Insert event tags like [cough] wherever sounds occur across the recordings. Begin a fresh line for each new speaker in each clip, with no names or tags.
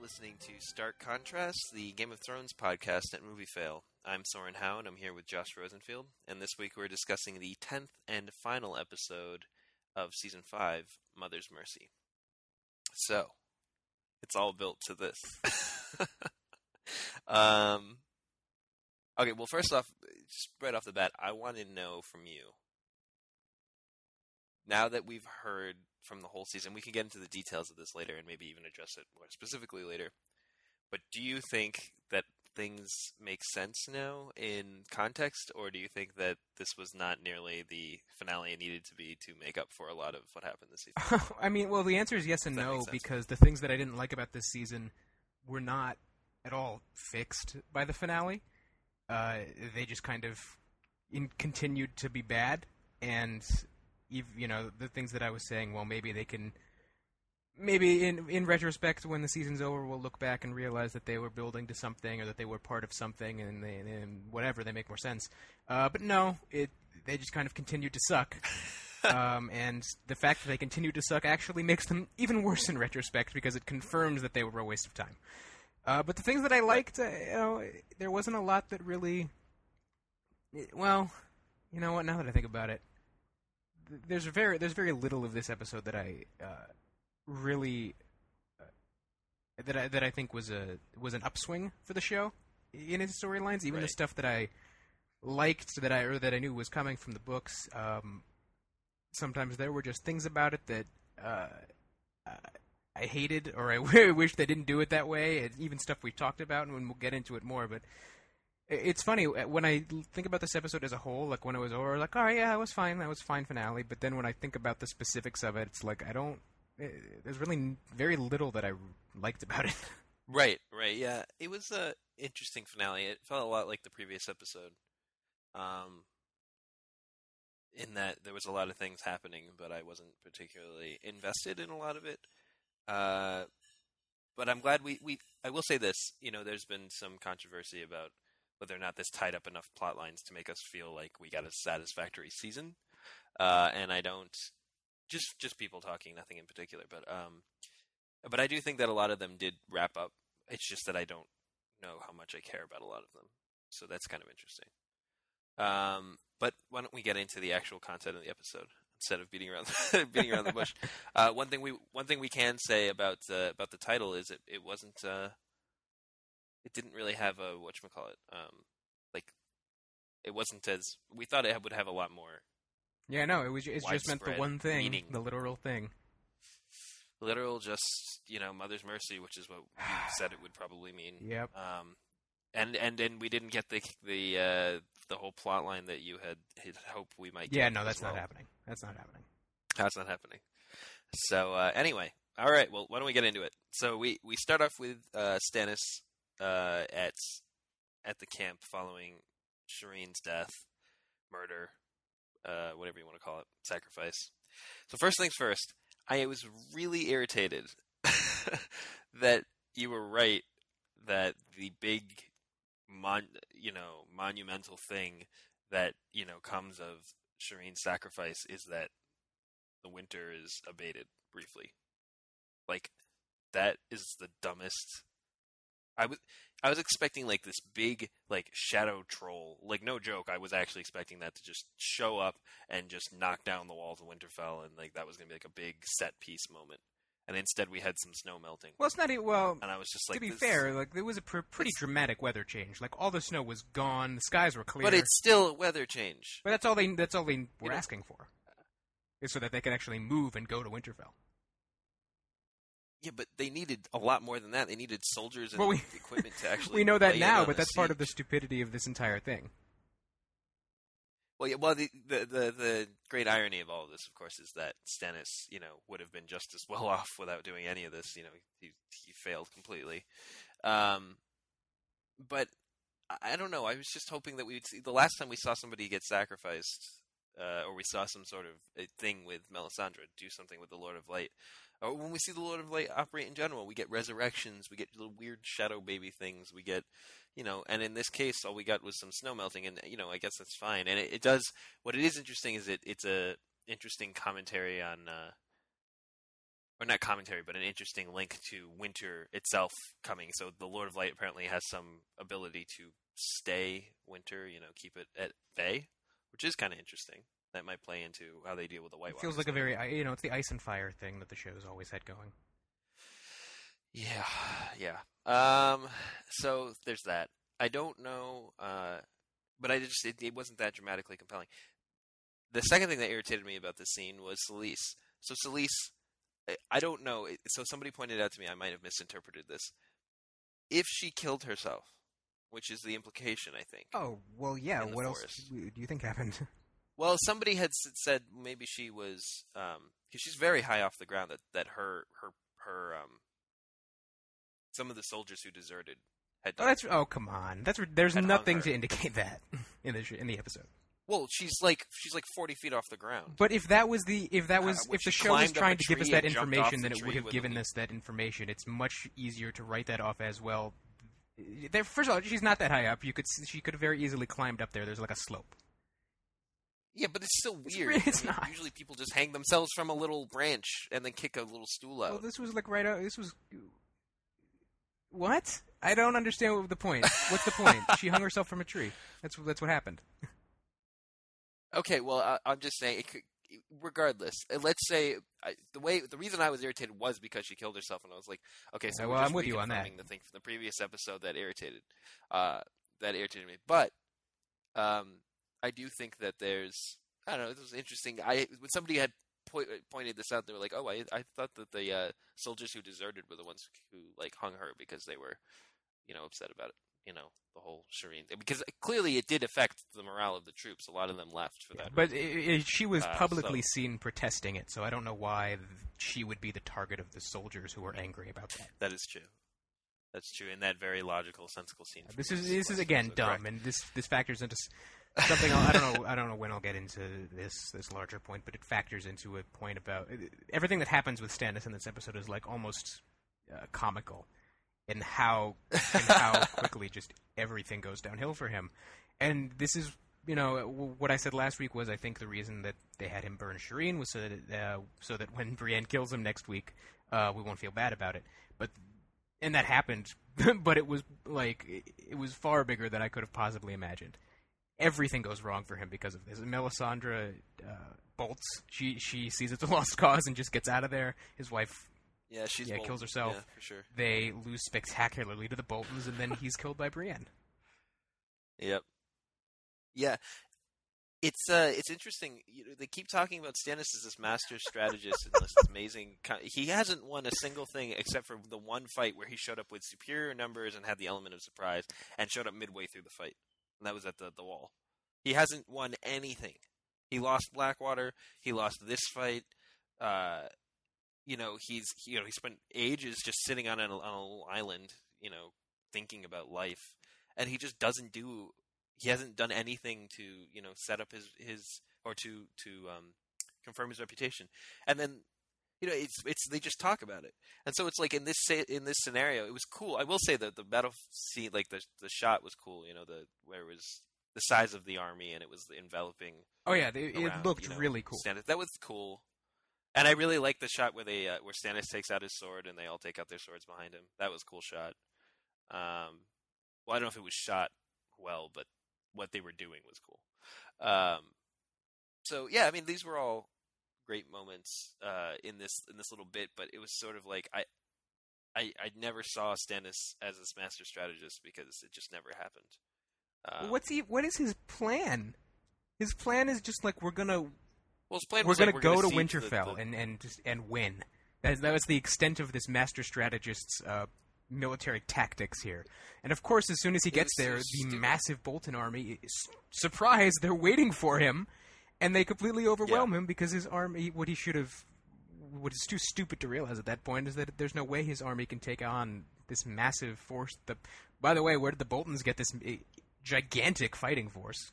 listening to Stark Contrast, the Game of Thrones podcast at Movie Fail. I'm Soren Howe, and I'm here with Josh Rosenfield. And this week we're discussing the 10th and final episode of Season 5, Mother's Mercy. So, it's all built to this. [laughs] um, okay, well, first off, just right off the bat, I want to know from you. Now that we've heard from the whole season. We can get into the details of this later and maybe even address it more specifically later. But do you think that things make sense now in context, or do you think that this was not nearly the finale it needed to be to make up for a lot of what happened this season? [laughs]
I mean, well, the answer is yes and no because the things that I didn't like about this season were not at all fixed by the finale. Uh, they just kind of in, continued to be bad, and you know the things that I was saying. Well, maybe they can. Maybe in in retrospect, when the season's over, we'll look back and realize that they were building to something, or that they were part of something, and, they, and whatever they make more sense. Uh, but no, it they just kind of continued to suck [laughs] um, and the fact that they continued to suck actually makes them even worse in retrospect because it confirms that they were a waste of time. Uh, but the things that I liked, uh, you know, there wasn't a lot that really. Well, you know what? Now that I think about it, there's very there's very little of this episode that I uh, really uh, that I that I think was a was an upswing for the show in its storylines. Even the stuff that I liked that I or that I knew was coming from the books. Um, sometimes there were just things about it that uh, I hated or I [laughs] wish they didn't do it that way. It's even stuff we talked about, and we'll get into it more. But it's funny uh, when I think about this episode as a whole. Like when it was over, like, oh yeah, it was fine. That was fine finale. But then when I think about the specifics of it, it's like I don't. eh, There's really very little that I liked about it. [laughs]
Right, right, yeah. It was a interesting finale. It felt a lot like the previous episode. Um in that there was a lot of things happening, but I wasn't particularly invested in a lot of it. Uh but I'm glad we, we I will say this, you know, there's been some controversy about whether or not this tied up enough plot lines to make us feel like we got a satisfactory season. Uh and I don't just just people talking, nothing in particular, but um but I do think that a lot of them did wrap up. It's just that I don't know how much I care about a lot of them. So that's kind of interesting. Um, but why don't we get into the actual content of the episode instead of beating around [laughs] beating around the bush? [laughs] Uh, one thing we one thing we can say about uh, about the title is it it wasn't uh, it didn't really have a what you call it um, like it wasn't as we thought it would have a lot more
yeah, no, it was. It's just meant the one thing,
meaning.
the literal thing.
literal just you know mother's mercy which is what you [sighs] said it would probably mean
Yep.
um and and then we didn't get the the uh the whole plot line that you had, had hoped we might
Yeah, no, that's not happening. That's not happening.
that's not happening so uh anyway all right well why don't we get into it so we we start off with uh stannis uh at at the camp following shireen's death murder uh whatever you want to call it sacrifice so first things first I was really irritated [laughs] that you were right that the big mon you know monumental thing that you know comes of Shireen's sacrifice is that the winter is abated briefly. Like that is the dumbest I was I was expecting like this big like shadow troll. Like no joke, I was actually expecting that to just show up and just knock down the walls of Winterfell and like that was going to be like a big set piece moment. And instead we had some snow melting.
Well, it's not. even Well,
And I was just like
to be fair, like there was a pr- pretty dramatic weather change. Like all the snow was gone, the skies were clear.
But it's still a weather change.
But that's all they. That's all they were
know-
asking for, is so that they can actually move and go to Winterfell.
Yeah, but they needed a lot more than that. They needed soldiers and
Well, we- [laughs]
equipment to [laughs] actually.
we know that now, but that's part of the stupidity of this entire thing.
Well, yeah, well, the, the the the great irony of all of this, of course, is that Stannis, you know, would have been just as well [laughs] off without doing any of this. You know, he he failed completely. Um, but I- I don't know. I was just hoping that we'd see the last time we saw somebody get sacrificed, uh, or we saw some sort of a thing with Melisandre do something with the Lord of Light. Or when we see the Lord of Light operate in general, we get resurrections, we get little weird shadow baby things, we get you know, and in this case, all we got was some snow melting, and you know, I guess that's fine. And it, it does. What it is interesting is it it's a interesting commentary on uh, or not commentary, but an interesting link to winter itself coming. So the Lord of Light apparently has some ability to stay winter, you know, keep it at bay, which is kind of interesting. That might play into how they deal with the White
It feels
Walkers.
like a very you know it's the ice and fire thing that the show's always had going.
Yeah, yeah. Um, so there's that. I don't know, uh, but I just it, it wasn't that dramatically compelling. The second thing that irritated me about this scene was Selyse. So Selyse, I- don't know. So somebody pointed out to me, I might have misinterpreted this. If she killed herself, which is the implication, I think.
Oh well, yeah. What else do you think happened? [laughs]
Well, somebody had said maybe she was because she's very high off the ground. That that her her her um some of the soldiers who deserted had
oh, that's oh come on. That's there's nothing to indicate that [laughs] in the in the episode.
well, she's like she's like forty feet off the ground.
But if that was the if that
Uh,
was
when
if the show was trying to give us that information, then it would have given us that information. It's much easier to write that off as well. There, first of all, she's not that high up. You could she could have very easily climbed up there. There's like a slope.
Yeah, but it's still
It's
weird.
re- it's
I mean,
not.
Usually, people just hang themselves from a little branch and then kick a little stool out.
Well, this was like right out. This was what? I don't understand what the point. What's the point? she hung herself from a tree. That's that's what happened.
Okay, well, I, I'm just saying. It could, regardless, uh, let's say I, the way the reason I was irritated was because she killed herself, and I was like, okay, so
well, I'm with you on that.
The thing from the previous episode that irritated, uh, that irritated me. But um, I do think that there's, I don't know, this was interesting. I when somebody had po- pointed this out, they were like, oh, I I thought that the uh, soldiers who deserted were the ones who like hung her because they were, you know, upset about it. You know, the whole Shireen thing because clearly it did affect the morale of the troops. A lot of them left for that.
But
reason.
i i she was
Uh,
publicly
so-
seen protesting it, so I don't know why she would be the target of the soldiers who were angry about that.
That is true. That's true. In that very logical, sensical scene.
This is this is again
episode,
dumb,
correct.
and this this factors into s- something. I'll, I don't know. I don't know when I'll get into this this larger point, but it factors into a point about everything that happens with Stannis in this episode is like almost uh, comical, in how in how [laughs] quickly just everything goes downhill for him. And this is, you know, what I said last week was I think the reason that they had him burn Shireen was so that uh, so that when [laughs] Brienne kills him next week, uh, we won't feel bad about it. But and that happened, [laughs] but it was like it was far bigger than I could have possibly imagined. Everything goes wrong for him because of this. Melisandre uh, bolts. She she sees it's a lost cause and just gets out of there. His wife
yeah, she's
yeah,
bold.
kills herself.
Yeah, for sure.
they lose spectacularly to the Boltons, and then he's killed by Brienne.
Yep. Yeah. It's uh, it's interesting. You know, they keep talking about Stannis as this master strategist and this amazing. He hasn't won a single thing except for the one fight where he showed up with superior numbers and had the element of surprise, and showed up midway through the fight, and that was at the the wall. He hasn't won anything. He lost Blackwater. He lost this fight. Uh, you know, he's you know he spent ages just sitting on an on a little island, you know, thinking about life, and he just doesn't do. He hasn't done anything to you know set up his his or to to um, confirm his reputation, and then you know it's it's they just talk about it, and so it's like in this in this scenario, it was cool. I will say that the battle scene, like the the shot was cool. You know, the where it was the size of the army and it was enveloping
Oh yeah, they, it looked
you know,
really cool.
Stannis. That was cool, and I really like the shot where they uh, where Stannis takes out his sword and they all take out their swords behind him. That was a cool shot. Um, well, I don't know if it was shot well, but what they were doing was cool. Um, so yeah, I mean these were all great moments uh, in this in this little bit, but it was sort of like I. I, I never saw Stannis as this master strategist because it just never happened. Um,
What's he? What is his plan? His plan is just like we're gonna
well, his plan
we're gonna
like,
go
gonna
to
siege the-
Winterfell
the-
and and just, and win. That, that was the extent of this master strategist's uh, military tactics here. And of course, as soon as he gets
was so
there, the massive Bolton army, is, surprise, they're waiting for him, and they completely overwhelm him because his army. What he should have, what is too stupid to realize at that point is that there's no way his army can take on this massive force. The, by the way, where did the Boltons get this eh, gigantic fighting force?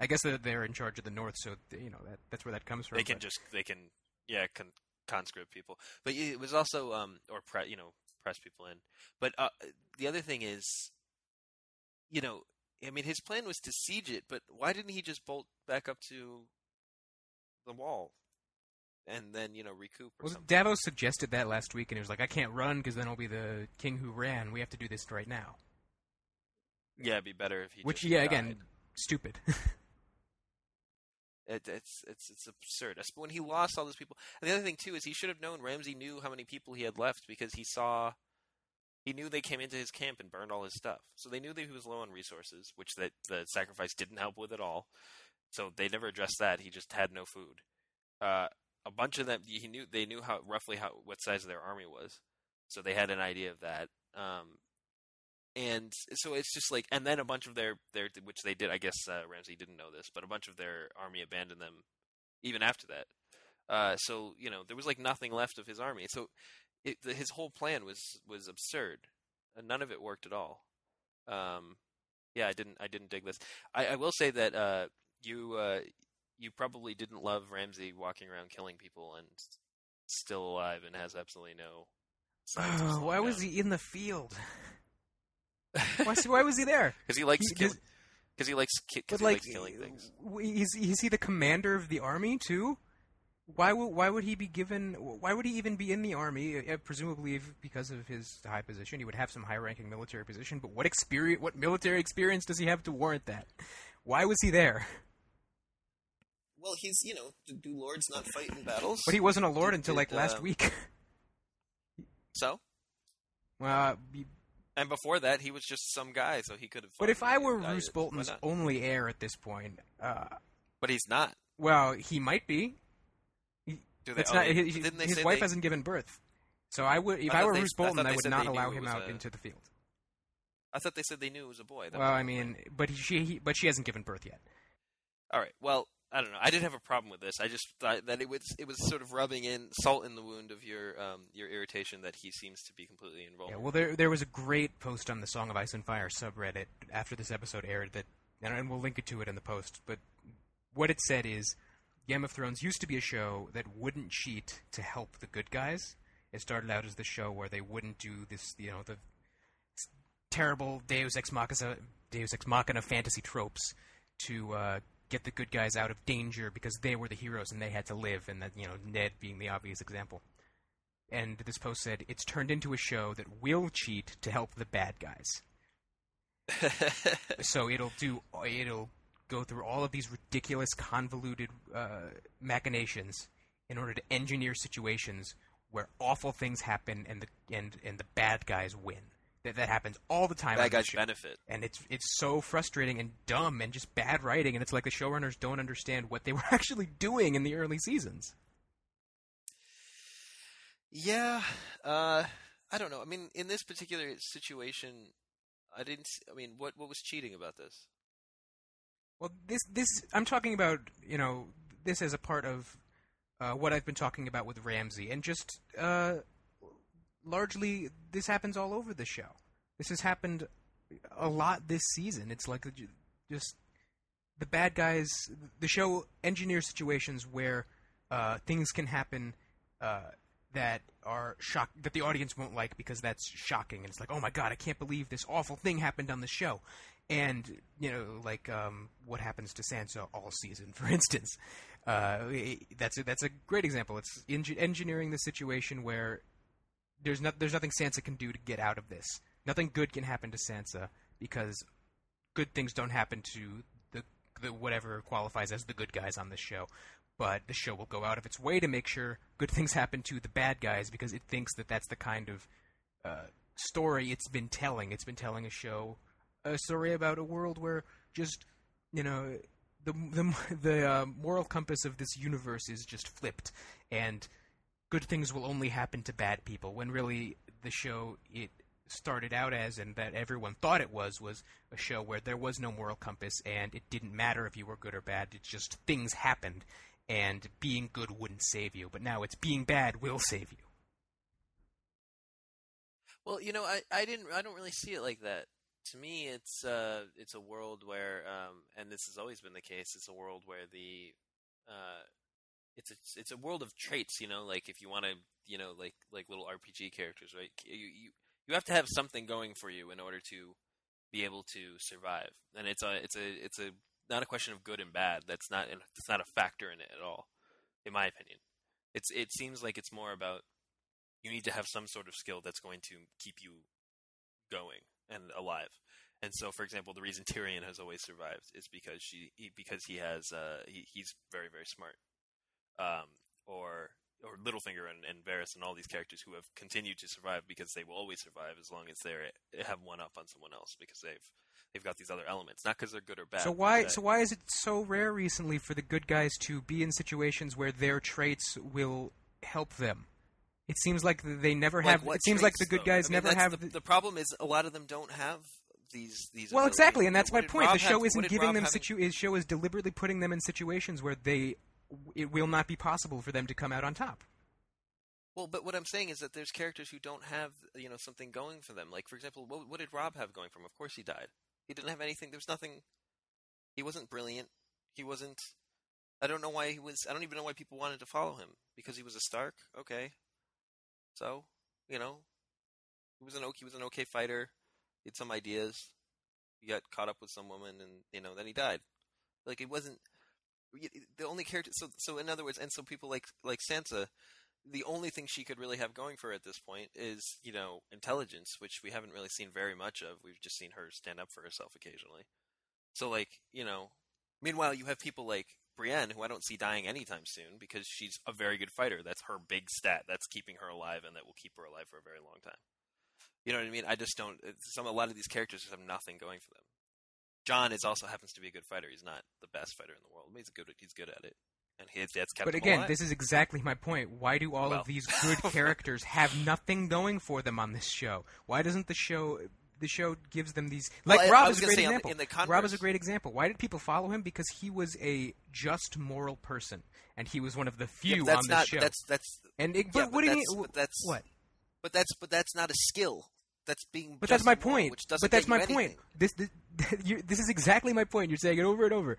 I guess that they're in charge of the north, so you know that that's where that comes from.
they can
but-
just they can yeah con- conscript people but it was also um or pre- you know press people in but uh, the other thing is you know i mean his plan was to siege it but why didn't he just bolt back up to the wall and then you know recoup or
Well,
something.
Davos suggested that last week, and he was like, "I can't run because then I'll be the king who ran. We have to do this right now."
yeah, it'd be better if he.
Which,
just
yeah,
died.
again, stupid. [laughs]
It, it's it's it's absurd. When he lost all those people, and the other thing too is he should have known Ramsay knew how many people he had left because he saw, he knew they came into his camp and burned all his stuff. So they knew that he was low on resources, which that the sacrifice didn't help with at all. So they never addressed that. He just had no food. Uh, a bunch of them, he knew they knew how roughly how what size their army was, so they had an idea of that. Um, and so it's just like, and then a bunch of their their which they did. I guess uh, Ramsay didn't know this, but a bunch of their army abandoned them even after that. Uh, so you know there was like nothing left of his army. So it, his whole plan was was absurd, none of it worked at all. Um, yeah, I didn't I didn't dig this. I, I will say that uh, you uh, you probably didn't love Ramsay walking around killing people and still alive and has absolutely no. signs of
Oh,
slowing
why was he in the field? [laughs] Why, why was he there?
Because he likes
He-
kill-
does-
Cause he likes ki- cause
But
he
like,
likes killing things.
is is he the commander of the army too? Why would why would he be given? Why would he even be in the army? Uh, presumably, because of his high position, he would have some high-ranking military position. But what experience? What military experience does he have to warrant that? Why was he there?
Well, he's you know, do lords not fight in battles?
But he wasn't a lord
Did-
until
did,
like last
um,
week. [laughs]
So,
uh, y-
and before that, he was just some guy, so he could have.
but if I were. Roose Bolton's only heir at this point, uh,
but he's not.
well, he might be.
Do they? Oh,
not. His, his wife
they-
hasn't given birth, so I would. If
I
I, were
they-
Roose Bolton,
thought
I would not allow him out
a-
into the field.
I thought they said they knew it was a boy. That
Well, I mean, but he, she, he, but she hasn't given birth yet.
all right. Well, I don't know. I didn't have a problem with this. I just thought that it was it was sort of rubbing in salt in the wound of your um your irritation that he seems to be completely involved.
Yeah, well, there there was a great post on the Song of Ice and Fire subreddit after this episode aired that, and, we'll link it to it in the post. But what it said is, Game of Thrones used to be a show that wouldn't cheat to help the good guys. It started out as the show where they wouldn't do this, you know, the terrible Deus ex machina, Deus ex machina fantasy tropes to uh, get the good guys out of danger because they were the heroes and they had to live, and that you know Ned being the obvious example. And this post said it's turned into a show that will cheat to help the bad guys. [laughs] So it'll do it'll go through all of these ridiculous, convoluted uh, machinations in order to engineer situations where awful things happen and the and and the bad guys win. That that happens all the time. this
guys
show.
benefit.
and it's it's so frustrating and dumb and just bad writing and it's like the showrunners don't understand what they [laughs] were actually doing in the early seasons.
Yeah, uh, I don't know. I mean, in this particular situation, I didn't. I mean, what what was cheating about this?
Well, this this I'm talking about, you know, this as a part of uh, what I've been talking about with Ramsay, and just uh, largely this happens all over the show. This has happened a lot this season. It's like just the bad guys. The show engineers situations where uh, things can happen uh, that are shock that the audience won't like because that's shocking, and it's like, oh my god, I can't believe this awful thing happened on the show and you know like um, what happens to Sansa all season, [laughs] for instance. Uh, that's a, that's a great example. It's engi- engineering the situation where there's not there's nothing Sansa can do to get out of this. Nothing good can happen to Sansa because good things don't happen to the the whatever qualifies as the good guys on this show. But the show will go out of its way to make sure good things happen to the bad guys because it thinks that that's the kind of uh, story it's been telling. It's been telling a show a story about a world where just you know the the [laughs] the uh, moral compass of this universe is just flipped, and good things will only happen to bad people. When really the show it started out as and that everyone thought it was was a show where there was no moral compass and it didn't matter if you were good or bad. It's just things happened, and being good wouldn't save you. But now it's being bad will save you.
Well, you know, I, I didn't I don't really see it like that. To me, it's uh it's a world where um and this has always been the case. It's a world where the uh it's a it's a world of traits. You know, like if you want to you know like like little RPG characters, right? You you you have to have something going for you in order to be able to survive. And it's a it's a it's a not a question of good and bad. That's not that's not a factor in it at all, in my opinion. It's it seems like it's more about you need to have some sort of skill that's going to keep you going and alive. And so, for example, the reason Tyrion has always survived is because she he, because he has uh, he, he's very very smart. Um, or or Littlefinger and, and Varys and all these characters who have continued to survive because they will always survive as long as they have one up on someone else because they've they've got these other elements, not because they're good or bad.
So why so why is it so rare recently for the good guys to be in situations where their traits will help them? It seems like they never
Like
have. it seems
traits,
like the good
though?
guys
I mean,
never have.
The, the problem is a lot of them don't have these these.
well,
abilities.
exactly, and that's
What
my point.
Robb
The show
have-
isn't giving
Robb
them
have in-
situ. The show is deliberately putting them in situations where they it will not be possible for them to come out on top.
Well, but what I'm saying is that there's characters who don't have you know something going for them. Like for example, what, what did Robb have going for him? Of course he died. He didn't have anything. There was nothing. He wasn't brilliant. He wasn't. I don't know why he was. I don't even know why people wanted to follow him because he was a Stark. Okay, so you know, he was an okay. He was an okay fighter. He had some ideas. He got caught up with some woman, and you know, then he died. Like it wasn't the only character. So, so in other words, and so people like like Sansa, the only thing she could really have going for her at this point is you know intelligence, which we haven't really seen very much of. We've just seen her stand up for herself occasionally. So, like you know, meanwhile you have people like Brienne, who I don't see dying anytime soon because she's a very good fighter. That's her big stat. That's keeping her alive, and that will keep her alive for a very long time. You know what I mean? I just don't. Some a lot of these characters just have nothing going for them. Jon is also happens to be a good fighter. He's not the best fighter in the world. He's good. He's good at it, and dad's kept
But again,
alive.
this is exactly my point. Why do all
Well.
of these good [laughs] characters have nothing going for them on this show? Why doesn't the show the show gives them these like
Well, Robb
is a great
say on the-
example.
in the
Robb is a great example. Why did people follow him? Because he was a just moral person, and he was one of the few
that's
on
not.
show.
That's that's.
and it,
yeah,
but
but
what do you
that's-
what?
But that's but that's not a skill. That's being.
But that's my point. But that's my point. This this, [laughs] you, this is exactly my point. You're saying it over and over.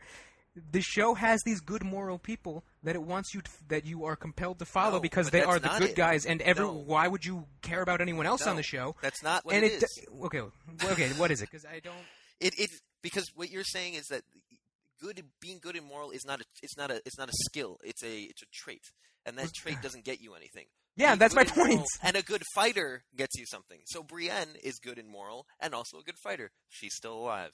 The show has these good moral people that it wants you to, that you are compelled to follow
No,
because they are the good
it.
guys. And every
No.
why would you care about anyone else on the show?
That's not what
and
it
it,
is.
okay, okay, what is it? Because I don't. [laughs]
It it because what you're saying is that good being good and moral is not a it's not a it's not a skill. It's a it's a trait, and that trait doesn't get you anything.
Yeah, that's my point. [laughs]
And a good fighter gets you something. So Brienne is good and moral, and also a good fighter. She's still alive.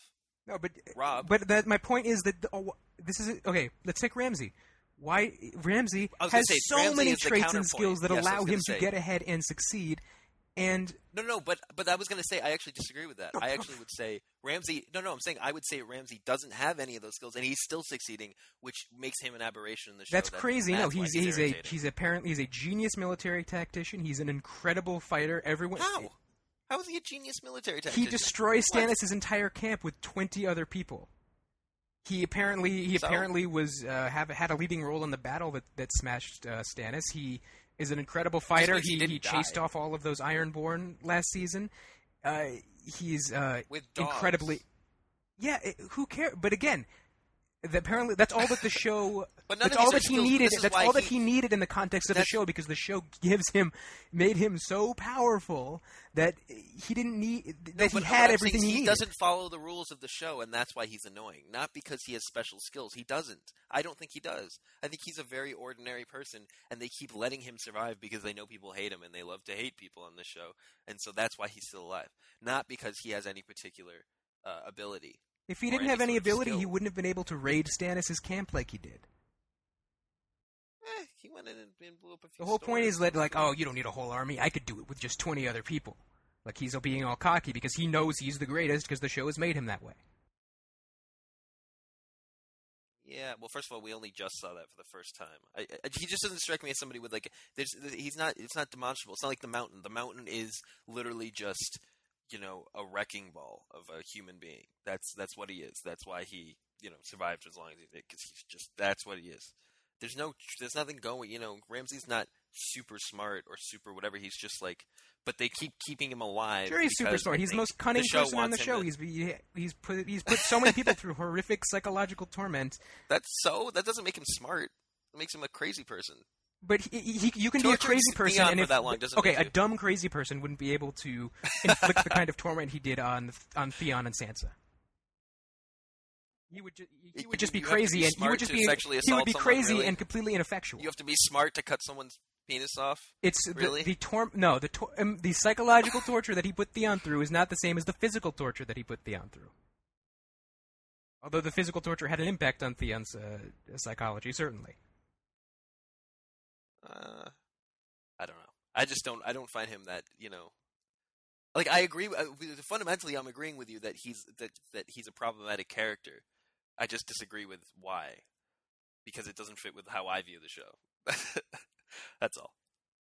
No, but
uh, Robb.
But that my point is that oh, this is okay. Let's take Ramsay. Why Ramsay
I was gonna
has
say,
so
Ramsay
many traits and skills that
Yes,
allow him to get ahead and succeed. And
No, no, but but I was going to say I actually disagree with that. I actually would say Ramsay. No, no, I'm saying I would say Ramsay doesn't have any of those skills, and he's still succeeding, which makes him an aberration in the show.
That's
That-
crazy. No,
that's why
he's he's a he's apparently he's a genius military tactician. He's an incredible fighter. Everyone
how how is he a genius military tactician?
he destroys? Stannis' entire camp with twenty other people. He apparently he
So?
apparently was uh, have had a leading role in the battle that that smashed uh, Stannis. He is an incredible fighter.
he
He he chased off all of those Ironborn last season. Uh, he's uh, incredibly yeah. It, who cares? But again. The- Apparently, that's all that the [laughs] show
but
that's all that he
skills.
needed. That's all that
he-
he needed in the context of the show because the show [laughs] gives him, made him so powerful that he didn't need
No,
that he had everything he
he doesn't follow the rules of the show, and that's why he's annoying. Not because he has special skills. He doesn't. I don't think he does. I think he's a very ordinary person, and they keep letting him survive because they know people hate him, and they love to hate people on this show, and so that's why he's still alive. Not because he has any particular uh, ability.
If he didn't have any ability, he wouldn't have been able to raid Stannis' camp like he did.
Eh, he went in and, blew up a few.
The whole point is that, like, oh, you don't need a whole army. I could do it with just 20 other people. Like, he's being all cocky because he knows he's the greatest because the show has made him that way.
Yeah, well, first of all, we only just saw that for the first time. I, I, he just doesn't strike me as somebody with like. There's, he's not. It's not demonstrable. It's not like the mountain. The mountain is literally just, you know, a wrecking ball of a human being. That's that's what he is. That's why he, you know, survived as long as he did because he's just. That's what he is. There's no. There's nothing going. You know, Ramsay's not super smart or super whatever. He's just like. But they keep keeping him alive.
Sure, he's super smart. He's the most cunning
the
person on the show.
to-
He's he's put he's put so many people through [laughs] horrific psychological torment.
That's so. That doesn't make him smart. It makes him a crazy person.
But he, he, you can be a crazy person, and if
that long doesn't
okay, a
you-
dumb crazy person wouldn't be able to inflict the kind of torment he did on on Theon and Sansa. He would ju- he
You-
would just be
you
crazy
be
and he would just be he would be crazy
really?
and completely ineffectual.
You have to be smart to cut someone's penis off.
It's
Really?
the, the tor- no the tor- um, the psychological [laughs] torture that he put Theon through is not the same as the physical torture that he put Theon through. Although the physical torture had an impact on Theon's uh, psychology, certainly.
Uh, I don't know. I just don't. I don't find him that you know. Like I agree. uh, Fundamentally, I'm agreeing with you that he's that that he's a problematic character. I just disagree with why, because it doesn't fit with how I view the show. [laughs] That's all.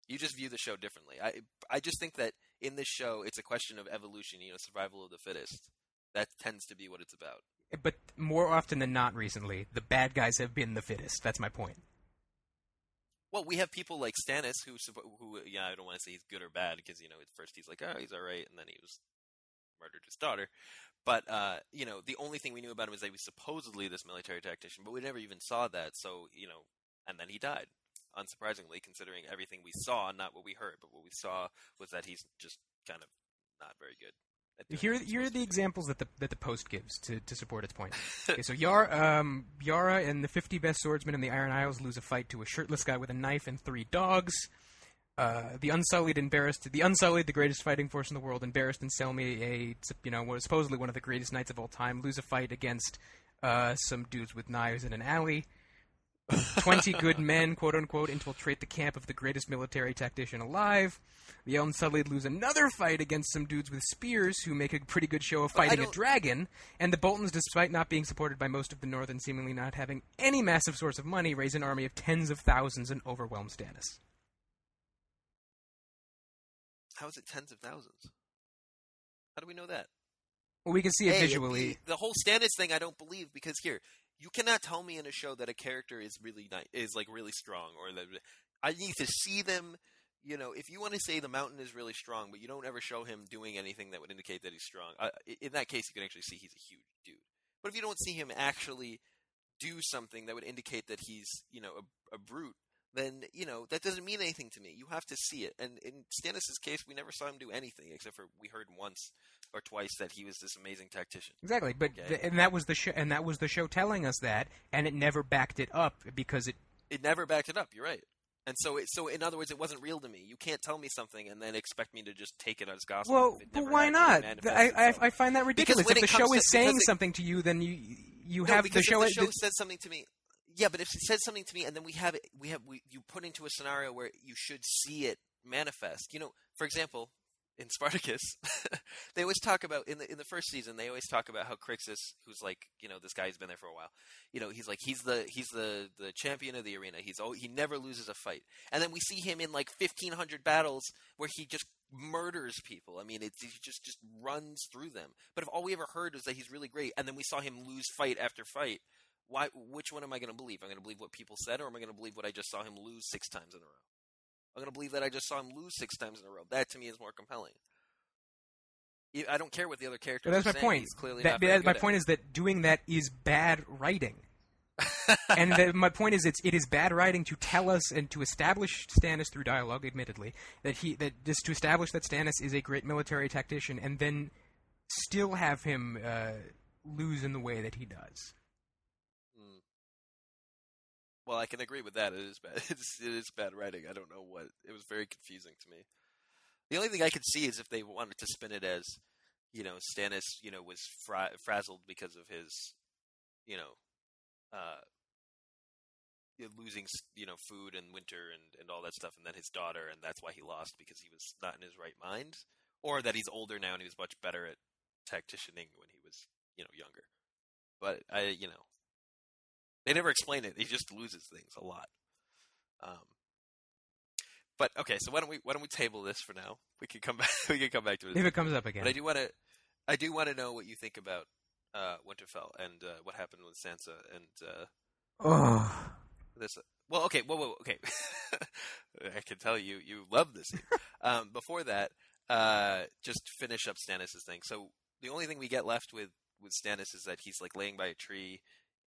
You just view the show differently. I I just think that in this show, it's a question of evolution. You know, survival of the fittest. That tends to be what it's about.
But more often than not, recently, the bad guys have been the fittest. That's my point.
Well, we have people like Stannis who, who, yeah, I don't want to say he's good or bad because you know at first he's like, oh, he's all right, and then he was murdered his daughter. But uh, you know, the only thing we knew about him is that he was supposedly this military tactician, but we never even saw that. So you know, and then he died. Unsurprisingly, considering everything we saw, not what we heard, but what we saw was that he's just kind of not very good.
Here, here are the examples that the that the post gives to, to support its point. okay, so Yara, um, Yara and the 50 best swordsmen in the Iron Isles lose a fight to a shirtless guy with a knife and three dogs. Uh, the Unsullied Barristan, the Unsullied, the greatest fighting force in the world, embarrassed and Selmy, a you know was supposedly one of the greatest knights of all time, lose a fight against uh, some dudes with knives in an alley. Twenty good men, quote unquote, infiltrate the camp of the greatest military tactician alive. The Unsullied lose another fight against some dudes with spears who make a pretty good show of fighting a dragon. And the Boltons, despite not being supported by most of the North and seemingly not having any massive source of money, raise an army of tens of thousands and overwhelm Stannis.
How is it tens of thousands? How do we know that?
Well, we can see it
A,
visually.
B, the whole Stannis thing, I don't believe because here you cannot tell me in a show that a character is really nice, is like really strong, or that I need to see them. You know, if you want to say the mountain is really strong, but you don't ever show him doing anything that would indicate that he's strong, uh, in that case, you can actually see he's a huge dude. But if you don't see him actually do something that would indicate that he's, you know, a, a brute, then you know that doesn't mean anything to me. You have to see it. And in Stannis' case, we never saw him do anything except for we heard once or twice that he was this amazing tactician.
Exactly, but
Okay.
th- and that was the show, and that was the show telling us that, and it never backed it up because it.
It never backed it up. You're right. And so, it, so in other words, it wasn't real to me. You can't tell me something and then expect me to just take it as gospel.
Well, but why not? I, I. I find that ridiculous. If the show is saying
it-
something to you, then you you
no,
have the show.
if the show says something to me. Yeah, but if it says something to me, and then we have it, we have we, you put into a scenario where you should see it manifest. You know, for example, in Spartacus, [laughs] they always talk about in the in the first season. They always talk about how Crixus, who's like you know this guy who's been there for a while. You know, he's like he's the he's the the champion of the arena. He's al he never loses a fight. And then we see him in like fifteen hundred battles where he just murders people. I mean, it's he just just runs through them. But if all we ever heard was that he's really great, and then we saw him lose fight after fight, why? Which one am I going to believe? I'm going to believe what people said, or am I going to believe what I just saw him lose six times in a row? I'm going to believe that I just saw him lose six times in a row. That to me is more compelling. I- don't care what the other characters.
But that's my
saying.
point.
He's clearly
That- that- my point
it.
is that doing that is bad writing. [laughs] and the, my point is, it's it is bad writing to tell us and to establish Stannis through dialogue, admittedly, that he that just to establish that Stannis is a great military tactician, and then still have him uh, lose in the way that he does.
Well, I can agree with that. It is bad. [laughs] It's, it is bad writing. I don't know what. It was very confusing to me. The only thing I could see is if they wanted to spin it as, you know, Stannis, you know, was fra- frazzled because of his, you know, uh, losing, you know, food and winter and, and all that stuff, and then his daughter, and that's why he lost because he was not in his right mind, or that he's older now and he was much better at tacticianing when he was, you know, younger. But I, you know, they never explain it. He just loses things a lot. Um, but okay, so why don't we why don't we table this for now? We can come [laughs] back. We can come back to it.
If it comes up again,
But I do want to, I do want to know what you think about uh, Winterfell and uh, what happened with Sansa and uh,
oh,
this. Well, okay, whoa, whoa, okay. [laughs] I can tell you you love this. [laughs] um, before that, uh, just finish up Stannis' thing. So the only thing we get left with with Stannis is that he's like laying by a tree,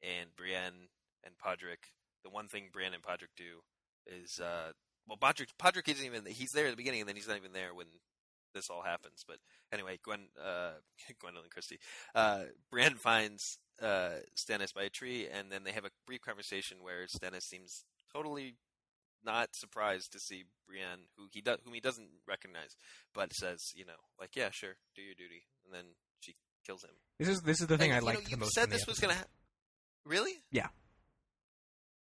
and Brienne and Podrick. The one thing Brienne and Podrick do is, uh, well, Podrick Podrick isn't even. He's there at the beginning, and then he's not even there when this all happens. But anyway, Gwen, uh, [laughs] Gwendoline Christie, uh, Brienne finds uh, Stannis by a tree, and then they have a brief conversation where Stannis seems totally not surprised to see Brienne, who he does, whom he doesn't recognize, but says, you know, like, yeah, sure, do your duty, and then she kills him.
This is this is the thing
And,
I
you you
the most.
said this was gonna. Ha- really?
Yeah.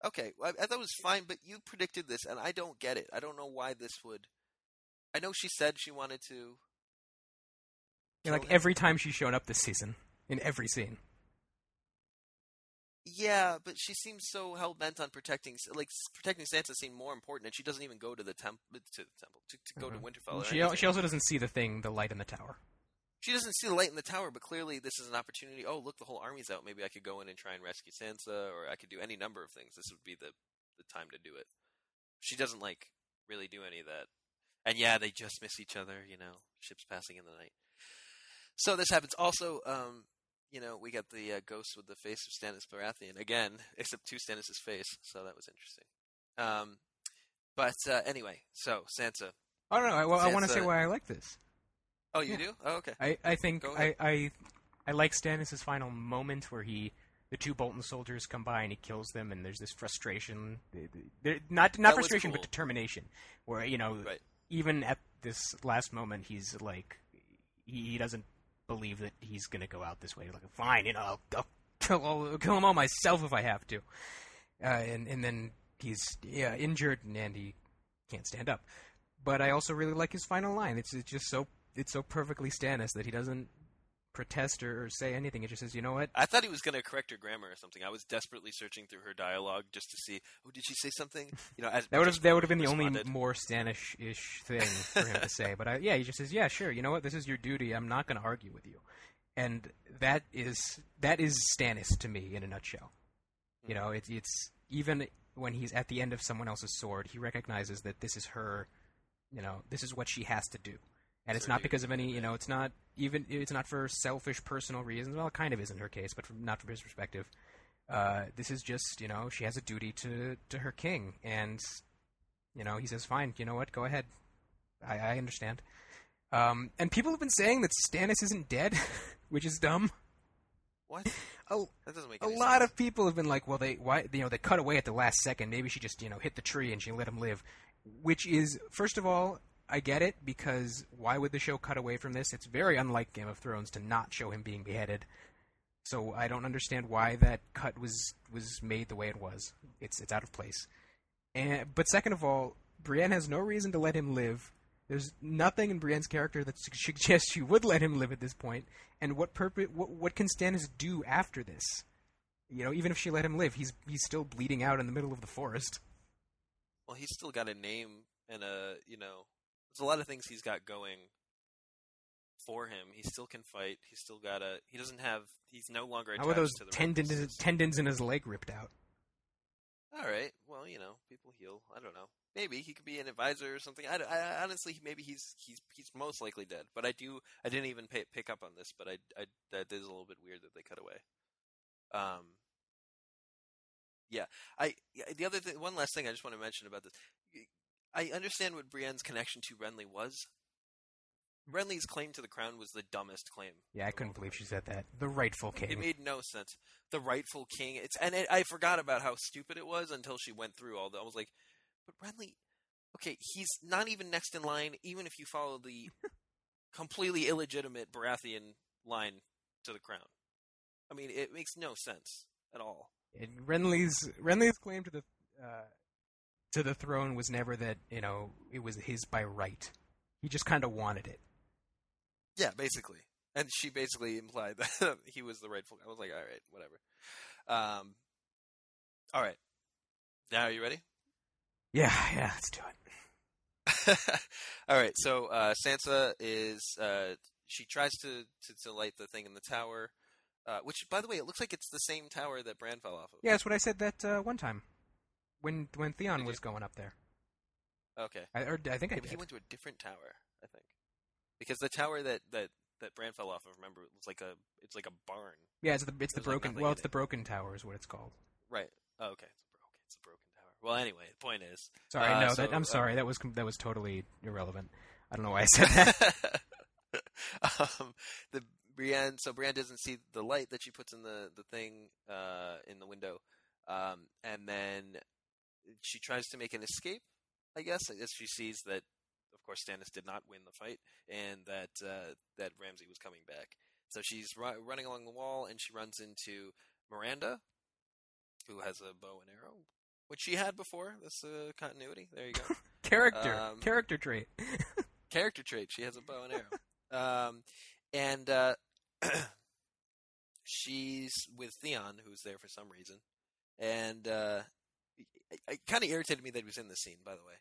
Okay, well, I, I thought it was fine, but you predicted this, and I don't get it. I don't know why this would. I know she said she wanted to.
Yeah, like
him.
every time she's shown up this season, in every scene.
Yeah, but she seems so hell bent on protecting, like protecting Sansa seemed more important, and she doesn't even go to the temple to the temple to, to go to
Mhm.
Winterfell.
She al- she also doesn't see the thing, the light in the tower.
She doesn't see the light in the tower, but clearly this is an opportunity. Oh, look, the whole army's out. Maybe I could go in and try and rescue Sansa, or I could do any number of things. This would be the the time to do it. She doesn't like really do any of that. And yeah, they just miss each other. You know, ships passing in the night. So this happens. Also, um, you know, we got the uh, ghost with the face of Stannis Baratheon again, [laughs] except to Stannis' face. So that was interesting. Um, but uh, anyway, so Sansa.
Oh no, I, well, I want to say why I like this.
Oh, you
Yeah.
do? Oh, okay.
I, I think I. I I like Stannis' final moment where he the two Bolton soldiers come by and he kills them and there's this frustration They- they- they're- not not
That
frustration
cool.
but determination where you know
Right.
even at this last moment he's like he, doesn't believe that he's gonna go out this way He's like fine you know I'll, I'll kill all, kill them all myself if I have to uh, and and then he's yeah injured and, and he can't stand up but I also really like his final line it's, it's just so it's so perfectly Stannis that he doesn't protest or, or say anything. It just says, you know what?
I thought he was going to correct her grammar or something. I was desperately searching through her dialogue just to see, oh, did she say something? You know, as
That would have that would have been the
he
only more Stanish-ish thing for him to say. But I, yeah, he just says, yeah, sure. You know what? This is your duty. I'm not going to argue with you. And that is that is Stannis to me in a nutshell. You hmm. know, it's it's even when he's at the end of someone else's sword, he recognizes that this is her. You know, this is what she has to do, and it's not because of any. You know, it's not even. It's not for selfish personal reasons. Well, it kind of is in her case, but from, not from his perspective. Uh, this is just, you know, she has a duty to to her king, and you know, he says, "Fine, you know what? Go ahead. I, I understand." Um, and people have been saying that Stannis isn't dead, [laughs] which is dumb.
What? [laughs]
A,
That doesn't make
a lot
sense.
of people have been like, "Well, they why you know they cut away at the last second. Maybe she just you know hit the tree and she let him live." Which is, first of all, I get it because why would the show cut away from this? It's very unlike Game of Thrones to not show him being beheaded. So I don't understand why that cut was was made the way it was. It's it's out of place. And but second of all, Brienne has no reason to let him live. There's nothing in Brienne's character that suggests she would let him live at this point. And what purpose? What, what can Stannis do after this? You know, even if she let him live, he's he's still bleeding out in the middle of the forest.
Well, he's still got a name and a, you know, there's a lot of things he's got going for him. He still can fight. He's still got a. He doesn't have. He's no longer attached
How are those
to the
tendons tendons in his leg ripped out?
All right. Well, you know, people heal. I don't know. Maybe he could be an advisor or something. I, I honestly, maybe he's he's he's most likely dead. But I do. I didn't even pay, pick up on this, but I, I that is a little bit weird that they cut away. Um. Yeah, I. The other thing, one last thing I just want to mention about this. I understand what Brienne's connection to Renly was. Renly's claim to the crown was the dumbest claim.
Yeah, I couldn't believe she said that. The rightful king.
It made no sense. The rightful king. It's and it, I forgot about how stupid it was until she went through all that. I was like, but Renly, okay, he's not even next in line. Even if you follow the [laughs] completely illegitimate Baratheon line to the crown, I mean, it makes no sense at all.
And Renly's Renly's claim to the uh, to the throne was never that you know it was his by right. He just kind of wanted it.
Yeah, basically. And she basically implied [laughs] that he was the rightful. I was like, all right, whatever. Um, all right. Now, are you ready?
Yeah, yeah, let's do it. [laughs]
All right, so uh, Sansa is uh, she tries to, to to light the thing in the tower, uh, which by the way, it looks like it's the same tower that Bran fell off of.
Yeah, that's what I said that uh, one time when when Theon
Did
was
you?
going up there.
Okay.
I, or I think I
Yeah, but he went to a different tower, I think, because the tower that that that Bran fell off of, remember, it was like a it's like a barn.
Yeah, it's the it's the
There's, like,
broken. well, it's the broken tower is what it's called.
Right. Oh, okay. It's a broken. It's a broken tower. Well, anyway, the point is.
Sorry,
Uh,
no,
so,
that, I'm
uh,
sorry. That was that was totally irrelevant. I don't know why I said that. [laughs]
um, the Brienne. So Brienne doesn't see the light that she puts in the the thing uh, in the window, um, and then she tries to make an escape. I guess. as she sees that, of course, Stannis did not win the fight, and that uh, that Ramsay was coming back. So she's ru- running along the wall, and she runs into Myranda, who has a bow and arrow, which she had before. This uh, continuity. There you go. [laughs]
Character,
Um,
character trait. [laughs]
character trait. She has a bow and arrow. um, and uh, [clears throat] she's with Theon, who's there for some reason. And uh, it, it kind of irritated me that he was in the scene, by the way.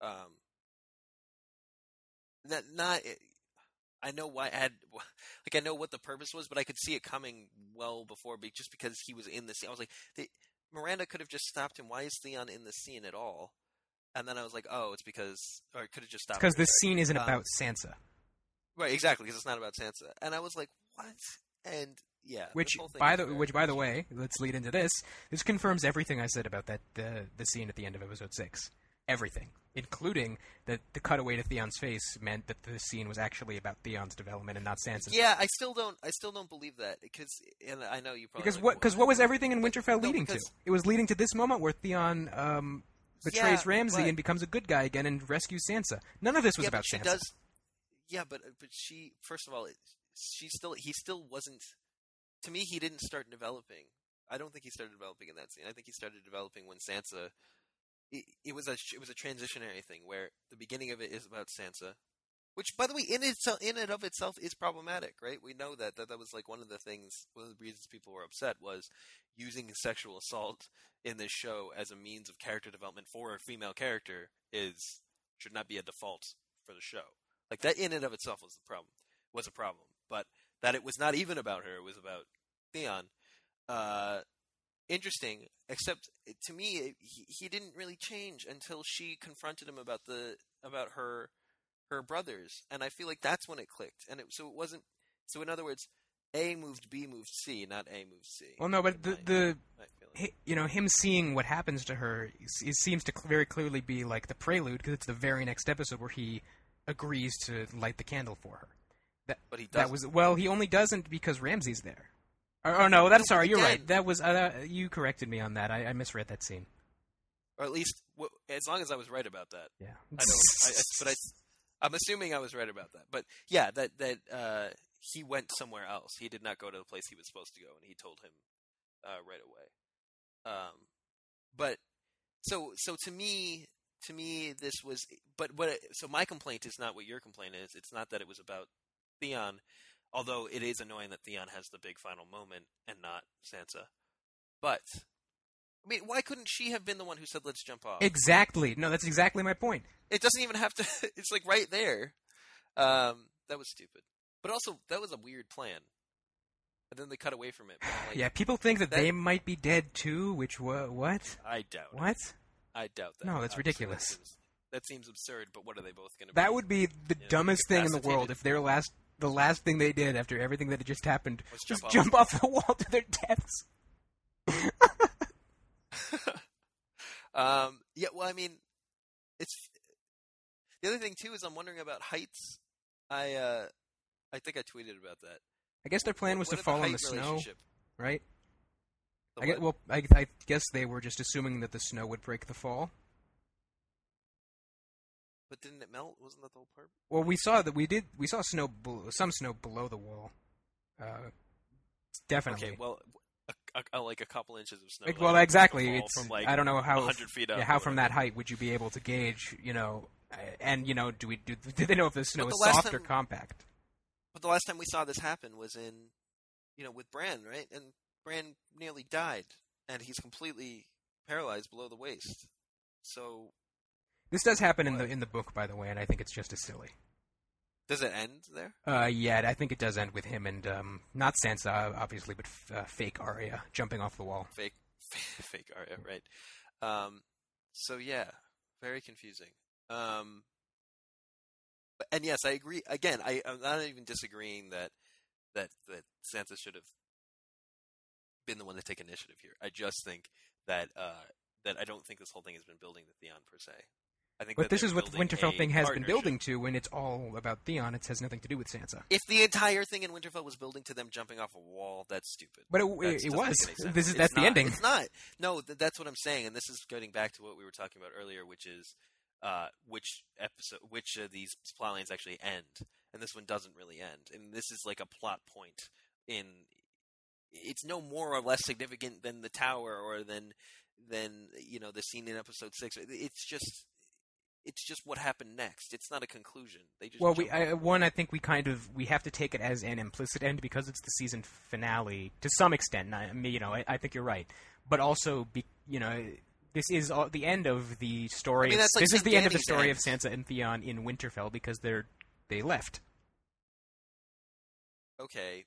Um, not, not, I know why I had, like, I know what the purpose was, but I could see it coming well before, be- just because he was in the scene. I was like, the, Myranda could have just stopped him. Why is Theon in the scene at all? And then I was like, oh, it's because, or it could have just stopped.
Because this scene isn't
Um,
about Sansa.
Right, exactly, because it's not about Sansa. And I was like, what? And yeah,
Which, by the which, by the way, let's lead into this. This confirms everything I said about that the the scene at the end of episode six. Everything, including that the cutaway to Theon's face meant that the scene was actually about Theon's development and not Sansa's.
yeah, I still don't, I still don't believe that because, and I know you probably
Because what? Because what was everything in Winterfell
no,
leading to? It was leading to this moment where Theon um, betrays
Yeah,
Ramsay and becomes a good guy again and rescues Sansa. None of this was
yeah,
about Sansa.
does. Yeah, but but she first of all, she still he still wasn't. To me, he didn't start developing. I don't think he started developing in that scene. I think he started developing when Sansa. It, it was a it was a transitionary thing where the beginning of it is about Sansa, which, by the way, in itself in and of itself is problematic, right? We know that that that was like one of the things, one of the reasons people were upset was using sexual assault in this show as a means of character development for a female character is should not be a default for the show. Like that in and of itself was the problem, was a problem. But that it was not even about her; it was about Theon. Uh, interesting, except to me, he, he didn't really change until she confronted him about the about her her brothers, and I feel like that's when it clicked. And it, so it wasn't. So in other words, A moved B moved C, not A moved C.
Well, no, but the the
I feel like.
hi- you know him seeing what happens to her it seems to very clearly be like the prelude because it's the very next episode where he agrees to light the candle for her.
But he does.
That was well, he only doesn't because Ramsay's there. Or, oh no, that's sorry. You're right. That was uh, you corrected me on that. I, I misread that scene.
or at least w- as long as I was right about that.
Yeah,
I don't. I, I, but I, I'm assuming I was right about that. But yeah, that that uh, he went somewhere else. He did not go to the place he was supposed to go, and he told him uh, right away. Um, but so so to me, to me, this was. But what? So my complaint is not what your complaint is. It's not that it was about Theon, although it is annoying that Theon has the big final moment and not Sansa. But I mean, why couldn't she have been the one who said, "Let's jump off"?
exactly. No, that's exactly my point.
It doesn't even have to. [laughs] It's like right there. Um, that was stupid, but also that was a weird plan. And then they cut away from it. [sighs] like,
yeah, people think that,
that-
they might be dead too. Which wa- what?
I doubt. it.
What?
I doubt that.
No, that's
Obviously,
ridiculous.
That seems, that seems absurd. But what are they both going to? Be?
That
be?
would be the dumbest thing in the world if their last the last thing they did after everything that had just happened
Was jump
jump off the wall to their deaths. [laughs]
um, yeah. Well, I mean, it's the other thing too is I'm wondering about heights. I uh, I think I tweeted about that.
I guess their plan was
What
to fall in the snow, right?
The
I guess, well, I, I guess they were just assuming that the snow would break the fall.
But didn't it melt? Wasn't that the whole part?
Well, we saw that we did. We saw snow, below, some snow below the wall. Uh, definitely.
Okay, well, a, a, like a couple inches of snow.
Like, well, exactly. It's
from like
I don't know how.
100 feet up.
yeah, how from that height would you be able to gauge? You know, and you know, do we do? Do they know if the snow is
the last
soft or compact?
But the last time we saw this happen was in, you know, with Bran, right? And Bran nearly died, and he's completely paralyzed below the waist. So
This does happen in the in the book, by the way, and I think it's just as silly.
does it end there?
Uh, yeah, I think it does end with him and um, not Sansa, obviously, but f- uh, fake Arya jumping off the wall.
Fake, [laughs] fake Arya, right? Um, so yeah, very confusing. Um, and yes, I agree. Again, I, I'm not even disagreeing that that that Sansa should have been the one to take initiative here. I just think that uh, that I don't think this whole thing has been building to Theon per se. I think
But this is what the Winterfell thing has been building to, when it's all about Theon. It has nothing to do with Sansa.
If the entire thing in Winterfell was building to them jumping off a wall, that's stupid.
But it,
That
it,
just
it
doesn't
was.
make any sense.
This is
It's
that's the ending.
It's not. No, th- that's what I'm saying, and this is getting back to what we were talking about earlier, which is uh, which episode, which of these plot lines actually end, and this one doesn't really end, and this is like a plot point in. It's no more or less significant than the tower or than than you know the scene in episode six. It's just. It's just what happened next. It's not a conclusion. They just
Well, we I, one I think we kind of we have to take it as an implicit end because it's the season finale to some extent. I, you know, I, I think you're right, but also be, you know this is all, the end of the story.
I mean, like
this is the end of the story
end.
of Sansa and Theon in Winterfell because they're they left.
okay,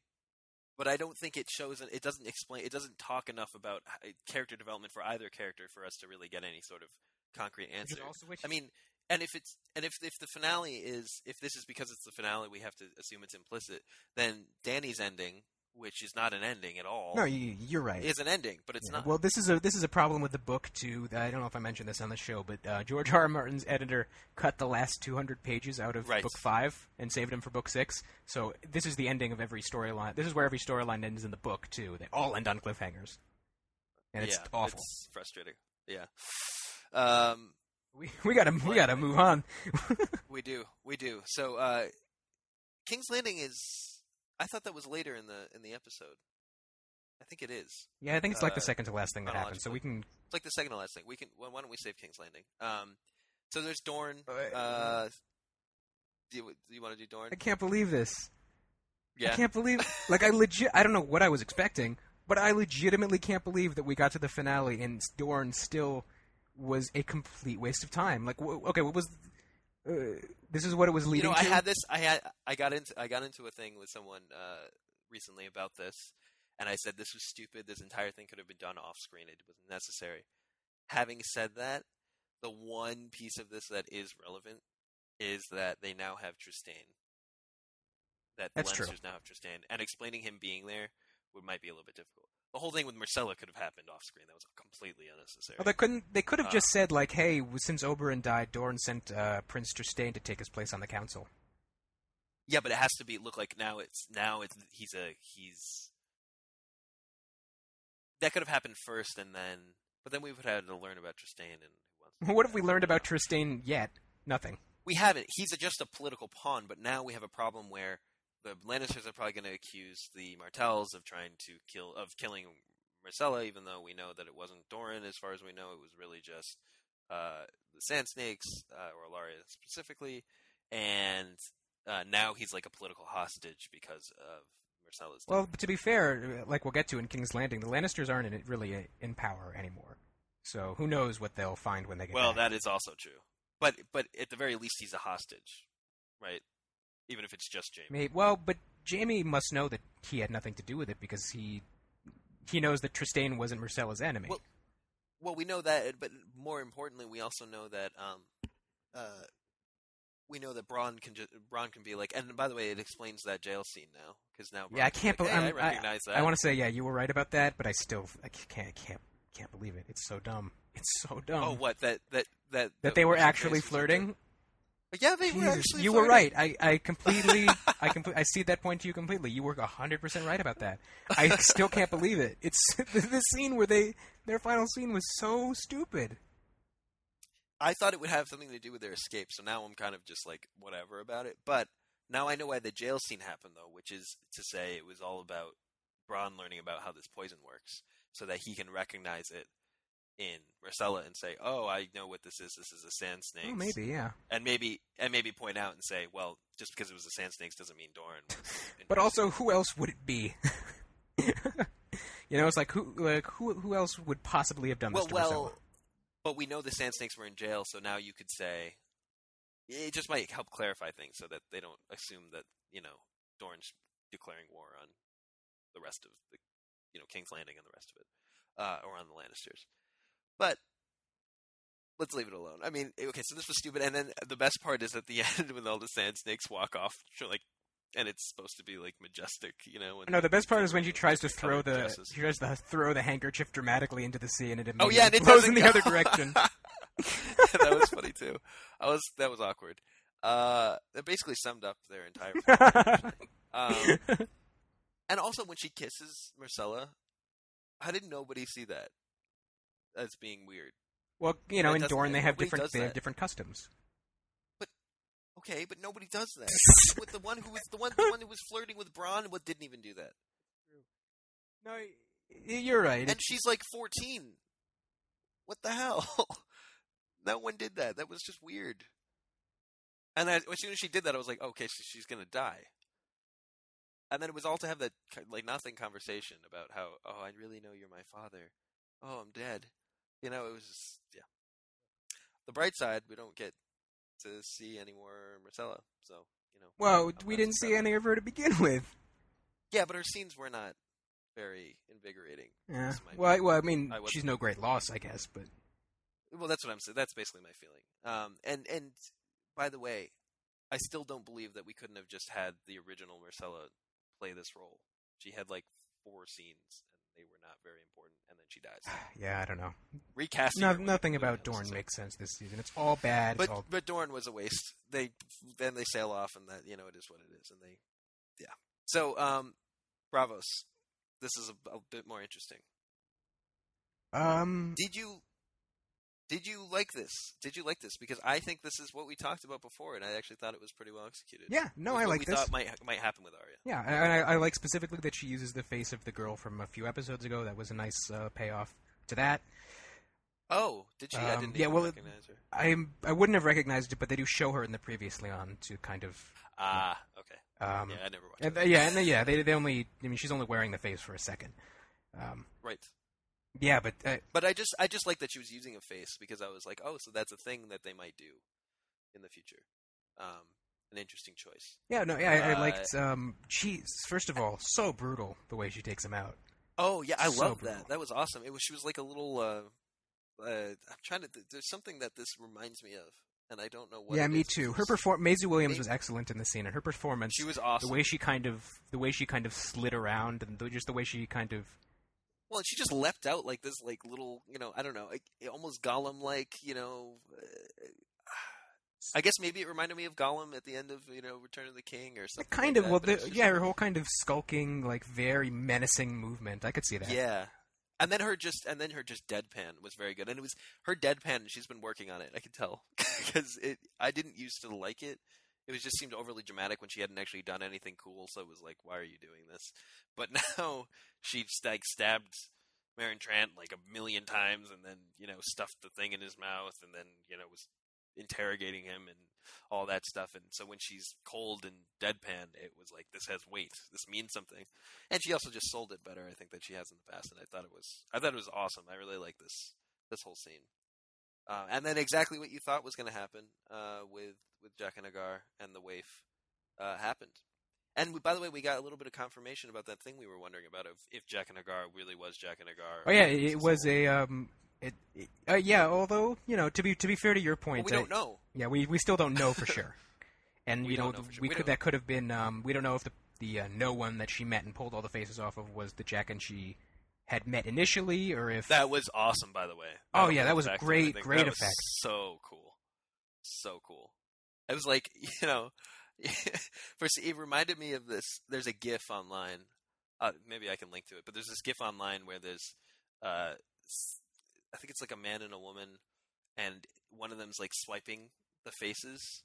but I don't think it shows. It doesn't explain. It doesn't talk enough about character development for either character for us to really get any sort of concrete answer.
also which-
I mean, and if it's and if if the finale is if this is because it's the finale, we have to assume it's implicit. Then Dany's ending, which is not an ending at all,
no, you, you're right.
is an ending, but it's
Yeah,
not.
Well, this is a this is a problem with the book too. I don't know if I mentioned this on the show, but uh, George R. R. Martin's editor cut the last 200 pages out of
Right.
book five and saved them for book six. So this is the ending of every storyline. This is where every storyline ends in the book too. They all end on cliffhangers, and it's
yeah,
awful.
It's frustrating. Yeah. Um,
We we gotta we gotta move on. [laughs]
We do, we do. So, uh, King's Landing is. I thought that was later in the in the episode. I think it is.
yeah, I think it's like the
Uh,
second to last thing that happened. So we can.
It's like the second to last thing. We can. Well, why don't we save King's Landing? Um, so there's Dorne.
Uh,
Uh, do you, do you want to do Dorne?
I can't believe this.
Yeah.
I can't believe. Like I legit. I don't know what I was expecting, but I legitimately can't believe that we got to the finale and Dorne still was a complete waste of time. Like, wh- okay, what was? Uh, this is what it was leading.
You know, I
to.
had this. I had. I got into. I got into a thing with someone uh, recently about this, and I said this was stupid. This entire thing could have been done off screen. It wasn't necessary. Having said that, the one piece of this that is relevant is that they now have Trystane. That the
That's true.
Now have Trystane, and explaining him being there would might be a little bit difficult. The whole thing with Myrcella could have happened off screen. That was completely unnecessary.
Well, they couldn't. They could have
Uh,
just said like, "Hey, since Oberyn died, Dorne sent uh, Prince Trystane to take his place on the council."
Yeah, but it has to be look like now it's now it's he's a he's that could have happened first and then but then we would have had to learn about Trystane and
What have we learned about Trystane yet? Nothing.
we haven't he's a, just a political pawn but now we have a problem where the Lannisters are probably going to accuse the Martells of trying to kill of killing Myrcella even though we know that it wasn't Doran as far as we know it was really just uh, the Sand Snakes uh, or Laria specifically and uh, now he's like a political hostage because of Myrcella's death.
Well, to be fair, like we'll get to in King's Landing, the Lannisters aren't in, really in power anymore. So who knows what they'll find when they get
Well,
back.
that is also true. But but at the very least, he's a hostage, right? Even if it's just Jaime.
May well, but Jaime must know that he had nothing to do with it because he he knows that Trystane wasn't Myrcella's enemy.
Well, Well, we know that, but more importantly, we also know that um, uh, we know that Bronn can ju- Bronn can be like. And by the way, it explains that jail scene now because now
yeah, I
can
can't
be
believe.
like, hey, I recognize that.
I want to say, yeah, you were right about that, but I still I can't can't can't believe it. It's so dumb. It's so dumb.
Oh, what that that that
that they were actually
face was
flirting.
Into- Yeah, they were actually.
you were right. I, I completely, I completely, I see that point to you completely. You were hundred percent right about that. I still can't believe it. It's [laughs] the scene where they, their final scene was so stupid.
I thought it would have something to do with their escape, so now I'm kind of just like whatever about it. But now I know why the jail scene happened, though, which is to say it was all about Bronn learning about how this poison works, so that he can recognize it in Myrcella and say, "Oh, I know what this is. This is a sand snake."
Oh, maybe, yeah.
and maybe and maybe point out and say, "Well, just because it was a sand snakes doesn't mean Doran." Was [laughs]
But also, who else would it be? [laughs] you know, it's like who, like who, who else would possibly have done
well,
this to
well, but we know the sand snakes were in jail, so now you could say it just might help clarify things so that they don't assume that you know Dorne's declaring war on the rest of the you know King's Landing and the rest of it, uh, or on the Lannisters. But let's leave it alone. I mean, okay, so this was stupid, and then the best part is at the [laughs] end when all the sand snakes walk off, like, and it's supposed to be like majestic, you know. And
No, the best part is when she tries to throw the
dresses.
she tries to throw the handkerchief dramatically into the sea, and it
Oh yeah, and it
blows in the
go-
other direction. [laughs]
that was funny too. I was that was awkward. Uh, it basically summed up their entire. [laughs] um, and also, when she kisses Myrcella, how did nobody see that as being weird?
well, you know, in Dorne they have different they have different customs.
But okay, but nobody does that. [laughs] With the one who was the one, the one who was flirting with Bronn, what didn't even do that,
No, you're right.
and she's like fourteen. What the hell? [laughs] no one did that. That was just weird. And then, as soon as she did that, I was like, okay, so she's gonna die. And then it was all to have that like nothing conversation about how, oh, I really know you're my father. Oh, I'm dead. You know, it was just, yeah. The bright side, we don't get to see any more Myrcella, so you know.
well, we didn't see any of her to begin [laughs] with.
Yeah, but her scenes were not very invigorating.
Yeah. Well, I, well, I mean,
I
she's no great loss, I guess, but
Well, that's what I'm saying. That's basically my feeling. Um, and and by the way, I still don't believe that we couldn't have just had the original Myrcella play this role. She had like four scenes, they were not very important, and then she dies. [sighs]
yeah, I don't know.
Recasting.
No, nothing about
sucked.
makes sense this season. It's all bad.
But
all
but Dorne was a waste. They then they sail off, and that you know it is what it is, and they yeah. So um, Braavos, this is a, a bit more interesting.
um.
Did you did you like this? Did you like this? Because I think this is what we talked about before, and I actually thought it was pretty well executed.
Yeah, no, I like
we
this.
thought might might happen with Arya.
Yeah, and I, I like specifically that she uses the face of the girl from a few episodes ago. That was a nice uh, payoff to that.
Oh, did she? I
Um,
didn't
yeah,
even
well,
recognize her.
I I wouldn't have recognized it, but they do show her in the previously on to kind of.
Ah, okay.
Um,
yeah, I never watched.
and,
it.
uh, yeah, and uh, yeah, they they only. I mean, she's only wearing the face for a second. Um,
Right.
Yeah, but uh,
But I just I just like that she was using a face because I was like, oh, so that's a thing that they might do in the future. Um, an interesting choice.
yeah, no, yeah, I, I
Uh,
liked. Um, she's first of all so brutal the way she takes him out.
Oh yeah, I
So
love that. That was awesome. It was she was like a little. Uh, uh, I'm trying to. th- There's something that this reminds me of, and I don't know what.
yeah, me
is.
too. Her perform Maisie Williams
Maybe-
was excellent in the scene, and her performance.
She was awesome.
the way she kind of the way she kind of slid around, and the, just the way she kind of
Well, she just leapt out like this, like little, you know, I don't know, like, almost Gollum-like, you know. Uh, I guess maybe it reminded me of Gollum at the end of, you know, Return of the King or something.
kind
like
of
that,
well, the, yeah, her whole kind of skulking, like very menacing movement. I could see that.
yeah. And then her just, and then her just deadpan was very good, and it was her deadpan. She's been working on it. I could tell [laughs] because it. I didn't used to like it. It was just seemed overly dramatic when she hadn't actually done anything cool. So it was like, why are you doing this? But [laughs] now she like stabbed Meryn Trant like a million times, and then you know stuffed the thing in his mouth, and then you know was interrogating him and all that stuff. And so when she's cold and deadpan, it was like this has weight. This means something. And she also just sold it better, I think, than she has in the past. And I thought it was, I thought it was awesome. I really like this this whole scene. Uh, and then exactly what you thought was going to happen uh, with with Jaqen H'ghar and the waif uh, happened. And we, by the way, we got a little bit of confirmation about that thing we were wondering about of if Jaqen H'ghar really was Jack and Agar.
Oh yeah, it,
this
it
is
was a um, it, it uh, yeah. Although you know, to be to be fair to your
Well,
point,
we
uh,
don't know.
yeah, we we still don't know for sure. [laughs] And
We
you know,
don't know sure.
we
We
could that could have been um, we don't know if the the uh, no one that she met and pulled all the faces off of was the Jack and she had met initially, or if
That was awesome, by the way.
Oh, yeah, that was a great- great effect.
So cool, so cool. It was like [laughs] you know, [laughs] first it reminded me of this. There's a GIF online. Uh, maybe I can link to it, but there's this GIF online where there's, uh, I think it's like a man and a woman, and one of them's like swiping the faces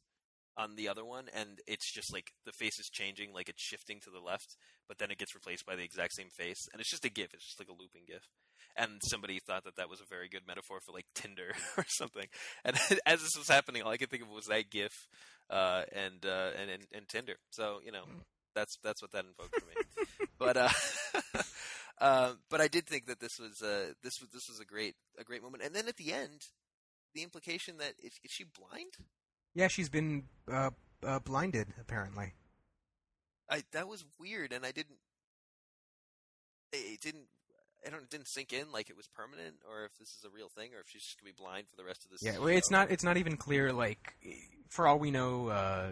on the other one, and it's just like the face is changing, like it's shifting to the left, but then it gets replaced by the exact same face, and it's just a GIF. It's just like a looping GIF and somebody thought that that was a very good metaphor for like Tinder [laughs] or something. And [laughs] as this was happening, all I could think of was that GIF uh, and, uh, and and and Tinder. So you know, that's that's what that invoked for me. but uh, [laughs] uh, but I did think that this was uh, this was this was a great a great moment. And then at the end, the implication that is, is she blind?
Yeah, she's been uh, uh, blinded apparently.
I that was weird, and I didn't. It didn't. I don't. It didn't sink in like it was permanent, or if this is a real thing, or if she's just gonna be blind for the rest of this.
Yeah, well, it's not it's not even clear. Like, for all we know, uh,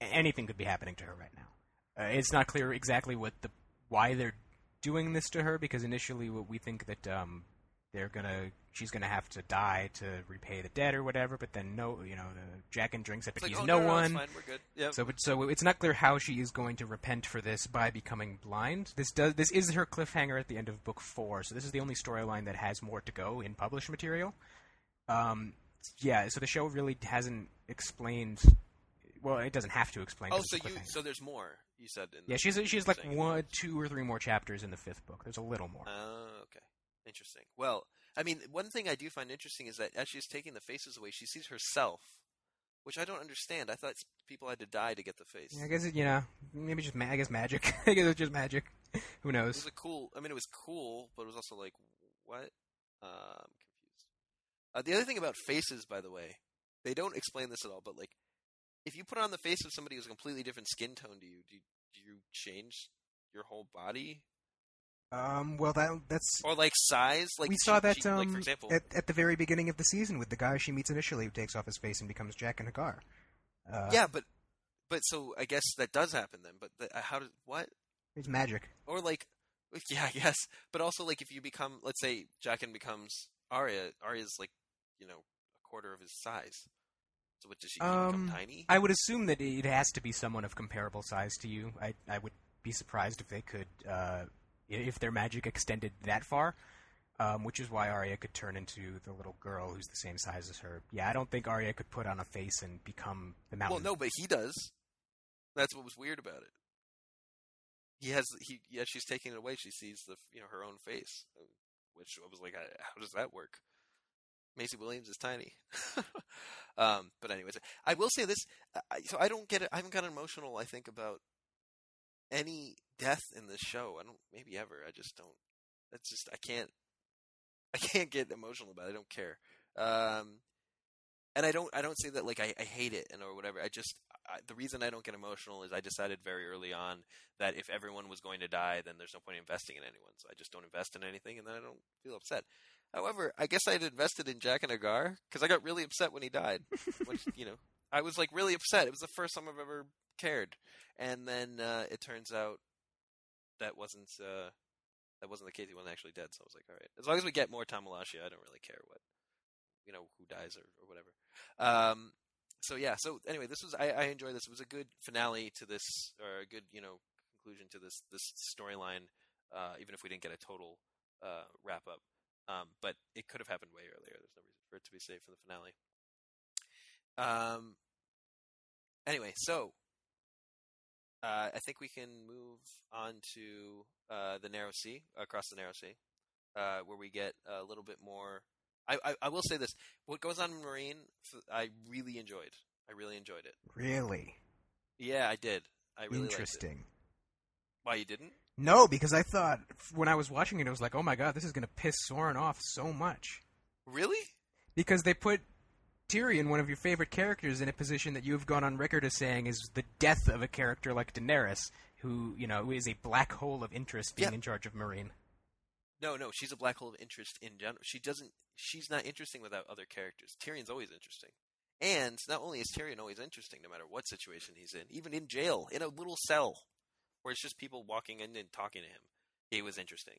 anything could be happening to her right now. Uh, it's not clear exactly what the why they're doing this to her because initially what we think that um, they're gonna she's gonna have to die to repay the debt or whatever. But then no, you know, the Jaqen drinks it, but
It's like,
he's
oh,
no,
no,
one.
we're good. Yep.
So, but, so it's not clear how she is going to repent for this by becoming blind. This does this is her cliffhanger at the end of book four. So this is the only storyline that has more to go in published material. Um, yeah. So the show really hasn't explained. Well, it doesn't have to explain.
oh, so you so there's more. You said. In
yeah,
the-
she's like one, two or three more chapters in the fifth book. There's a little more.
Oh. Interesting. Well, I mean, one thing I do find interesting is that as she's taking the faces away, she sees herself, which I don't understand. I thought people had to die to get the face.
I guess it, you know, maybe just ma- I guess magic. [laughs] I guess it's just magic. [laughs] Who knows?
It was a cool. I mean, it was cool, but it was also like, what? Uh, I'm confused. Uh, the other thing about faces, by the way, they don't explain this at all. But like, if you put on the face of somebody who's a completely different skin tone to you, do you, do you change your whole body
Um, well, that that's
or like size? Like
we
she-
saw that
she-
um,
like for example,
at, at the very beginning of the season with the guy she meets initially who takes off his face and becomes Jaqen H'ghar. Uh,
yeah, but but so I guess that does happen then. But the, uh, how does what?
it's magic.
Or like, [laughs] yeah, I guess. But also like, if you become, let's say, Jaqen becomes Arya. Arya's like, you know, a quarter of his size. So what does she
Um,
become tiny?
I would assume that it has to be someone of comparable size to you. I I would be surprised if they could, uh, if their magic extended that far. Um, which is why Arya could turn into the little girl who's the same size as her. Yeah, I don't think Arya could put on a face and become the mountain.
Well, no, but he does. That's what was weird about it. He has he yeah. She's taking it away. She sees the you know her own face, which I was like, "Uh, how does that work? Maisie Williams is tiny. [laughs] um, but anyways, I will say this. I, so I don't get it. I haven't gotten emotional. I think about any death in this show. I don't maybe ever. I just don't. That's just I can't. [laughs] I can't get emotional about it. I don't care. Um, and I don't I don't say that like I, I hate it and or whatever. I just I, the reason I don't get emotional is I decided very early on that if everyone was going to die, then there's no point investing in anyone. So I just don't invest in anything, and then I don't feel upset. However, I guess I'd invested in Jaqen H'ghar because I got really upset when he died. which [laughs] you know, I was like really upset. It was the first time I've ever cared, and then uh, it turns out that wasn't uh, that wasn't the case. He wasn't actually dead. So I was like, all right, as long as we get more Tom Wlaschiha, I don't really care what you know who dies or, or whatever. Um, so yeah. So anyway, this was I, I enjoyed this. It was a good finale to this, or a good you know conclusion to this this storyline. Uh, even if we didn't get a total uh, wrap up, um, but it could have happened way earlier. There's no reason for it to be saved for the finale. Um. Anyway, so uh, I think we can move on to uh, the Narrow Sea, across the Narrow Sea, uh, where we get a little bit more. I, I, I will say this: what goes on in Meereen, I really enjoyed. I really enjoyed it.
Really
Yeah, I did. I really liked it.
interesting.
Why you didn't?
No, because I thought when I was watching it, I was like, "Oh my god, this is going to piss Soren off so much."
Really?
Because they put Tyrion, one of your favorite characters, in a position that you have gone on record as saying is the death of a character like Daenerys, who you know is a black hole of interest being in charge of Meereen.
No, no. She's a black hole of interest in general. She doesn't. She's not interesting without other characters. Tyrion's always interesting. And not only is Tyrion always interesting, no matter what situation he's in, even in jail, in a little cell, where it's just people walking in and talking to him, he was interesting.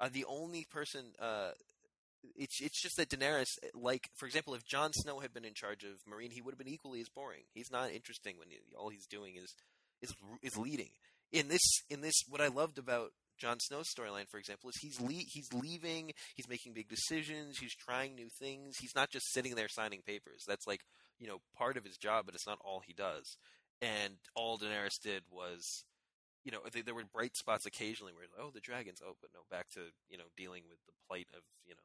Uh, the only person, uh, it's it's just that Daenerys, like for example, if Jon Snow had been in charge of Meereen, he would have been equally as boring. He's not interesting when he, all he's doing is is is leading. In this in this, what I loved about Jon Snow's storyline, for example, is he's le- he's leaving, he's making big decisions, he's trying new things. He's not just sitting there signing papers. That's like you know part of his job, but it's not all he does. And all Daenerys did was, you know, th- there were bright spots occasionally where oh the dragons, oh but no, back to you know dealing with the plight of you know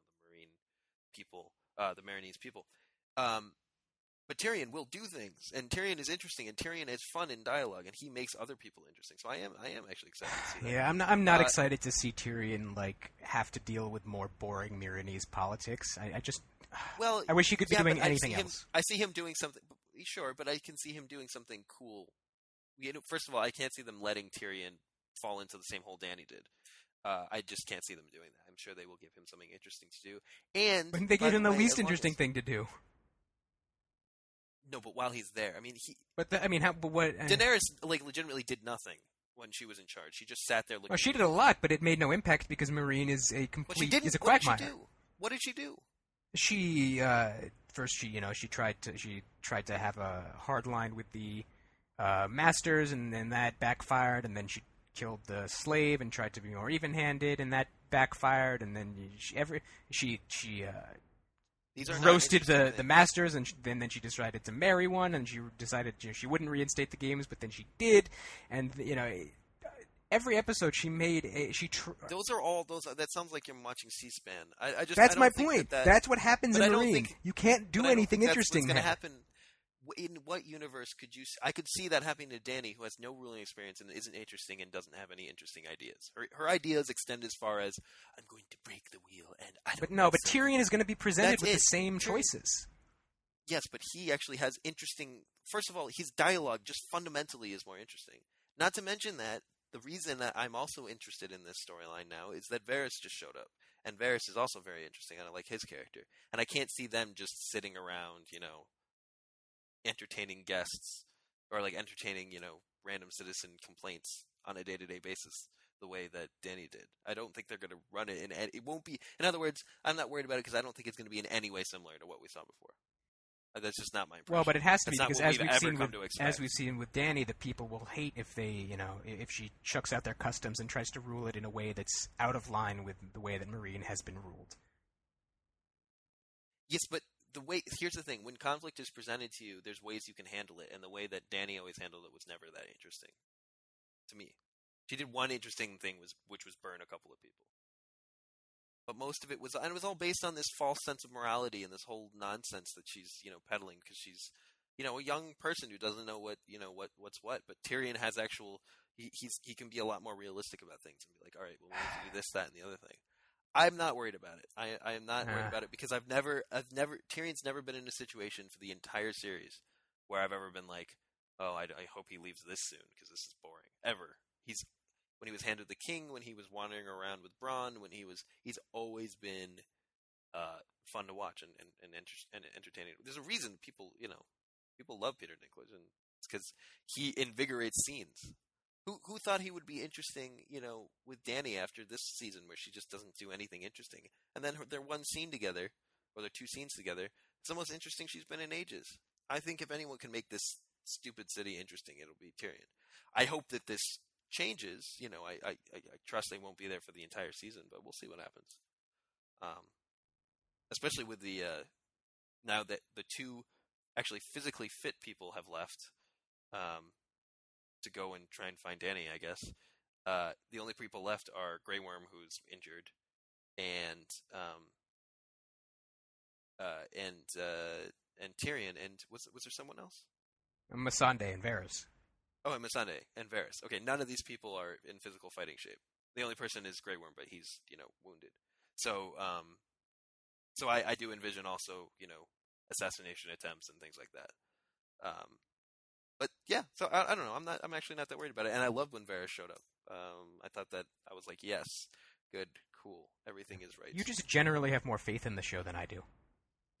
people, uh, the Meereenese people. Um, but Tyrion will do things, and Tyrion is interesting, and Tyrion is fun in dialogue, and he makes other people interesting. So I am, I am actually excited to see that.
Yeah, I'm not. I'm not
Uh,
excited to see Tyrion like have to deal with more boring Meereenese politics. I, I just,
Well,
I wish he could be
yeah,
doing
I
anything
him,
else.
I see him doing something. Sure, but I can see him doing something cool. You know, first of all, I can't see them letting Tyrion fall into the same hole Dany did. Uh, I just can't see them doing that. I'm sure they will give him something interesting to do. And
But they gave him the
way,
least interesting
as-
thing to do.
No, but while he's there, I mean, he
But the, I mean, how? But what? uh,
Daenerys like legitimately did nothing when she was in charge. She just sat there looking.
well, she did a lot, but it made no impact because Meereen is a complete
didn't.
is a
what did she
quagmire.
do? What did she do?
She uh, first she you know she tried to she tried to have a hard line with the uh, masters, and then that backfired, and then she killed the slave and tried to be more even-handed, and that backfired, and then she every she she uh,
These are
roasted the, the masters, and then then she decided to marry one, and she decided you know, she wouldn't reinstate the games, but then she did, and you know every episode she made a, she. Tr-
Those are all those. That sounds like you're watching C-SPAN. I, I just.
that's
I
my point.
That, that,
that's what happens in Meereen.
think-
you can't do
but I don't
anything
that's
interesting.
What's going to happen? In what universe could you? s- I could see that happening to Dany, who has no ruling experience and isn't interesting and doesn't have any interesting ideas. Her, her ideas extend as far as I'm going to break the wheel, and I don't.
But no, but Tyrion is going to be presented
That's
with the same
Tyrion-
choices.
Yes, but he actually has interesting. First of all, his dialogue just fundamentally is more interesting. Not to mention that the reason that I'm also interested in this storyline now is that Varys just showed up, and Varys is also very interesting, and I like his character. And I can't see them just sitting around, you know, entertaining guests or like entertaining, you know, random citizen complaints on a day-to-day basis the way that Dany did. I don't think they're going to run it in. any- It won't be. In other words, I'm not worried about it because I don't think it's going to be in any way similar to what we saw before. Uh, That's just not my impression.
Well, but it has to be
That's
because as
we've
we've seen with, as we've seen with Dany, the people will hate if they, you know, if she chucks out their customs and tries to rule it in a way that's out of line with the way that Meereen has been ruled.
Yes, but the way here's the thing: when conflict is presented to you, there's ways you can handle it, and the way that Dany always handled it was never that interesting to me. She did one interesting thing, was which was burn a couple of people, but most of it was, and it was all based on this false sense of morality and this whole nonsense that she's, you know, peddling because she's, you know, a young person who doesn't know what, you know, what what's what. But Tyrion has actual, he, he's he can be a lot more realistic about things and be like, all right, well, we need to do this, that, and the other thing. I'm not worried about it. I I am not worried
Ah.
about it because I've never I've never Tyrion's never been in a situation for the entire series where I've ever been like, oh, I, I hope he leaves this soon because this is boring. Ever. He's when he was handed the king, when he was wandering around with Bronn, when he was he's always been uh, fun to watch and and and, inter- and entertaining. There's a reason people you know people love Peter Dinklage and it's because he invigorates scenes. Who who thought he would be interesting, you know, with Dany after this season where she just doesn't do anything interesting, and then her, their one scene together, or their two scenes together, it's the most interesting she's been in ages. I think if anyone can make this stupid city interesting, it'll be Tyrion. I hope that this changes. You know, I I, I I trust they won't be there for the entire season, but we'll see what happens. Um, especially with the uh, now that the two actually physically fit people have left. Um, to go and try and find Dany, I guess. Uh, the only people left are Grey Worm, who's injured, and um, uh, and uh, and Tyrion, and was was there someone else?
Missandei and Varys.
Oh, and Missandei and Varys. Okay, none of these people are in physical fighting shape. The only person is Grey Worm, but he's you know wounded. So um, so I, I do envision also you know assassination attempts and things like that. Um, but yeah, so I, I don't know. I'm not. I'm actually not that worried about it. And I loved when Varys showed up. Um, I thought that I was like, yes, good, cool, everything is right.
You just generally have more faith in the show than I do. [laughs]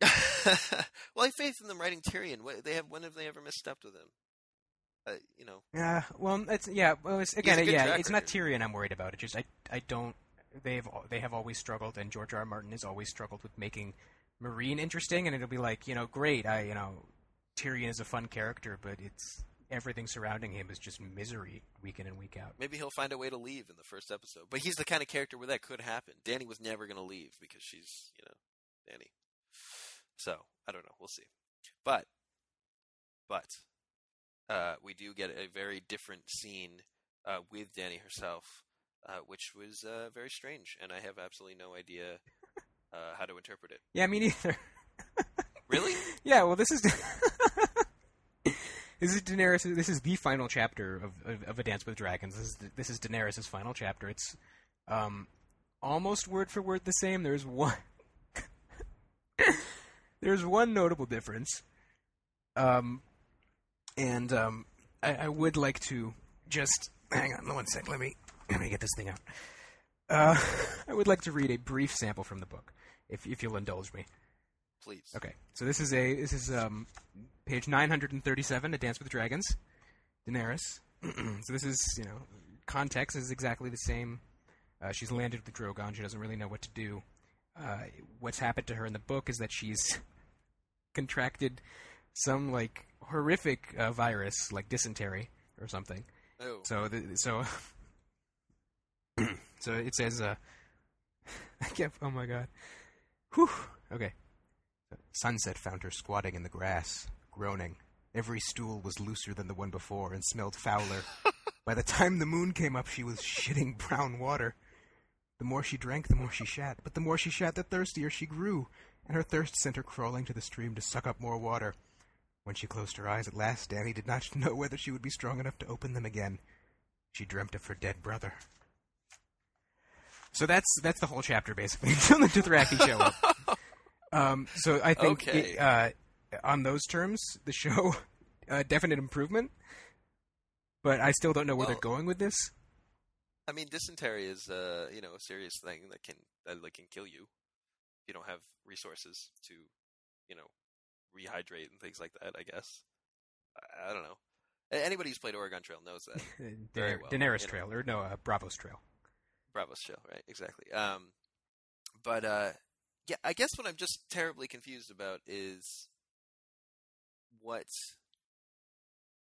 well, I have faith in them writing Tyrion. What, they have. When have they ever misstepped with him? Uh, you know.
Yeah, well, it's yeah. Well, it's, again, yeah, it's not. Tyrion I'm worried about. It just I, I don't. They've they have always struggled, and George R. R. Martin has always struggled with making Meereen interesting. And it'll be like, you know, great. I, you know, Tyrion is a fun character, but it's everything surrounding him is just misery week in and week out.
Maybe he'll find a way to leave in the first episode. But he's the kind of character where that could happen. Dany was never going to leave because she's, you know, Dany. So, I don't know. We'll see. But, but, uh, we do get a very different scene uh, with Dany herself, uh, which was uh, very strange, and I have absolutely no idea uh, how to interpret it.
Yeah, me neither. [laughs]
Really?
Yeah, well, this is [laughs] this is Daenerys. This is the final chapter of, of, of A Dance with Dragons. This is this is Daenerys' final chapter. It's um, almost word for word the same. There's one [laughs] there's one notable difference, um, and um, I, I would like to just hang on one sec. Let me let me get this thing out. Uh, [laughs] I would like to read a brief sample from the book, if if you'll indulge me.
Please.
Okay, so this is a this is um, page 937, A Dance with Dragons, Daenerys. [clears throat] so this is you know context is exactly the same. Uh, she's landed with the Drogon. She doesn't really know what to do. uh, what's happened to her in the book is that she's contracted some like horrific uh, virus, like dysentery or something.
Oh,
So, the, so, [clears throat] so it says, uh, [laughs] I can't. Oh my god. Whew. Okay. Sunset found her squatting in the grass, groaning. Every stool was looser than the one before and smelled fouler. [laughs] By the time the moon came up, she was shitting brown water. The more she drank, the more she shat. But the more she shat, the thirstier she grew, and her thirst sent her crawling to the stream to suck up more water. When she closed her eyes at last, Dany did not [laughs] know whether she would be strong enough to open them again. She dreamt of her dead brother. So that's that's the whole chapter basically [laughs] until the Dothraki show up. Um, so I think
Okay.
it, uh, on those terms, the show [laughs] uh, definite improvement. But I still don't know where
Well-
they're going with this.
I mean, dysentery is uh, you know a serious thing that can that like, can kill you if you don't have resources to, you know, rehydrate and things like that. I guess. I, I don't know. Anybody who's played Oregon Trail knows that. [laughs] Very
Da-
well,
Daenerys
you know.
Trail or no, uh, Braavos Trail.
Bravo's Trail, right? Exactly. Um, but uh, yeah, I guess what I'm just terribly confused about is what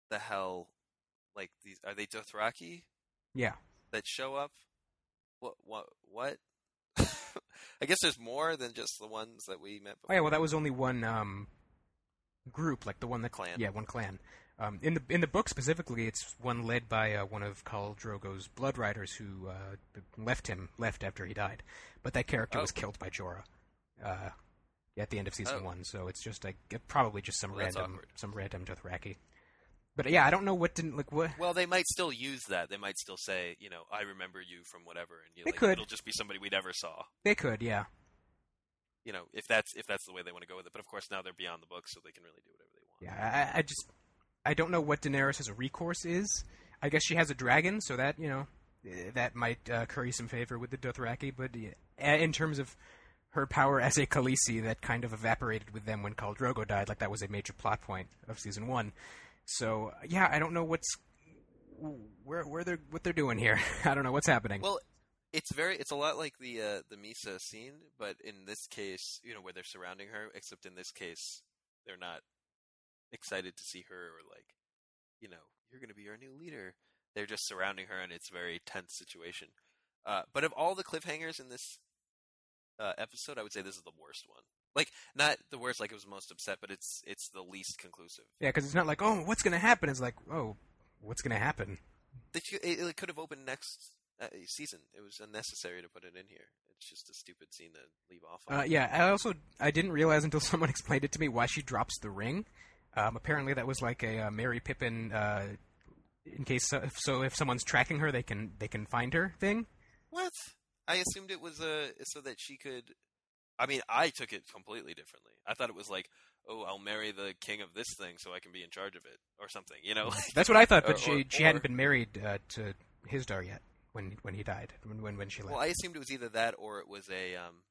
the hell, like these are they Dothraki
Yeah.
that show up? What? What? What? [laughs] I guess there's more than just the ones that we met.
Oh yeah, well that was only one um, group, like the one that
Clan.
Yeah, one clan. Um, in the in the book specifically, it's one led by uh, one of Khal Drogo's blood riders who uh, left him left after he died, but that character
Oh.
was killed by Jorah uh, at the end of season
Oh.
one. So it's just like probably just some
Well,
random some random Dothraki. But yeah, I don't know what didn't like what.
Well, they might still use that. They might still say, you know, I remember you from whatever, and you
They
like,
could.
it'll just be somebody we never saw.
They could, yeah.
You know, if that's if that's the way they want to go with it. But of course, now they're beyond the book, so they can really do whatever they want.
Yeah, I, I just I don't know what Daenerys' recourse is. I guess she has a dragon, so that you know eh, that might uh, curry some favor with the Dothraki. But in terms of her power as a Khaleesi, that kind of evaporated with them when Khal Drogo died. Like that was a major plot point of season one. So yeah, I don't know what's where where they're what they're doing here. [laughs] I don't know what's happening.
Well, it's very it's a lot like the uh, the Mhysa scene, but in this case, you know, where they're surrounding her. Except in this case, they're not excited to see her or like, you know, you're going to be our new leader. They're just surrounding her, and it's a very tense situation. Uh, but of all the cliffhangers in this uh, episode, I would say this is the worst one. Like, not the worst, like it was most upset, but it's it's the least conclusive.
yeah, because it's not like oh, what's gonna happen? It's like oh, what's gonna happen?
It, it could have opened next uh, season. It was unnecessary to put it in here. It's just a stupid scene to leave off. On.
Uh, yeah, I also I didn't realize until [laughs] someone explained it to me why she drops the ring. Um, apparently, that was like a uh, Mary Pippin, uh, in case so, so if someone's tracking her, they can they can find her thing.
What? I assumed it was uh, so that she could. I mean, I took it completely differently. I thought it was like, oh, I'll marry the king of this thing so I can be in charge of it, or something. You know? [laughs]
That's what I thought, but
Or-
she
or-
she
or-
hadn't been married uh, to Hizdahr yet when when he died when when, when she left.
well, I assumed it was either that or it was a um,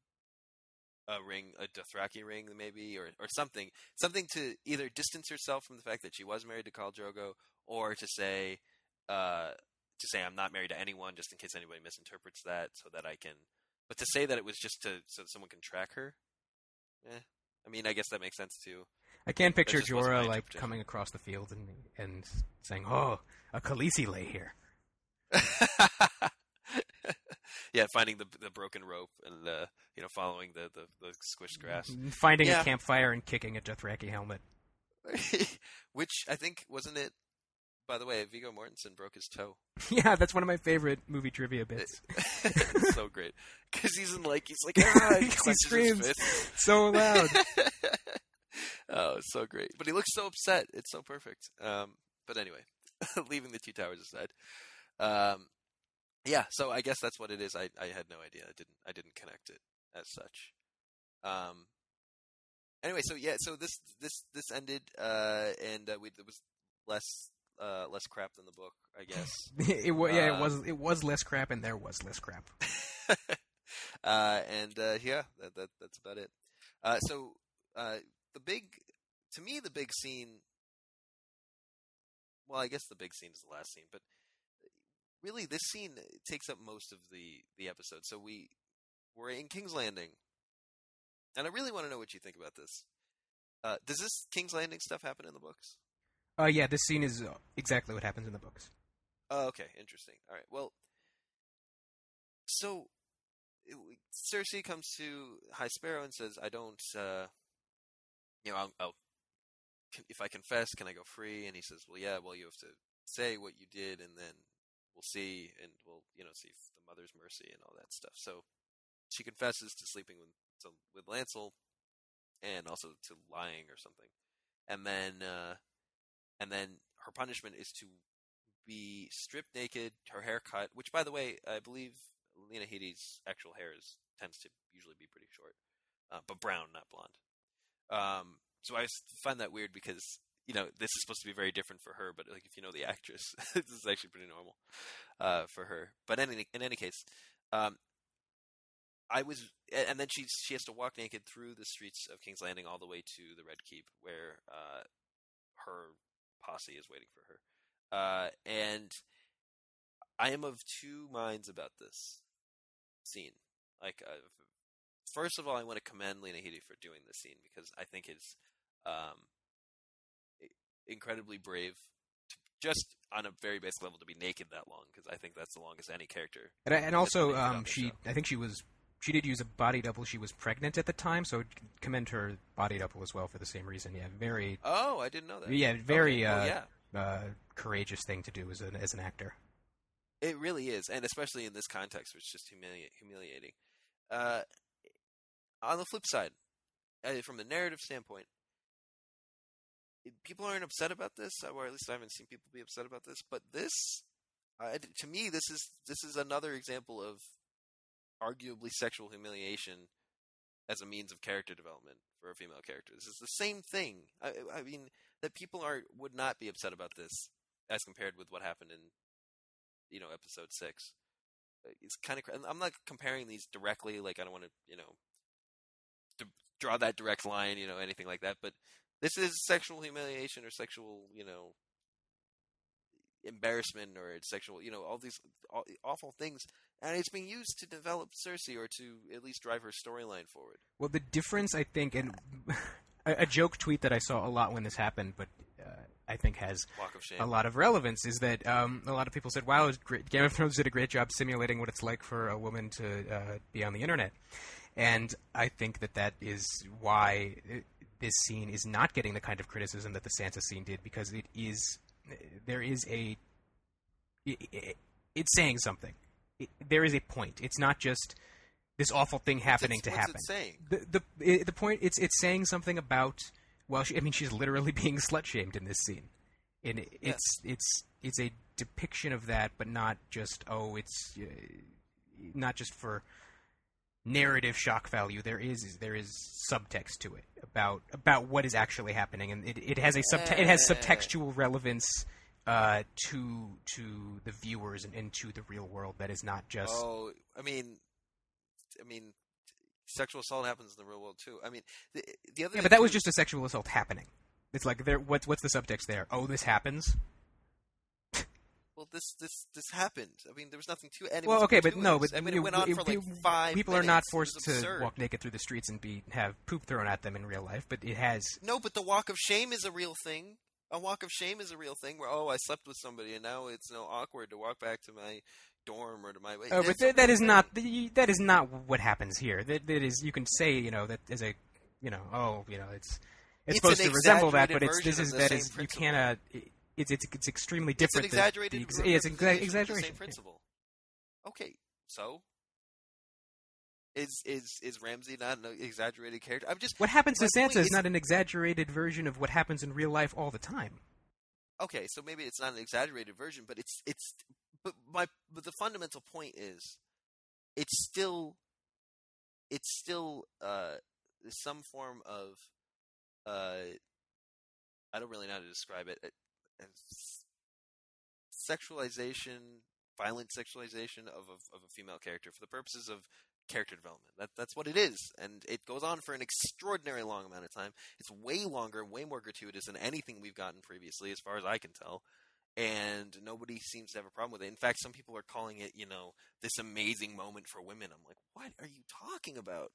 a ring, a Dothraki ring, maybe, or or something, something to either distance herself from the fact that she was married to Khal Drogo, or to say, uh, to say I'm not married to anyone, just in case anybody misinterprets that, so that I can. But to say that it was just to so that someone can track her, eh. I mean, I guess that makes sense too.
I can picture
just wasn't picture
Jorah like coming across the field and and saying, "Oh, a Khaleesi lay here." [laughs]
yeah, finding the the broken rope and uh, you know following the, the, the squished grass,
Finding
Yeah.
a campfire and kicking a Dothraki helmet. [laughs]
which I think wasn't it. By the way, Viggo Mortensen broke his toe. [laughs]
yeah, that's one of my favorite movie trivia bits. [laughs]
It's so great because he's in like he's like [laughs] ah, he,
He screams. so loud.
oh, it's so great. But he looks so upset. It's so perfect. Um, but anyway, leaving the two towers aside. Um, yeah, so I guess that's what it is. I, I had no idea. I didn't I didn't connect it as such. Um. Anyway, so yeah, so this this this ended, uh, and uh, we there was less uh less crap than the book, I guess. [laughs]
it wa- yeah,
Uh,
it was it was less crap, and there was less crap. [laughs]
uh, and uh, yeah, that, that that's about it. Uh, so uh, the big, to me, the big scene. Well, I guess the big scene is the last scene, but really, this scene takes up most of the the episode. So we we're in King's Landing, and I really want to know what you think about this. Uh, does this King's Landing stuff happen in the books?
Uh, yeah, this scene is uh, exactly what happens in the books.
Oh, okay, interesting. All right, well, so Cersei comes to High Sparrow and says, "I don't, uh, you know, I'll, I'll, if I confess, can I go free?" And he says, "Well, yeah. Well, you have to say what you did, and then we'll see, and we'll, you know, see if the mother's mercy and all that stuff." So she confesses to sleeping with to, with Lancel, and also to lying or something, and then, uh, and then her punishment is to be stripped naked, her hair cut. Which, by the way, I believe Lena Headey's actual hair is tends to usually be pretty short, uh, but brown, not blonde. Um, so I find that weird because you know this is supposed to be very different for her, but like if you know the actress, [laughs] this is actually pretty normal uh, for her. But in any, in any case, um, I was, and then she she has to walk naked through the streets of King's Landing all the way to the Red Keep, where uh, her posse is waiting for her. Uh, and I am of two minds about this scene. Like, uh, first of all, I want to commend Lena Headey for doing this scene because I think it's um, incredibly brave, just on a very basic level, to be naked that long because I think that's the longest any character.
And, and also, um, she, I think she was, she did use a body double. She was pregnant at the time, so commend her body double as well for the same reason. Yeah, very.
Oh, I didn't know that.
Yeah, very.
Okay.
Uh,
oh, yeah.
Uh, courageous thing to do as an as an actor.
It really is, and especially in this context, which is just humili- humiliating. Uh, on the flip side, uh, from the narrative standpoint, people aren't upset about this, or at least I haven't seen people be upset about this. But this, uh, to me, this is this is another example of arguably sexual humiliation as a means of character development for a female character. This is the same thing. I, I mean, that people are would not be upset about this as compared with what happened in, you know, episode six. Uh, it's kind of. I'm not comparing these directly. Like I don't want to, you know, to draw that direct line, you know, anything like that. But this is sexual humiliation or sexual, you know, embarrassment or it's sexual, you know, all these awful things, and it's being used to develop Cersei or to at least drive her storyline forward.
Well, the difference, I think, and [laughs] a, a, joke tweet that I saw a lot when this happened, but uh, I think has a lot of relevance, is that um, a lot of people said, "Wow, Game of Thrones did a great job simulating what it's like for a woman to uh, be on the internet," and I think that that is why. It, this scene is not getting the kind of criticism that the Sansa scene did because it is there is a it, it, it's saying something. It, there is a point. It's not just this awful thing happening to happen.
Saying?
The the the point it's it's saying something about well, she, I mean, she's literally [laughs] being slut shamed in this scene, and it's
yes.
it's it's a depiction of that, but not just oh, it's uh, not just for narrative shock value. There is there is subtext to it about about what is actually happening, and it, it has a subte- it has subtextual relevance uh, to to the viewers and, and to the real world that is not just.
Oh, I mean, I mean, sexual assault happens in the real world too. I mean, the, the other
yeah, but that was just a sexual assault happening. It's like there. What's what's the subtext there? Oh, this happens.
Well, this this this happened. I mean, there was nothing to it.
Well, okay, but no,
but I mean, it went on for like five.
People
minutes.
are not forced
to
absurd. walk naked through the streets and be have poop thrown at them in real life, but it has.
No, but the walk of shame is a real thing. A walk of shame is a real thing. Where oh, I slept with somebody, and now it's you know, awkward to walk back to my dorm or to my.
Oh, but th- that is not that is not what happens here. That that is you can say you know that as a you know oh you know it's it's,
It's
supposed to resemble that, but it's this is
the
that is you
principle.
cannot. It, it's it's it's extremely
It's an
different. than
exaggerated.
ex- it's an exa-
representation of the
exaggeration.
Same principle. Okay, so is is is Ramsay not an exaggerated character? I'm just
What happens to is
is-
not an exaggerated version of what happens in real life all the time.
okay. So maybe it's not an exaggerated version, but it's it's. But my but the fundamental point is, it's still, it's still uh some form of uh. I don't really know how to describe it. Sexualization, violent sexualization of a, of a female character for the purposes of character development. That that's what it is, and it goes on for an extraordinary long amount of time. It's way longer, way more gratuitous than anything we've gotten previously, as far as I can tell. And nobody seems to have a problem with it. In fact, some people are calling it, you know, this amazing moment for women. I'm like, what are you talking about?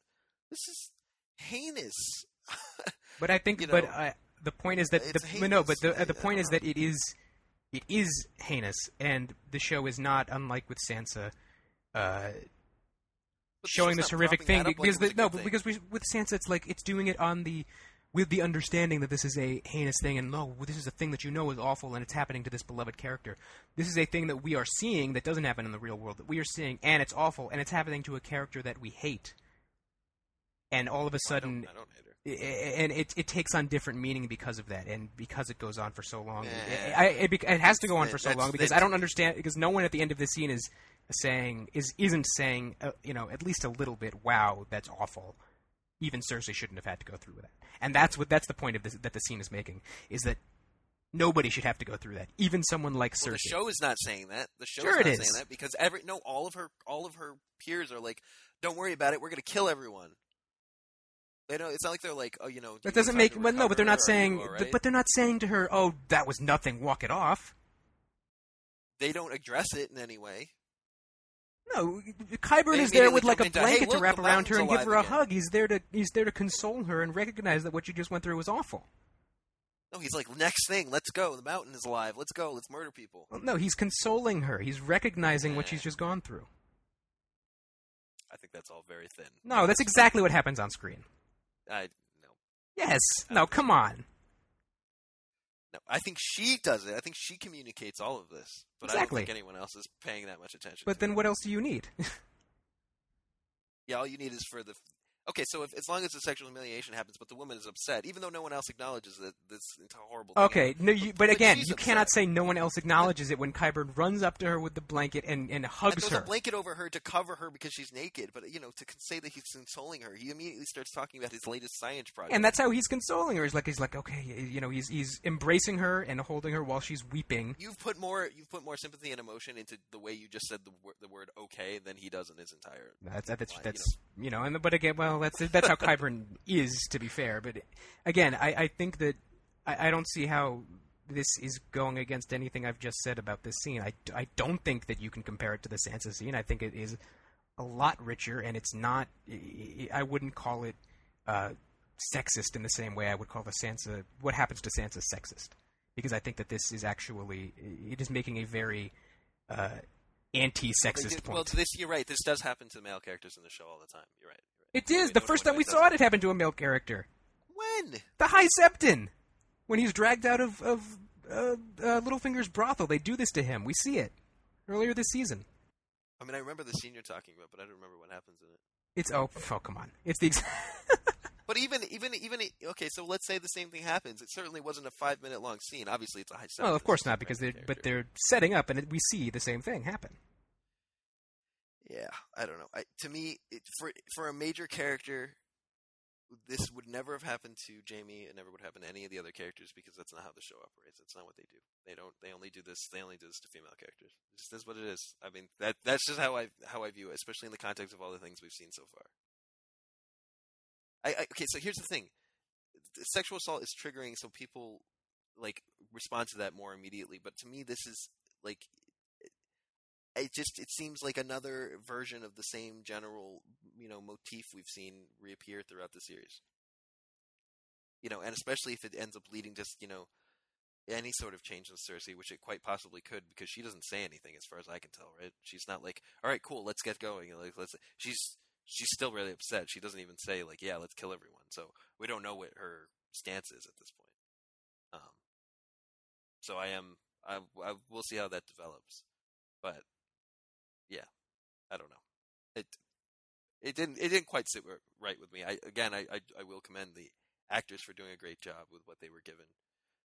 This is heinous. [laughs]
But I think,
You
but
know,
uh, the point is that
it's
the, no, but the, uh, the point is that it is, it is heinous, and the show is not unlike with Sansa, uh, showing this horrific thing
like
because
it
the, no, but
thing.
because we, with Sansa, it's like it's doing it on the with the understanding that this is a heinous thing, and no, this is a thing that you know is awful, and it's happening to this beloved character. This is a thing that we are seeing that doesn't happen in the real world that we are seeing, and it's awful, and it's happening to a character that we hate. And all of a
I don't,
sudden,
I don't.
I- and it it takes on different meaning because of that, and because it goes on for so long.
Yeah.
I, it, bec- it has to go on for so long because I don't understand because no one at the end of the scene is saying is isn't saying uh, you know at least a little bit. Wow, that's awful. Even Cersei shouldn't have had to go through with that, and that's what that's the point of this that the scene is making is that nobody should have to go through that. Even someone like
Well,
Cersei.
the show is not saying that. The show
Sure
not
it
saying that because every no, all of her, all of her peers are like, "Don't worry about it. We're gonna kill everyone." They don't. It's not like they're like, "Oh, you know."
that doesn't make no, but they're not saying
right?"
but they're not saying to her, "Oh, that was nothing. Walk it off."
they don't address it in any way.
No,
Qyburn
is there with like a
jump into, "Hey,
blanket to wrap around her and give her a
again."
hug. He's there to he's there to console her and recognize that what you just went through was awful.
No, he's like, "Next thing, let's go. The mountain is alive. Let's go. Let's murder people."
Well, no, he's consoling her. He's recognizing what she's just gone through.
I think that's all very thin.
No, that's exactly what happens on screen.
I no,
Yes. Uh, no, come on.
no. I think she does it. I think she communicates all of this, but I don't think anyone else is paying that much attention.
But then
it.
what else do you need? [laughs]
Yeah, all you need is for the. Okay, so if as long as the sexual humiliation happens, but the woman is upset, even though no one else acknowledges that this horrible. thing
Okay,
happened.
no, you, but
But
again, you
upset.
cannot say no one else acknowledges it when Qyburn runs up to her with the blanket and, and
And
hugs
throws
her.
a blanket over her to cover her because she's naked. But you know, to say that he's consoling her, he immediately starts talking about his latest science project.
And that's how he's consoling her. He's like, he's like, okay, you know, he's he's embracing her and holding her while she's weeping.
you've put more you've put more sympathy and emotion into the way you just said the word the word okay than he does in his entire.
That's that's
line,
that's you know, and but again, well, that's that's how Qyburn is to be fair. But again, I, I think that I, I don't see how this is going against anything I've just said about this scene. I, I don't think that you can compare it to the Sansa scene. I think it is a lot richer, and it's not. I- wouldn't call it uh, sexist in the same way I would call the Sansa. What happens to Sansa sexist? Because I think that this is actually it is making a very uh, anti-sexist point.
well, this you're right. This does happen to the male characters in the show all the time. You're right.
It is. The first time we saw it,
happen.
it happened to a male character.
When?
The High Septon. When he's dragged out of, of uh, uh, Littlefinger's brothel, they do this to him. We see it earlier this season.
I mean, I remember the scene you're talking about, but I don't remember what happens in it.
It's oh, oh come on! It's the ex- [laughs]
But even, even, even okay. So let's say the same thing happens. It certainly wasn't a five minute long scene. Obviously, it's a high.
well, of course not because they're
random
but they're setting up and it, we see the same thing happen.
Yeah, I don't know. I, to me, it, for for a major character, this would never have happened to Jaime. It never would happen to any of the other characters because that's not how the show operates. That's not what they do. They don't. They only do this. They only do this to female characters. Just is what it is. I mean, that that's just how I how I view it, especially in the context of all the things we've seen so far. I, I okay. So here's the thing: sexual assault is triggering, so people like respond to that more immediately. But to me, this is like it just it seems like another version of the same general you know motif we've seen reappear throughout the series. You know, and especially if it ends up leading to you know any sort of change in Cersei, which it quite possibly could, because she doesn't say anything as far as I can tell. Right? She's not like, all right, cool, let's get going. Like, let's. She's she's still really upset. She doesn't even say like, yeah, let's kill everyone. So we don't know what her stance is at this point. Um. So I am. I, I we'll see how that develops, but I don't know. It it didn't it didn't quite sit right with me. I again I, I I will commend the actors for doing a great job with what they were given.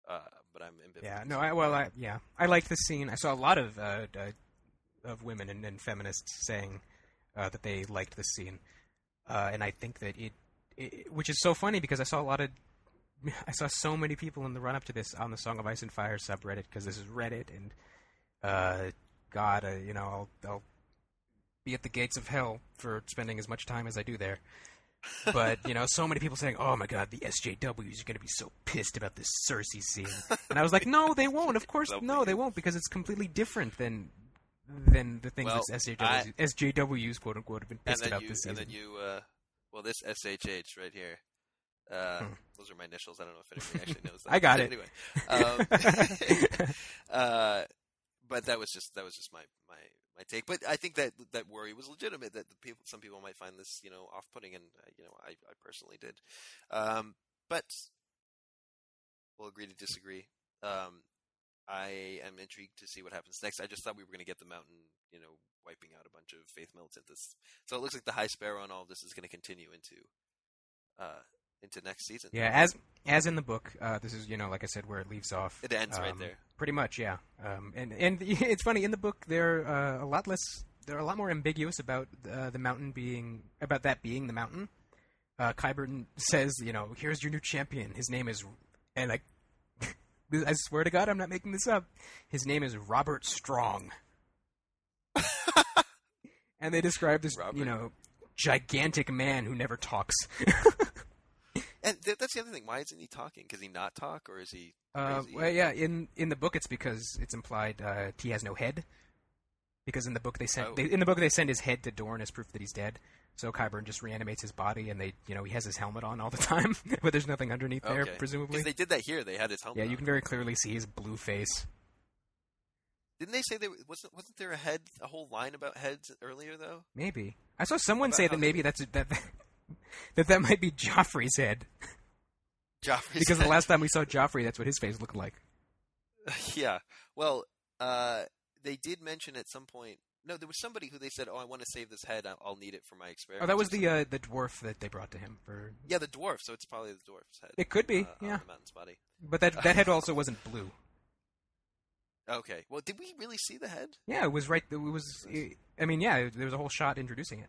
Uh, but I'm ambivalent.
Yeah, no, I, well, I, yeah, I liked the scene. I saw a lot of uh, uh, of women and, and feminists saying uh, that they liked the scene, uh, and I think that it, it, which is so funny because I saw a lot of, [laughs] I saw so many people in the run up to this on the Song of Ice and Fire subreddit because this is Reddit, and uh, God, uh, you know, I'll, I'll be at the gates of hell for spending as much time as I do there. but you know, so many people saying, "Oh my God, the SJWs are going to be so pissed about this Cersei scene," and I was like, "No, they [laughs] won't. Of course, no, they won't, because it's completely different than than the things
Well,
that SJWs, SJWs quote unquote have been pissed about
you
this
and then you uh, well, this SHH right here. Uh,
Hmm.
Those are my initials. I don't know if anybody actually knows that. [laughs]
I got [laughs] it.
Anyway, um, uh, but that was just that was just my my my take. But I think that that worry was legitimate. That the people, some people might find this, you know, off-putting, and uh, you know, I, I personally did. Um, but we'll agree to disagree. Um, I am intrigued to see what happens next. I just thought we were going to get the mountain, you know, wiping out a bunch of faith militants. So it looks like the high sparrow on all of this is going to continue into uh, into next season.
Yeah, as as in the book, uh, this is you know like I said where it leaves off.
It ends right
Um,
there.
Pretty much, yeah. Um, and and [laughs] it's funny in the book they're uh, a lot less. They're a lot more ambiguous about uh, the mountain being about that being the mountain. Uh, Qyburn says, you know, here's your new champion. His name is, and I, [laughs] I swear to God, I'm not making this up. His name is Robert Strong. [laughs] and they describe this,
Robert.
you know, gigantic man who never talks.
And th- that's the other thing. Why isn't he talking? Because he not talk, or is he?
Uh, well, yeah, in in the book it's because it's implied uh, he has no head. Because in the book they send
Oh.
they, in the book they send his head to Dorne as proof that he's dead. So Qyburn just reanimates his body, and they you know he has his helmet on all the [laughs] time, but there's nothing underneath there, presumably.
Because they did that here. They had his helmet.
Yeah, you can very clearly see his blue face.
Didn't they say there wasn't wasn't there a head a whole line about heads earlier though?
Maybe I saw someone
About
say that maybe that's that that that might be Joffrey's head
Joffrey's
because the last time we saw Joffrey, that's what his face looked like. [laughs]
yeah. Well, uh, they did mention at some point. No, there was somebody who they said, "Oh, I want to save this head. I'll, I'll need it for my experiment."
Oh, that was the uh, the dwarf that they brought to him for.
yeah, the dwarf. So it's probably the dwarf's head.
It could be,
uh,
yeah.
mountain's body.
But that that [laughs] head also wasn't blue.
Okay. Well, did we really see the head?
Yeah, it was right. It was. I mean, yeah, there was a whole shot introducing it.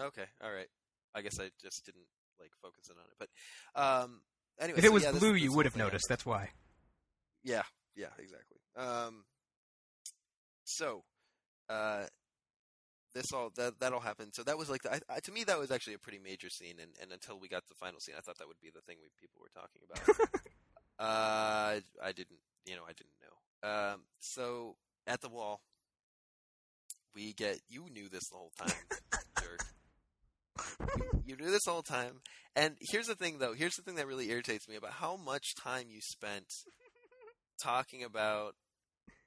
Okay. All right. I guess I just didn't like focus in on it. But um, anyway,
If it
so,
was
yeah,
blue,
this
you would have noticed. That's why.
Yeah, yeah, exactly. Um, so, uh, this all that that all happened. So that was like the, I, I, to me that was actually a pretty major scene. And, and until we got to the final scene, I thought that would be the thing we people were talking about. [laughs] uh, I didn't, you know, I didn't know. Um, so at the wall, we get. You knew this the whole time, [laughs] jerk. [laughs] You, do this all the time. And here's the thing, though. Here's the thing that really irritates me about how much time you spent talking about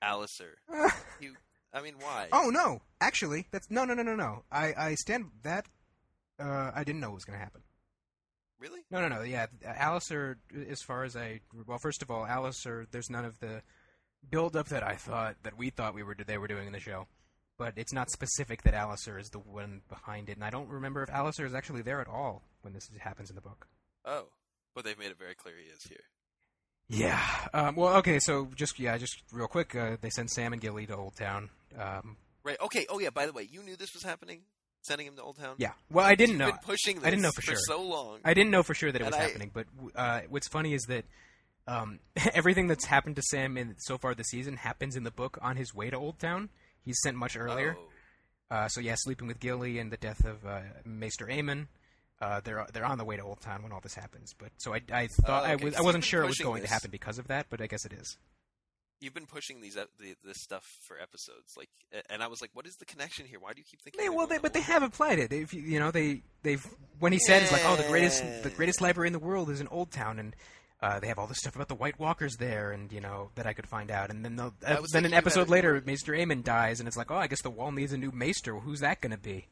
Alliser. [laughs] You, I mean, why?
oh no! Actually, that's no, no, no, no, no. I I stand that. Uh, I didn't know it was going to happen.
Really?
No, no, no. Yeah, Alliser. As far as I well, first of all, Alliser. There's none of the build up that I thought that we thought we were they were doing in the show. But it's not specific that Alliser is the one behind it, and I don't remember if Alliser is actually there at all when this happens in the book.
Oh, but they've made it very clear he is here.
Yeah. Um, well, okay. So just yeah, just real quick. Uh, they send Sam and Gilly to Oldtown. Um,
Right. Okay. Oh, yeah. By the way, you knew this was happening, sending him to Oldtown.
yeah. Well, I didn't
You've
know.
been pushing this
I didn't know for sure.
so long.
I didn't know for sure that it
And
was
I-
happening. But uh, what's funny is that um, [laughs] everything that's happened to Sam in so far this season happens in the book on his way to Oldtown. He's sent much earlier.
Oh.
Uh, so yeah, sleeping with Gilly and the death of uh, Maester Aemon. Uh, they're they're on the way to Oldtown when all this happens. But so I, I thought
Oh,
I was I wasn't sure it was going
this.
to happen because of that, but I guess it is.
You've been pushing these the, this stuff for episodes, like, and I was like, "What is the connection here? Why do you keep thinking?"
They, well, they, but they have applied it. If you, you know, they they've when he said it's like, oh, the greatest the greatest library in the world is in Oldtown, and uh, they have all this stuff about the White Walkers there, and you know that I could find out. And then uh, then an episode later, Maester Aemon dies, and it's like, oh, I guess the wall needs a new Maester. Who's that going to be?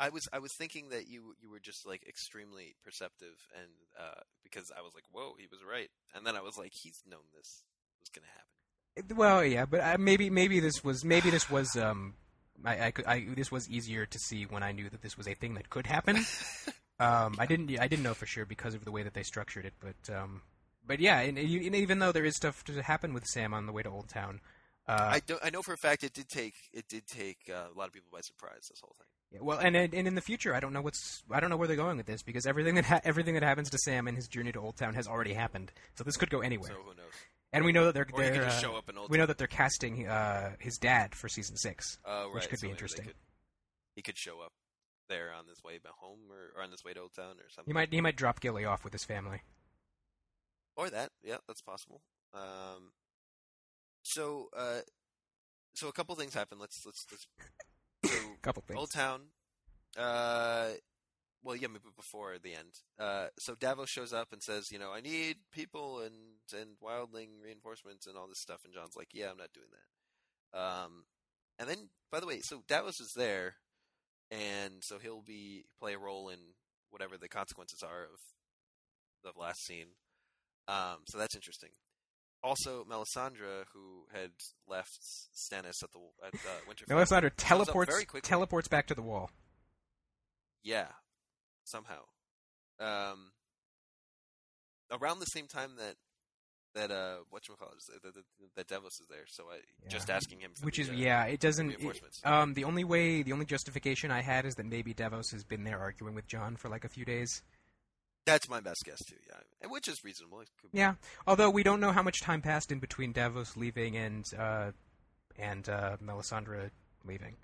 I was I was thinking that you you were just like extremely perceptive, and uh, because I was like, "Whoa, he was right," and then I was like, "He's known this was going to happen."
Well, yeah, but uh, maybe maybe this was maybe this was um, I, I, I this was easier to see when I knew that this was a thing that could happen. [laughs] Um, I didn't I didn't know for sure because of the way that they structured it, but um, but yeah, and, and even though there is stuff to happen with Sam on the way to Oldtown, uh,
I. I know for a fact it did take it did take uh, a lot of people by surprise. This whole thing.
yeah, well, and and in the future, I don't know what's I don't know where they're going with this because everything that ha- everything that happens to Sam in his journey to Oldtown has already happened, so this could go anywhere.
So who knows?
and we know that they're, they're uh,
show up in Old
we know that they're casting uh, his dad for season six.
Oh, right.
which could
so
be interesting.
Could, he could show up there on his way back home, or, or on his way to Oldtown, or something.
He might he might drop Gilly off with his family.
or that. Yeah, that's possible. Um, so, uh, so a couple things happen. Let's let's let's. [coughs] So
Couple things.
Oldtown, uh, well, yeah, maybe before the end. Uh, so Davos shows up and says, you know, I need people and and wildling reinforcements and all this stuff. And Jon's like, yeah, I'm not doing that. Um, and then, by the way, so Davos is there, and so he'll be play a role in whatever the consequences are of the last scene. Um, so that's interesting. Also, Melisandre, who had left Stannis at the at uh, [laughs] Winterfell,
Melisandre teleports teleports back to the wall.
Yeah, somehow. Um, around the same time that that uh, what you call it, that, that, that Davos is there. So I just asking him, for
Which
the,
is
uh,
yeah, it doesn't. it- um, the only way, the only justification I had is that maybe Davos has been there arguing with Jon for like a few days.
That's my best guess too. Yeah, which is reasonable. It could be-
Yeah, although we don't know how much time passed in between Davos leaving and uh, and uh, Melisandre leaving.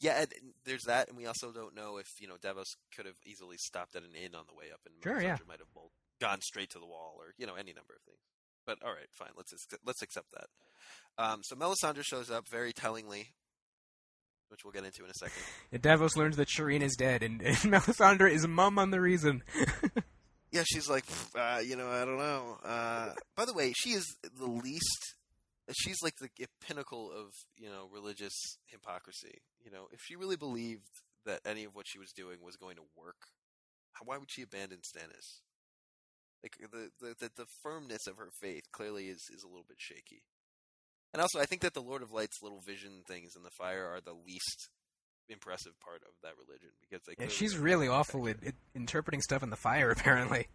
yeah. There's that, and we also don't know if you know Davos could have easily stopped at an inn on the way up, and
Sure, yeah.
Melisandre might have bolt- gone straight to the wall, or you know any number of things. But all right, fine. Let's accept- let's accept that. Um, so Melisandre shows up very tellingly, which we'll get into in a second. [laughs]
And Davos learns that Shireen is dead, and, and [laughs] Melisandre is mum on the reason. [laughs]
Yeah, she's like, uh, you know, I don't know. Uh, by the way, she is the least. She's like the pinnacle of you know religious hypocrisy. You know, if she really believed that any of what she was doing was going to work, why would she abandon Stannis? Like the the the, the firmness of her faith clearly is is a little bit shaky. And also, I think that the Lord of Light's little vision things in the fire are the least impressive part of that religion because they
Yeah, she's really awful at, at interpreting stuff in the fire. [laughs] Apparently,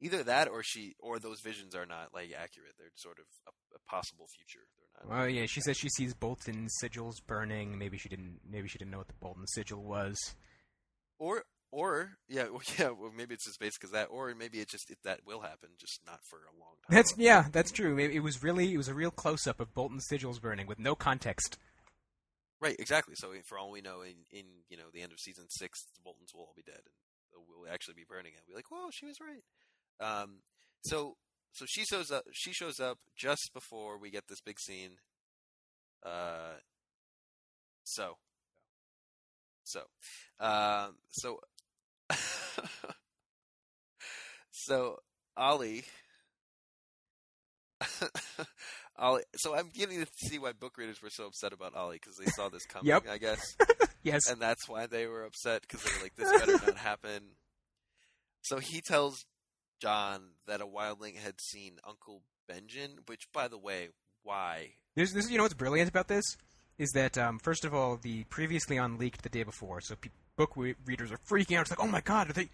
Either that, or she, or those visions are not like accurate. They're sort of a, a possible future. They're not.
well, yeah, she says she sees Bolton sigils burning. Maybe she didn't. Maybe she didn't know what the Bolton sigil was.
Or, or yeah, well, [laughs] yeah. Well, maybe it's just based because that, or maybe it just it, that will happen, just not for a long time.
That's yeah, that's true. It, it was really it was a real close up of Bolton's sigils burning with no context.
right. Exactly. So for all we know, in in you know the end of season six, the Boltons will all be dead, and we'll actually be burning it. We'll be like, whoa, she was right. Um. So so she shows up. She shows up just before we get this big scene. Uh. So. So. Um. So. [laughs] so Ollie. [laughs] Ollie. So I'm getting to see why book readers were so upset about Ollie because they saw this [laughs] coming.
Yep.
I guess
Yes,
and that's why they were upset because they were like, "This better not happen." So he tells Jon that a wildling had seen Uncle Benjen, which, by the way, why?
This, this, you know what's brilliant about this is that um, first of all, the previously on leaked the day before, so pe- book re- readers are freaking out. It's like, oh my god, are they?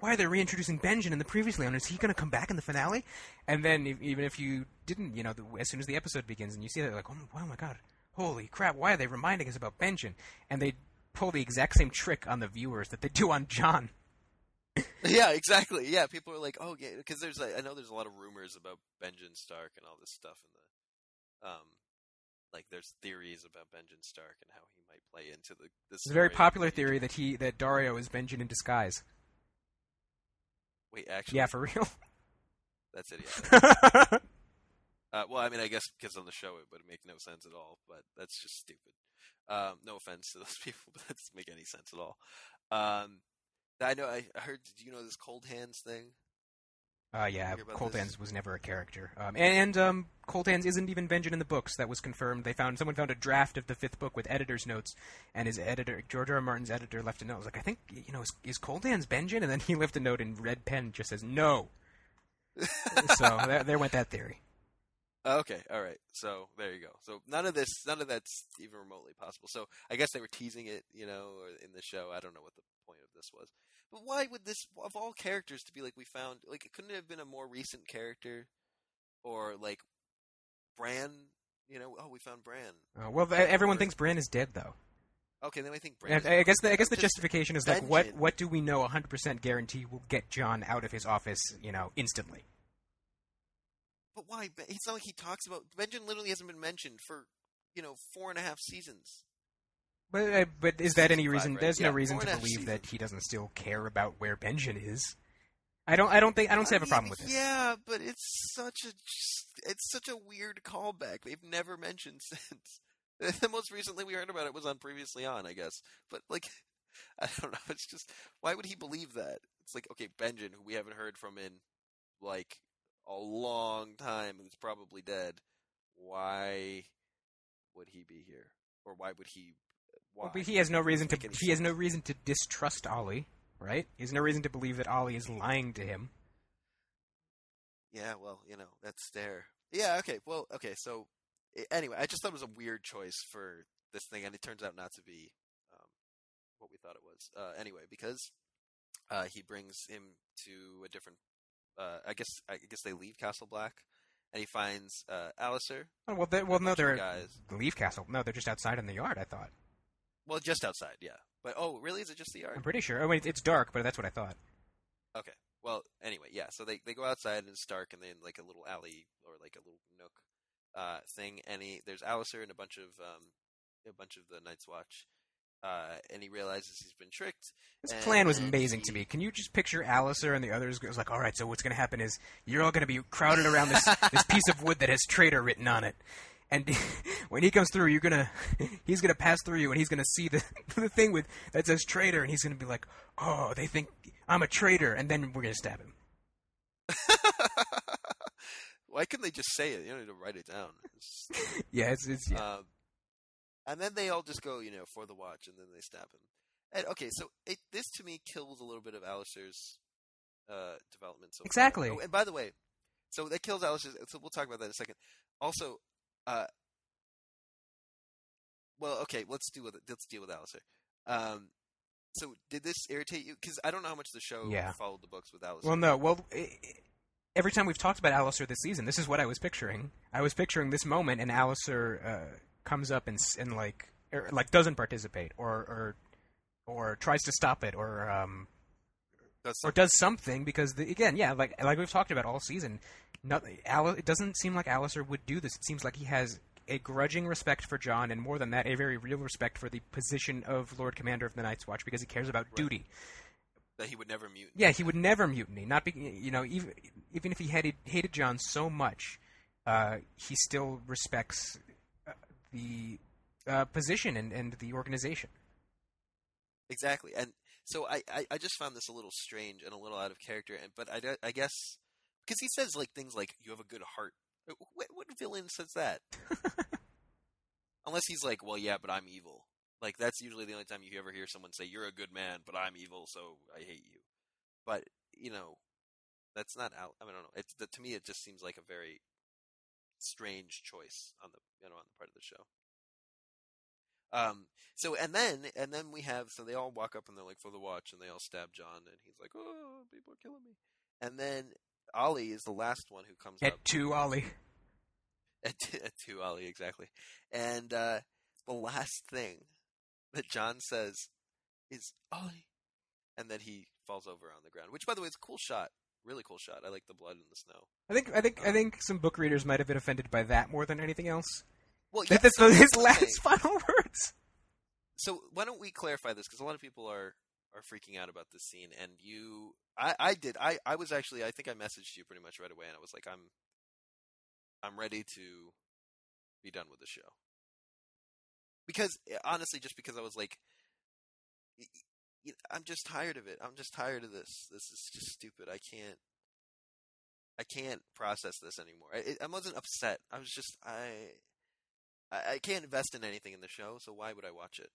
Why are they reintroducing Benjen in the previously on? Is he going to come back in the finale? And then even if you didn't, you know, the, as soon as the episode begins and you see that, like, oh, my- oh my god, holy crap, why are they reminding us about Benjen? And they pull the exact same trick on the viewers that they do on Jon. [laughs]
yeah, exactly. Yeah, people are like, "Oh, yeah," because there's like, I know there's a lot of rumors about Benjen Stark and all this stuff and the, um, like there's theories about Benjen Stark and how he might play into the. This
It's a very popular theory that he that Daario is Benjen in disguise.
Wait, actually,
Yeah, for real. [laughs]
that's idiotic. [laughs] Uh, well, I mean, I guess because on the show it would make no sense at all, but that's just stupid. Um, no offense to those [laughs] people, but that doesn't make any sense at all. Um, I know. I heard. Do you know this cold hands thing?
Uh, yeah,
Hear about
Cold
this?
Hands was never a character, um, and, and um, Hands isn't even Benjen in the books. That was confirmed. They found someone found a draft of the fifth book with editor's notes, and his editor, George R. R. Martin's editor, left a note. I was like, I think you know, is, is Hands Benjen? And then he [laughs] left a note in red pen, just says no. [laughs] so there, there went that theory.
Okay, all right. So there you go. So none of this, none of that's even remotely possible. So I guess they were teasing it, you know, or in the show. I don't know what the point of this was. But why would this, of all characters, to be like we found, like it couldn't have been a more recent character, or like Bran. You know, oh, we found Bran.
Uh, well, everyone thinks Bran is dead, though.
Okay, then I think Bran.
I,
is
I guess the, I guess the justification is like, what what do we know 100% guarantee will get Jon out of his office, you know, instantly?
But why? It's not like he talks about Benjen. Literally hasn't been mentioned for you know four and a half seasons.
But uh, but is that any reason?
right?
There's no reason to
and a half
believe that he doesn't still care about where Benjen is. I don't. I don't think. I don't have a problem with this.
Yeah, but it's such a it's such a weird callback. They've never mentioned [laughs] since. [laughs] The most recently we heard about it was on previously on, I guess. But like, [laughs] I don't know. It's just why would he believe that? It's like okay, Benjen, who we haven't heard from in like a long time, who's probably dead. Why would he be here, or why would he? Why?
Well, but he has no reason to.
Doesn't make any
He has no reason to distrust Ollie, right? He has no reason to believe that Ollie is lying to him.
Yeah, well, you know, that's there. Yeah, okay. Well, okay. So anyway, I just thought it was a weird choice for this thing, and it turns out not to be um, what we thought it was. Uh, anyway, because uh, he brings him to a different. Uh, I guess I guess they leave Castle Black, and he finds uh, Alliser.
Oh, well, they, well, no, they're
guys.
Leave Castle. No, they're just outside in the yard. I thought.
Well, just outside, yeah. But oh, really? Is it just the yard?
I'm pretty sure. I mean, it's dark, but that's what I thought.
Okay. Well, anyway, yeah. So they they go outside and it's dark, and then like a little alley or like a little nook uh, thing, and he there's Alliser and a bunch of um, a bunch of the Night's Watch, uh, and he realizes he's been tricked.
This plan was amazing to me. Can you just picture Alliser and the others? It was like, all right, so what's going to happen is you're all going to be crowded around this [laughs] this piece of wood that has traitor written on it, and [laughs] when he comes through, you're gonna [laughs] he's gonna pass through you, and he's gonna see the [laughs] the thing with that says traitor, and he's gonna be like, oh, they think I'm a traitor, and then we're gonna stab him.
Why couldn't they just say it? You don't need to write it down. It's
Yeah, it's it's yeah.
um, and then they all just go, you know, for the watch, and then they stab him. And okay, so it, this to me kills a little bit of Alliser's uh, development. So.
Exactly.
Oh, and by the way, so that kills Alliser. So we'll talk about that in a second. Also, uh, well, okay, let's deal with it. Let's deal with Alliser. Um, so did this irritate you? Because I don't know how much the show
Yeah.
followed the books with Alliser.
Well, no. Well, i- i- every time we've talked about Alliser this season, this is what I was picturing. I was picturing this moment, and Alliser uh, comes up and, and like er, like doesn't participate, or or or tries to stop it, or um,
That's
or does something because the, again, yeah, like like we've talked about all season, it doesn't seem like Alliser would do this. It seems like he has a grudging respect for Jon, and more than that, a very real respect for the position of Lord Commander of the Night's Watch because he cares about
Right.
duty.
that he would never mute.
Yeah, he would never mutiny. Not be, you know, even even if he hated hated Jon so much, uh, he still respects uh, the uh, position and, and the organization.
Exactly, and so I, I, I just found this a little strange and a little out of character. And but I, I guess because he says like things like "you have a good heart." Uh, What, what villain says that? [laughs] Unless he's like, "Well, yeah, but I'm evil." Like that's usually the only time you ever hear someone say, "You're a good man, but I'm evil, so I hate you." But you know, that's not out. I, mean, I don't know. It's the, to me, it just seems like a very strange choice on the you know on the part of the show. Um. So and then and then we have so they all walk up and they're like for the watch and they all stab Jon and he's like oh people are killing me and then Ollie is the last one who comes
At
up.
Two, Ollie.
at, at two Ollie exactly. And uh, the last thing that Jon says is Ollie and then he falls over on the ground which by the way is a cool shot. Really cool shot. I like the blood in the snow.
I think I think I think some book readers might have been offended by that more than anything else.
well
That, that's
so
his last final [laughs] words.
so why don't we clarify this? Because a lot of people are are freaking out about this scene and you I, I did I, I was actually I think I messaged you pretty much right away and I was like I'm I'm ready to be done with the show. Because eh, honestly just because I was like I'm just tired of it. I'm just tired of this. This is just stupid. I can't I can't process this anymore. I, I wasn't upset. I was just I I I can't invest in anything in the show so why would I watch it?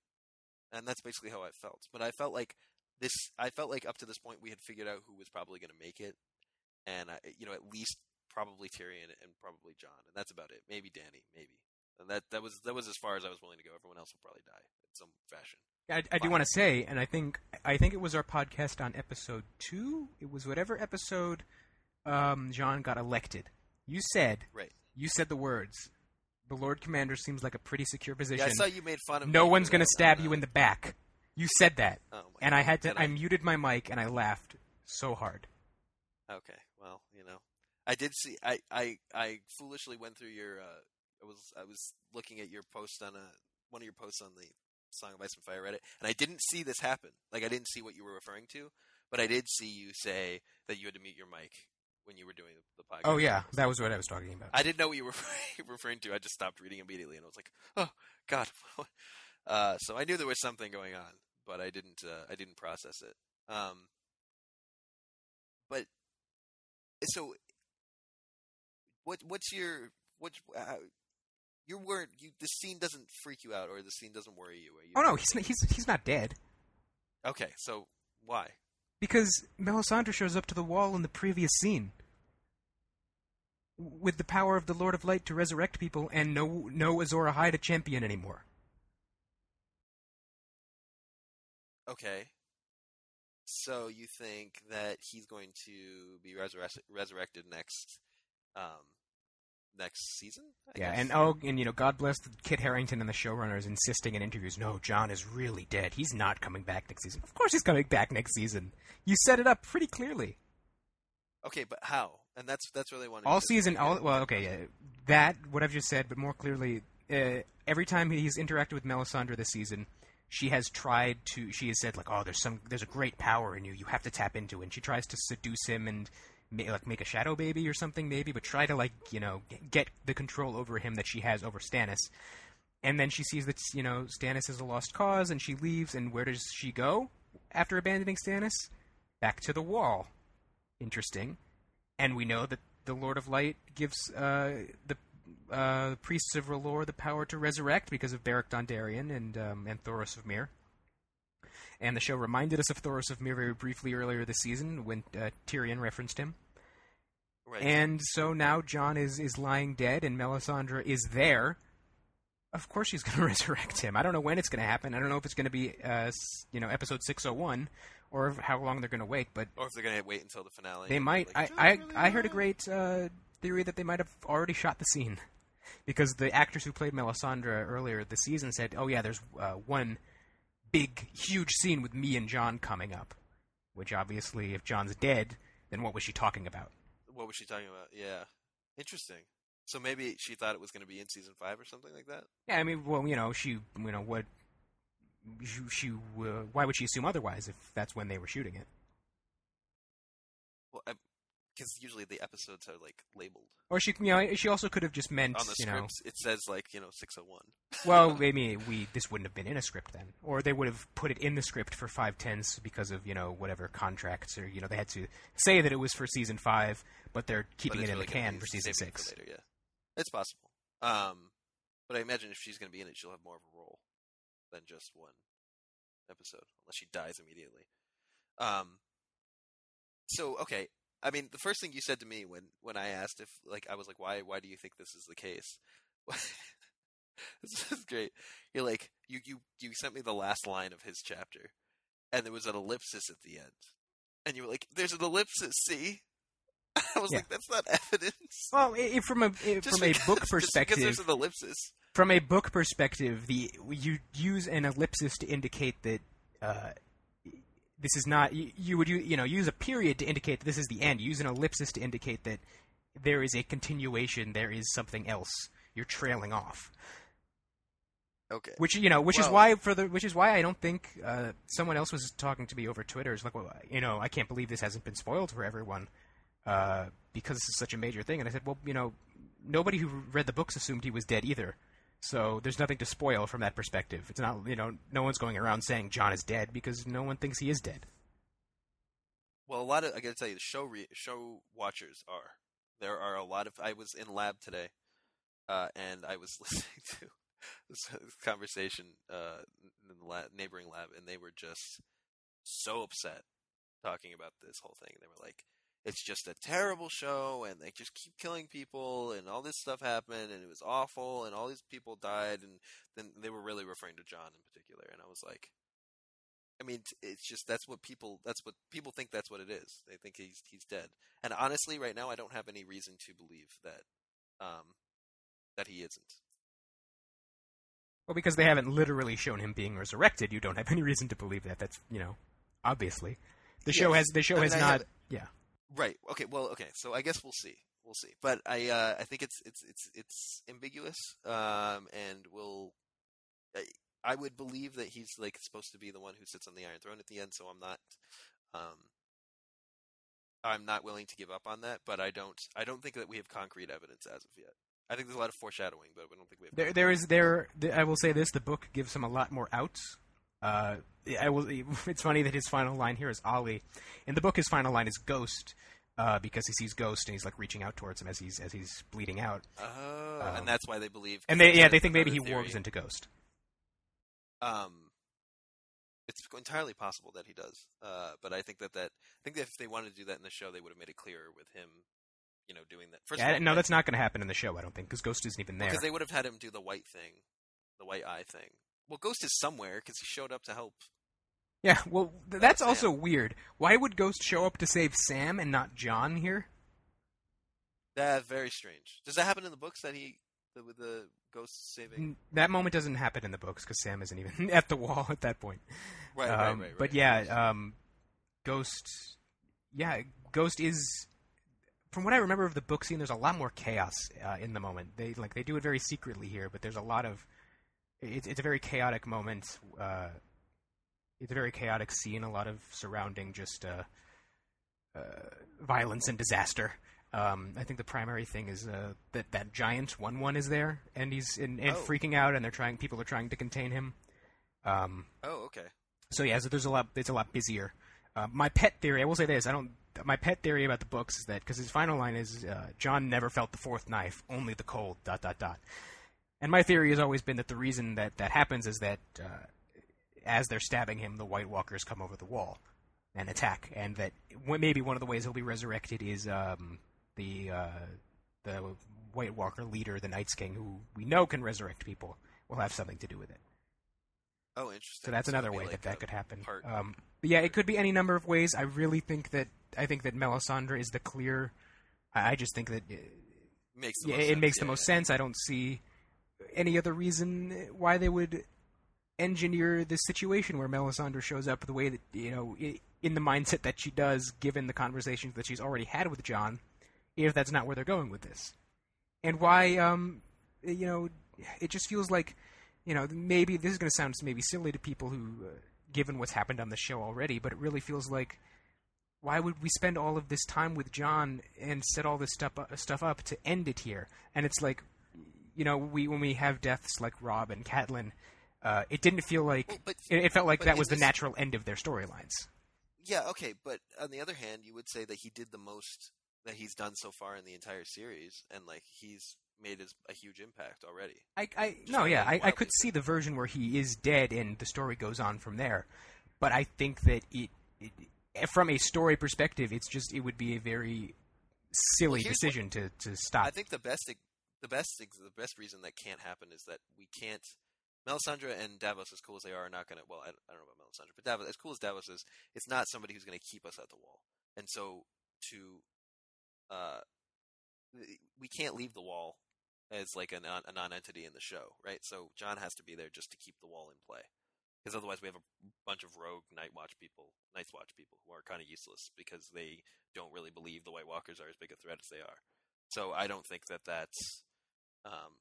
And that's basically how I felt. But I felt like this. I felt like up to this point we had figured out who was probably going to make it, and I, you know, at least probably Tyrion and probably Jon, and that's about it. Maybe Dany, maybe. And that that was that was as far as I was willing to go. Everyone else will probably die in some fashion.
I, I do want to say, and I think I think it was our podcast on episode two. It was whatever episode um, Jon got elected. You said
Right.
you said the words. The Lord Commander seems like a pretty secure position.
Yeah, I saw you made fun of
no one's going to stab you in the back. You said that,
Oh
and I had to.
And
I muted my mic and I laughed so hard.
Okay, well, you know, I did see. I I I foolishly went through your. Uh, I was I was looking at your post on a one of your posts on the Song of Ice and Fire Reddit, and I didn't see this happen. Like I didn't see what you were referring to, but I did see you say that you had to mute your mic when you were doing the, the podcast.
Oh yeah, that was what I was talking about.
I didn't know what you were [laughs] referring to. I just stopped reading immediately, and I was like, "Oh God!" [laughs] uh, so I knew there was something going on, but I didn't. Uh, I didn't process it. Um, but so, what? What's your what? Uh, you weren't. You the scene doesn't freak you out, or the scene doesn't worry you. you
oh no, he's not, he's he's not dead.
Okay, so why?
Because Melisandre shows up to the wall in the previous scene with the power of the Lord of Light to resurrect people, and no no Azor Ahai to champion anymore.
Okay. So you think that he's going to be resurre- resurrected next, um, next season? I
yeah,
guess?
and oh, and you know, God bless Kit Harington and the showrunners insisting in interviews, no, Jon is really dead. He's not coming back next season. Of course, he's coming back next season. You set it up pretty clearly.
Okay, but how? And that's that's really one.
All season, all well, okay, uh, that what I've just said, but more clearly, uh, every time he's interacted with Melisandre this season, she has tried to. She has said like, "Oh, there's some, there's a great power in you. You have to tap into." it. And she tries to seduce him and like make a shadow baby or something, maybe, but try to like you know get the control over him that she has over Stannis. And then she sees that you know Stannis is a lost cause, and she leaves. And where does she go after abandoning Stannis? Back to the Wall. Interesting. And we know that the Lord of Light gives uh, the uh, priests of R'hllor the power to resurrect because of Beric Dondarrion and um, and Thoros of Myr. And the show reminded us of Thoros of Myr very briefly earlier this season when uh, Tyrion referenced him.
right.
And so now Jon is is lying dead, and Melisandre is there. Of course, she's [laughs] going to resurrect him. I don't know when it's going to happen. I don't know if it's going to be, uh, you know, episode six oh one, or how long they're going to wait. But
or if they're gonna wait until the finale.
they might.
like,
I I,
really
I heard a great uh, theory that they might have already shot the scene, because the actors who played Melisandre earlier this season said, "Oh yeah, there's uh, one big, huge scene with me and Jon coming up." Which obviously, if Jon's dead, then what was she talking about?
What was she talking about? Yeah, interesting. So maybe she thought it was going to be in season five or something like that.
Yeah, I mean, well, you know, she, you know, what, she, she uh, why would she assume otherwise if that's when they were shooting it?
Well, because usually the episodes are like labeled
Or she, you know, she also could have just meant,
on the
you know,
scripts. It says like you know six oh one. [laughs]
well, maybe we this wouldn't have been in a script then, or they would have put it in the script for five tenths because of you know whatever contracts or you know they had to say that it was for season five, but they're keeping it in the can for season six.
later, yeah, it's possible. Um, but I imagine if she's going to be in it, she'll have more of a role than just one episode, unless she dies immediately. Um. So okay, I mean, the first thing you said to me when when I asked if like I was like, why why do you think this is the case? [laughs] this is great. You're like you you you sent me the last line of his chapter, and there was an ellipsis at the end, and you were like, "There's an ellipsis." See, [laughs] I was
Yeah.
like, "That's not evidence."
Well, i i- from a i- [laughs]
Just
from a
because-
book
just
perspective,
because there's an ellipsis.
from a book perspective, the you use an ellipsis to indicate that uh, this is not. You, you would you know use a period to indicate that this is the end. Use an ellipsis to indicate that there is a continuation. There is something else. You're trailing off.
Okay.
Which you know, which is why for the which is why I don't think uh, someone else was talking to me over Twitter. Is like, well, you know, I can't believe this hasn't been spoiled for everyone uh, because this is such a major thing. And I said, well, you know, nobody who read the books assumed he was dead either. So there's nothing to spoil from that perspective. It's not, you know, no one's going around saying Jon is dead because no one thinks he is dead.
Well, a lot of I got to tell you, the show re- show watchers are. There are a lot of. I was in lab today, uh, and I was [laughs] listening to this, conversation uh, in the neighboring lab, and they were just so upset talking about this whole thing. They were like, "It's just a terrible show, and they just keep killing people, and all this stuff happened, and it was awful, and all these people died." And then they were really referring to Jon in particular, and I was like. I mean, it's just that's what people that's what people think that's what it is. They think he's he's dead. And honestly, right now, I don't have any reason to believe that um, that he isn't.
Well, because they haven't literally shown him being resurrected, you don't have any reason to believe that. That's you know, obviously, the show has the show
I
has
I
not.
have-
Yeah.
Right. Okay. Well. Okay. So I guess we'll see. We'll see. But I uh, I think it's it's it's it's ambiguous. Um, and we'll. I, I would believe that he's like supposed to be the one who sits on the Iron Throne at the end. So I'm not. Um, I'm not willing to give up on that, but I don't. I don't think that we have concrete evidence as of yet. I think there's a lot of foreshadowing, but I don't think we have.
There, there is there. I will say this: the book gives him a lot more outs Uh, I will. [laughs] It's funny that his final line here is Ollie. In the book, his final line is Ghost. Uh, because he sees Ghost and he's like reaching out towards him as he's as he's bleeding out,
Oh,
Um,
and that's why they believe.
and they yeah they think maybe he
another
wargs into Ghost.
Um, it's entirely possible that he does. Uh, but I think that that I think that if they wanted to do that in the show, they would have made it clearer with him, you know, doing that. First
Yeah,
of all,
no, that's not going to happen in the show. I don't think because Ghost isn't even there.
because they would have had him do the white thing, the white eye thing. Well, Ghost is somewhere because he showed up to help.
Yeah, well, th- that's
Sam.
also weird. Why would Ghost show up to save Sam and not Jon here?
That's very strange. Does that happen in the books that he the, with the ghost saving?
That moment doesn't happen in the books because Sam isn't even [laughs] at the wall at that point.
Right, right,
Um,
right, right.
But yeah, um, Ghost. Yeah, Ghost is. From what I remember of the book scene, there's a lot more chaos uh, in the moment. They like they do it very secretly here, but there's a lot of. It's it's a very chaotic moment. Uh, it's a very chaotic scene. A lot of surrounding just uh, uh, violence and disaster. Um, I think the primary thing is uh, that that giant one one is there, and he's in, and
Oh.
freaking out, and they're trying. People are trying to contain him. Um,
oh, okay.
so yeah, so there's a lot. It's a lot busier. Uh, my pet theory, I will say this: I don't. My pet theory about the books is that because his final line is uh, Jon never felt the fourth knife, only the cold. Dot dot dot. And my theory has always been that the reason that that happens is that uh, as they're stabbing him, the White Walkers come over the wall and attack, and that maybe one of the ways he'll be resurrected is um, the uh, the White Walker leader, the Night's King, who we know can resurrect people, will have something to do with it.
Oh, interesting.
So that's
it'd
another way
like
that that could happen. Um, but yeah, it could be any number of ways. I really think that I think that Melisandre is the clear. I just think that uh,
makes the
yeah, it
sense.
makes the most
yeah.
sense. I don't see any other reason why they would engineer this situation where Melisandre shows up the way that you know in the mindset that she does, given the conversations that she's already had with Jon. If that's not where they're going with this, and why, um, you know, it just feels like, you know, maybe this is going to sound maybe silly to people who, uh, given what's happened on the show already, but it really feels like why would we spend all of this time with Jon and set all this stuff uh, stuff up to end it here? And it's like, you know, we when we have deaths like Robb and Catelyn, uh, it didn't feel like
Well, but
it, it felt like that was the natural end of their storylines.
yeah, okay, but on the other hand, you would say that he did the most that he's done so far in the entire series, and like he's made his, a huge impact already.
I, I no, yeah, I, I could see the version where he is dead and the story goes on from there, but I think that it, it from a story perspective, it's just it would be a very silly
Well,
decision to to stop.
I think the best, the best, the best reason that can't happen is that we can't. Melisandre and Davos, as cool as they are, are not going to. Well, I, I don't know about Melisandre, but Davos, as cool as Davos is, it's not somebody who's going to keep us at the wall. And so, to, uh, we can't leave the wall as like a, non, a non-entity in the show, right? So Jon has to be there just to keep the wall in play, because otherwise we have a bunch of rogue Night Watch people, Night's Watch people who are kind of useless because they don't really believe the White Walkers are as big a threat as they are. So I don't think that that's. Um,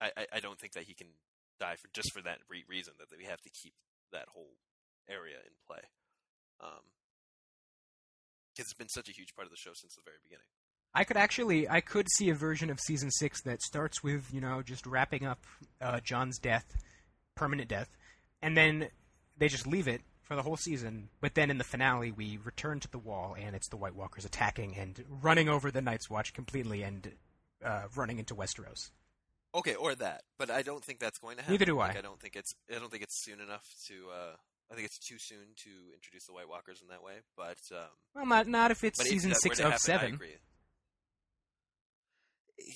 I, I, I don't think that he can die for just for that re- reason that we have to keep that whole area in play. Um, because it's been such a huge part of the show since the very beginning.
I could actually, I could see a version of season six that starts with you know just wrapping up uh, Jon's death, permanent death, and then they just leave it for the whole season. But then in the finale, we return to the wall, and it's the White Walkers attacking and running over the Night's Watch completely and uh, running into Westeros.
Okay, or that, but I don't think that's going to happen.
Neither do
Like,
I.
I don't think it's. I don't think it's soon enough to. Uh, I think it's too soon to introduce the White Walkers in that way. But um,
Well, not not if it's
but if
season six of
happen, I
seven.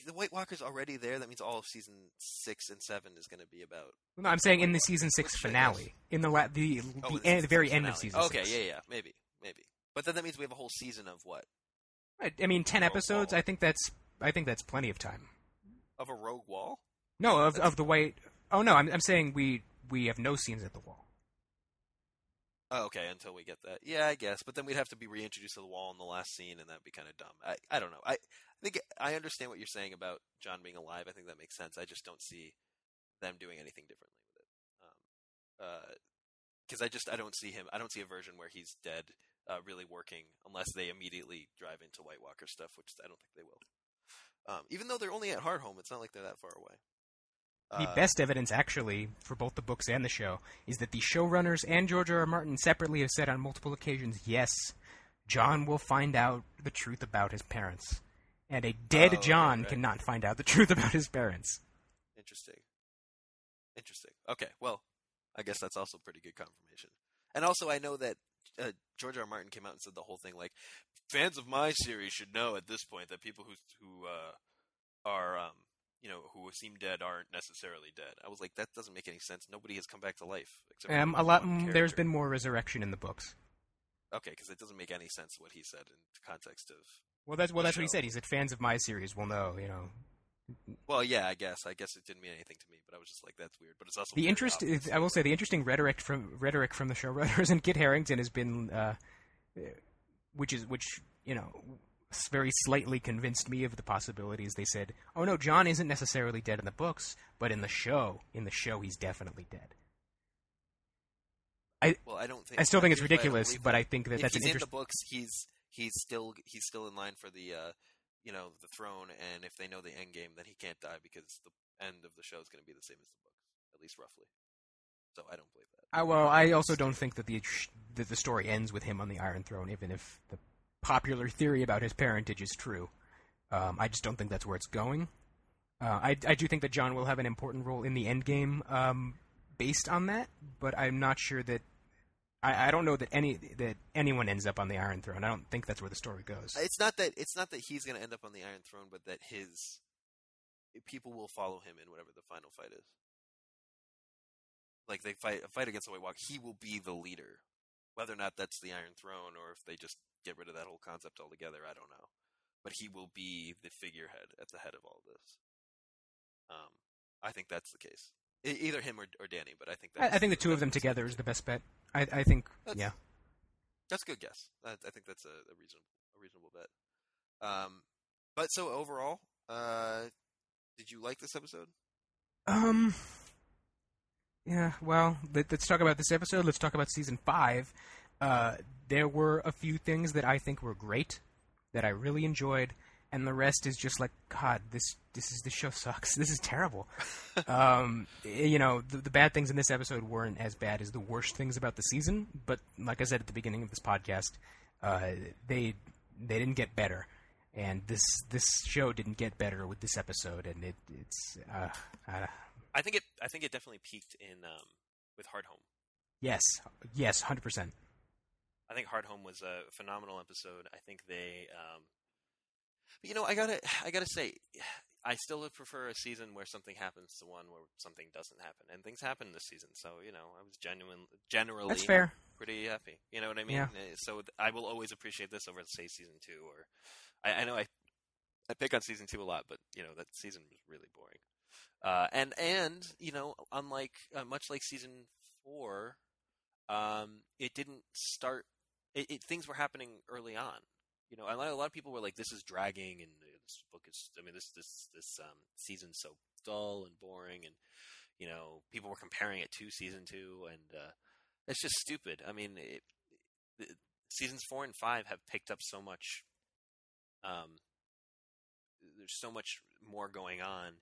The White Walker's already there. That means all of season six and seven is going to be about.
No, I'm saying in the season six finale, in the la- the
Oh,
the, end, the very
season
end of season
Okay,
six.
yeah, yeah, maybe, maybe. But then that means we have a whole season of what?
I, I mean, ten episodes. I think that's I think that's plenty of time.
Of a rogue wall?
No, of
That's-
of the white. Oh no, I'm I'm saying we we have no scenes at the wall.
Oh, okay, until we get that. Yeah, I guess. But then we'd have to be reintroduced to the wall in the last scene, and that'd be kind of dumb. I, I don't know. I, I think I understand what you're saying about Jon being alive. I think that makes sense. I just don't see them doing anything differently with it. Um, because I just I don't see him. I don't see a version where he's dead, uh, really working, unless they immediately drive into White Walker stuff, which I don't think they will. Um, even though they're only at Hardhome, it's not like they're that far away.
The
Uh,
best evidence, actually, for both the books and the show, is that the showrunners and George R. R. Martin separately have said on multiple occasions, yes, Jon will find out the truth about his parents. And a dead
Oh,
Jon
right.
cannot find out the truth about his parents.
Interesting. Interesting. Okay, well, I guess that's also pretty good confirmation. And also, I know that uh, George R. R. Martin came out and said the whole thing like, fans of my series should know at this point that people who who uh, are um, you know who seem dead aren't necessarily dead. I was like, that doesn't make any sense. Nobody has come back to life. Except
Um, a lot. There's been more resurrection in the books.
okay because it doesn't make any sense what he said in the context of.
Well, that's well, that's what he said. He said fans of my series will know. You know,
Well, yeah, I guess. I guess it didn't mean anything to me, but I was just like, that's weird. But it's also
the interest. I will say the interesting rhetoric from rhetoric from the showrunners [laughs] and Kit Harington has been, uh, which is which you know, very slightly convinced me of the possibilities. They said, "Oh no, John isn't necessarily dead in the books, but in the show, in the show, he's definitely dead."
I Well, I don't think.
I still think it's
I
ridiculous, but. I think that
if
that's
he's
an
in the books, he's he's still he's still in line for the uh, you know the throne, and if they know the end game, then he can't die because the end of the show is going to be the same as the books, at least roughly. So I don't believe that.
Well, I also don't think that the that the story ends with him on the Iron Throne, even if the popular theory about his parentage is true. Um, I just don't think that's where it's going. Uh, I, I do think that Jon will have an important role in the end game um, based on that, but I'm not sure that. I, I don't know that any that anyone ends up on the Iron Throne. I don't think that's where the story goes.
It's not that it's not that he's going to end up on the Iron Throne, but that his people will follow him in whatever the final fight is. Like they fight a fight against the White Walker, he will be the leader. Whether or not that's the Iron Throne or if they just get rid of that whole concept altogether, I don't know. But he will be the figurehead at the head of all this. Um, I think that's the case. E- either him or, or Dany, but I think that's,
I, I think the two of them together is the best bet. I, I think,
That's-
yeah.
That's a good guess. I, I think that's a, a reasonable a reasonable bet. Um, but so overall, uh, did you like this episode?
Um. Yeah. Well, let, us talk about this episode. Let's talk about season five. Uh, there were a few things that I think were great, that I really enjoyed, and the rest is just like, God, this this is this show sucks. [laughs] This is terrible. um, you know, the, the bad things in this episode weren't as bad as the worst things about the season, but like I said at the beginning of this podcast, uh, they they didn't get better. And this this show didn't get better with this episode, and it it's uh, uh,
I think it. I think it definitely peaked in um, with Hardhome.
Yes, yes, hundred percent.
I think Hardhome was a phenomenal episode. I think they, um, but you know, I gotta, [sighs] I gotta say, [sighs] I still would prefer a season where something happens to one where something doesn't happen, and things happen this season. So you know, I was genuine, generally
That's fair.
pretty happy. You know what I mean?
Yeah.
Uh, So I will always appreciate this over say season two, or I, I know I, I pick on season two a lot, but you know that season was really boring. Uh, and and you know, unlike uh, much like season four, um, it didn't start. It, it things were happening early on. You know, a lot, of people were like, "This is dragging," and this book is. I mean, this this this um, season's so dull and boring, and you know, people were comparing it to season two, and uh, it's just stupid. I mean, it, the, seasons four and five have picked up so much. Um, there's so much more going on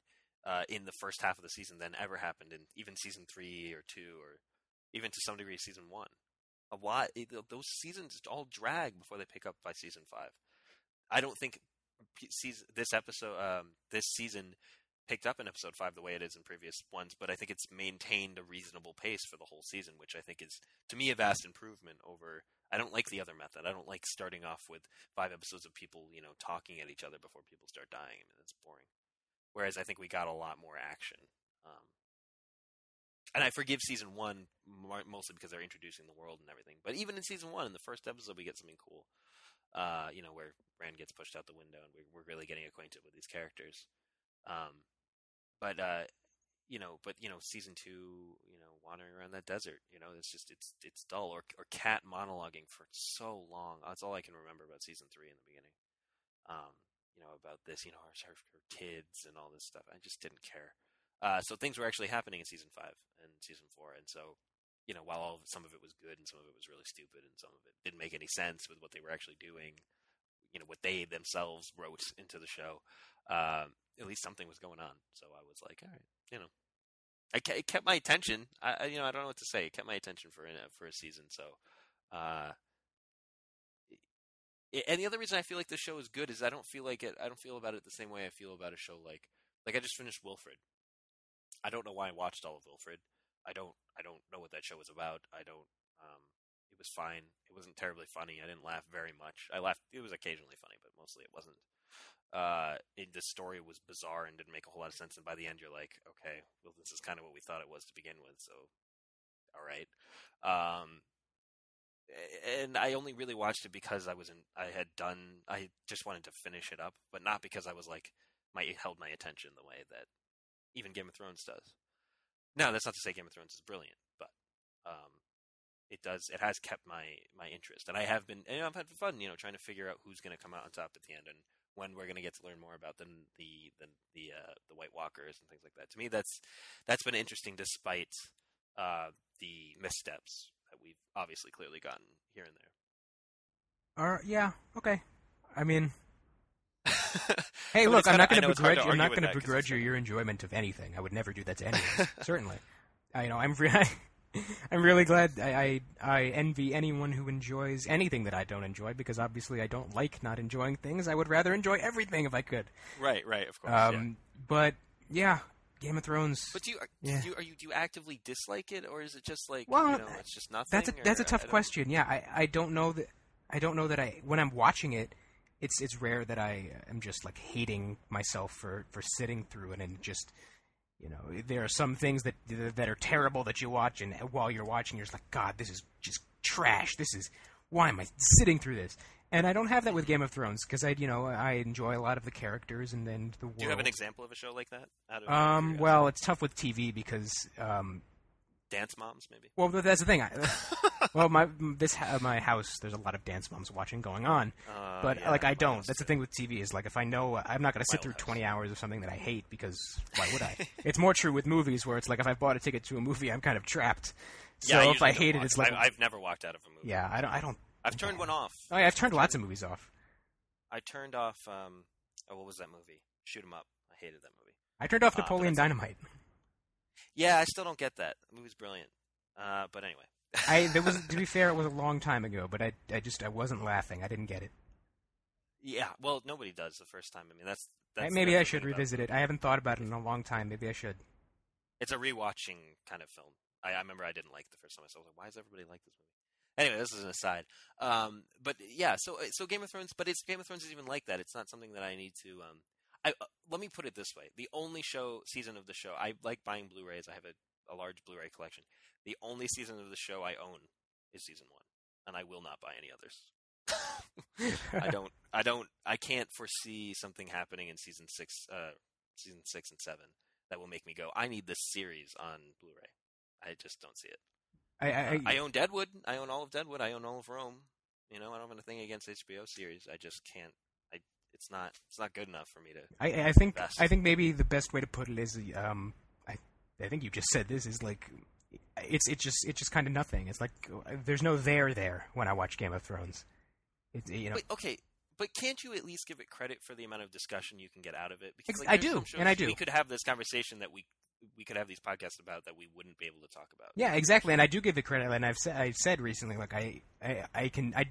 uh, in the first half of the season than ever happened in even season three or two, or even to some degree season one. A lot. It, those seasons all drag before they pick up by season five. I don't think season this episode, um, this season picked up in episode five the way it is in previous ones, but I think it's maintained a reasonable pace for the whole season, which I think is to me a vast improvement over. I don't like the other method. I don't like starting off with five episodes of people, you know, talking at each other before people start dying. I mean, that's boring. Whereas I think we got a lot more action. Um, and I forgive season one mostly because they're introducing the world and everything. But even in season one, in the first episode, we get something cool. Uh, you know, where Bran gets pushed out the window, and we, we're really getting acquainted with these characters. Um, but uh, you know, but you know, season two, you know, wandering around that desert, you know, it's just it's it's dull. Or or cat monologuing for so long. That's all I can remember about season three in the beginning. Um, you know, about this, you know, her, her kids and all this stuff. I just didn't care. Uh, so things were actually happening in season five and season four, and so you know, while all, some of it was good and some of it was really stupid and some of it didn't make any sense with what they were actually doing, you know, what they themselves wrote into the show, um, at least something was going on. So I was like, all right, you know, I it kept my attention. I, you know I don't know what to say. It kept my attention for for a season. So, uh, and the other reason I feel like the show is good is I don't feel like it. I don't feel about it the same way I feel about a show like like I just finished Wilfred. I don't know why I watched all of Wilfred. I don't. I don't know what that show was about. I don't. Um, it was fine. It wasn't terribly funny. I didn't laugh very much. I laughed. It was occasionally funny, but mostly it wasn't. Uh, the story was bizarre and didn't make a whole lot of sense. And by the end, you're like, okay, well, this is kind of what we thought it was to begin with. So, all right. Um, and I only really watched it because I was in. I had done. I just wanted to finish it up, but not because I was like, my held my attention the way that even Game of Thrones does. Now, that's not to say Game of Thrones is brilliant, but um, it does. It has kept my my interest, and I have been. And I've had fun, you know, trying to figure out who's going to come out on top at the end, and when we're going to get to learn more about the the the the, uh, the White Walkers and things like that. To me, that's that's been interesting, despite uh, the missteps that we've obviously clearly gotten here and there.
Or yeah, okay. I mean, [laughs] hey, look, I'm not going to
know it's hard
begrudge. I'm not going to begrudge you your enjoyment of anything. I would never do that to anyone. [laughs] certainly. I, you know, I'm re- [laughs] I'm really glad. I, I I envy anyone who enjoys anything that I don't enjoy because obviously I don't like not enjoying things. I would rather enjoy everything if I could.
Right, right, of course.
Um,
yeah.
but yeah, Game of Thrones.
But do you, are,
yeah.
do you are you do you actively dislike it, or is it just like
Well,
you know it's just nothing?
That's a that's a
or- I
tough question. Yeah, I, I don't know that I don't know that I when I'm watching it, it's it's rare that I am just like hating myself for for sitting through it and just you know there are some things that that are terrible that you watch and while you're watching you're just like God this is just trash. This is why am I sitting through this? And I don't have that with Game of Thrones because I you know I enjoy a lot of the characters and then the world.
Do you have an example of a show like that?
Um, well, it's tough with TV because um,
Dance Moms, maybe.
well, that's the thing. I, [laughs] well, my this my house, there's a lot of dance moms watching going on,
Uh,
but
yeah,
like I don't. That's the thing with TV is like if I know I'm not going to sit through
house.
20 hours of something that I hate because why would I? [laughs] it's more true with movies where it's like if I bought a ticket to a movie, I'm kind of trapped. So
Yeah,
if I hate it, it's like
I, I've never walked out of a movie.
yeah, I don't. I don't.
I've turned one off.
Oh yeah, I've turned lots of movies off.
I turned off. Um, oh, what was that movie? Shoot 'em up. I hated that movie.
I turned off
Uh,
Napoleon Dynamite.
Yeah, I still don't get that. The movie's brilliant. Uh, but anyway. [laughs]
I there was to be [laughs] fair, it was a long time ago, but I I just I wasn't laughing. I didn't get it.
Yeah, well, nobody does the first time. I mean, that's, that's
Maybe I should revisit it. I haven't thought about it in a long time. Maybe I should.
It's a rewatching kind of film. I, I remember I didn't like it the first time I saw it. I was like, why does everybody like this movie? Anyway, this is an aside. Um, but yeah, so so Game of Thrones, but it's Game of Thrones is even like that. It's not something that I need to. Um, I uh, let me put it this way: the only show season of the show I like buying Blu-rays. I have a, a large Blu-ray collection. The only season of the show I own is season one, and I will not buy any others. I [laughs] don't. I don't. I can't foresee something happening in season six, uh, season six and seven that will make me go. I need this series on Blu-ray. I just don't see it.
I I,
Uh, I own Deadwood. I own all of Deadwood. I own all of Rome. You know, I don't have anything against HBO series. I just can't. It's not. It's not good enough for me to.
I, I think
Best.
I think maybe the best way to put it is um I I think you just said this is like it's it's just it's just kind of nothing. It's like there's no there there when I watch Game of Thrones. It's you know
But okay. But can't you at least give it credit for the amount of discussion you can get out of it? Because like,
I do, and I do.
We could have this conversation that we we could have these podcasts about that we wouldn't be able to talk about.
yeah exactly, and I do give it credit. And I've said I said recently like I, I I can I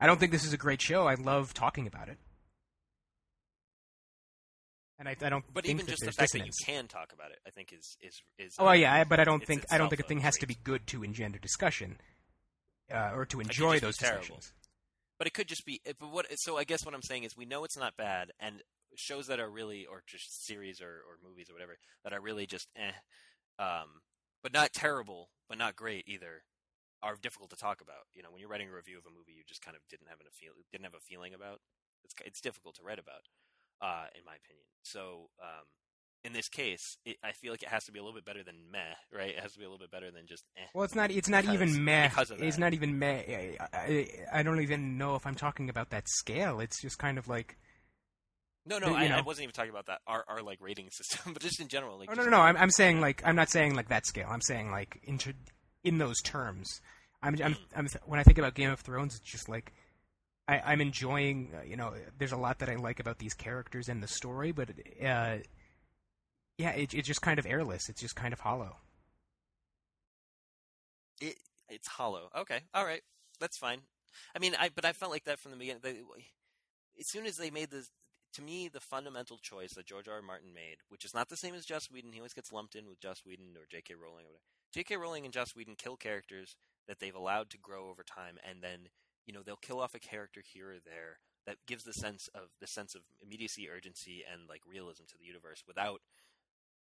I don't think this is a great show. I love talking about it. And I, I don't
But
think
even just the fact
dissonance.
that you can talk about it, I think is is is.
Oh yeah, I, but I don't think I don't think a
a
thing has to be good to engender discussion, uh, or to enjoy those discussions.
But it could just be. But what? So I guess what I'm saying is, we know it's not bad, and shows that are really, or just series or, or movies or whatever that are really just eh, um, but not terrible, but not great either, are difficult to talk about. You know, when you're writing a review of a movie, you just kind of didn't have a feel, didn't have a feeling about. It's it's difficult to write about, uh, in my opinion. So. Um, in this case, it, I feel like it has to be a little bit better than meh, right? It has to be a little bit better than just eh.
Well, it's not. It's not
Because-
even meh. It's not even meh. I, I, I don't even know if I'm talking about that scale. It's just kind of like.
No, no, I, I wasn't even talking about that. Our, our like rating system, [laughs] but just in general. Like,
Oh, no, no, no.
like-
I'm, I'm saying like I'm not saying like that scale. I'm saying like into in those terms. I'm, I'm, I'm when I think about Game of Thrones, it's just like I, I'm enjoying. Uh, you know, there's a lot that I like about these characters and the story, but uh, yeah, it, it's just kind of airless. It's just kind of hollow.
It it's hollow. Okay, all right, that's fine. I mean, I but I felt like that from the beginning. They, as soon as they made this, to me, the fundamental choice that George R. R. Martin made, which is not the same as Joss Whedon. He always gets lumped in with Joss Whedon or J.K. Rowling or whatever. J.K. Rowling and Joss Whedon kill characters that they've allowed to grow over time, and then you know they'll kill off a character here or there that gives the sense of the sense of immediacy, urgency, and like realism to the universe without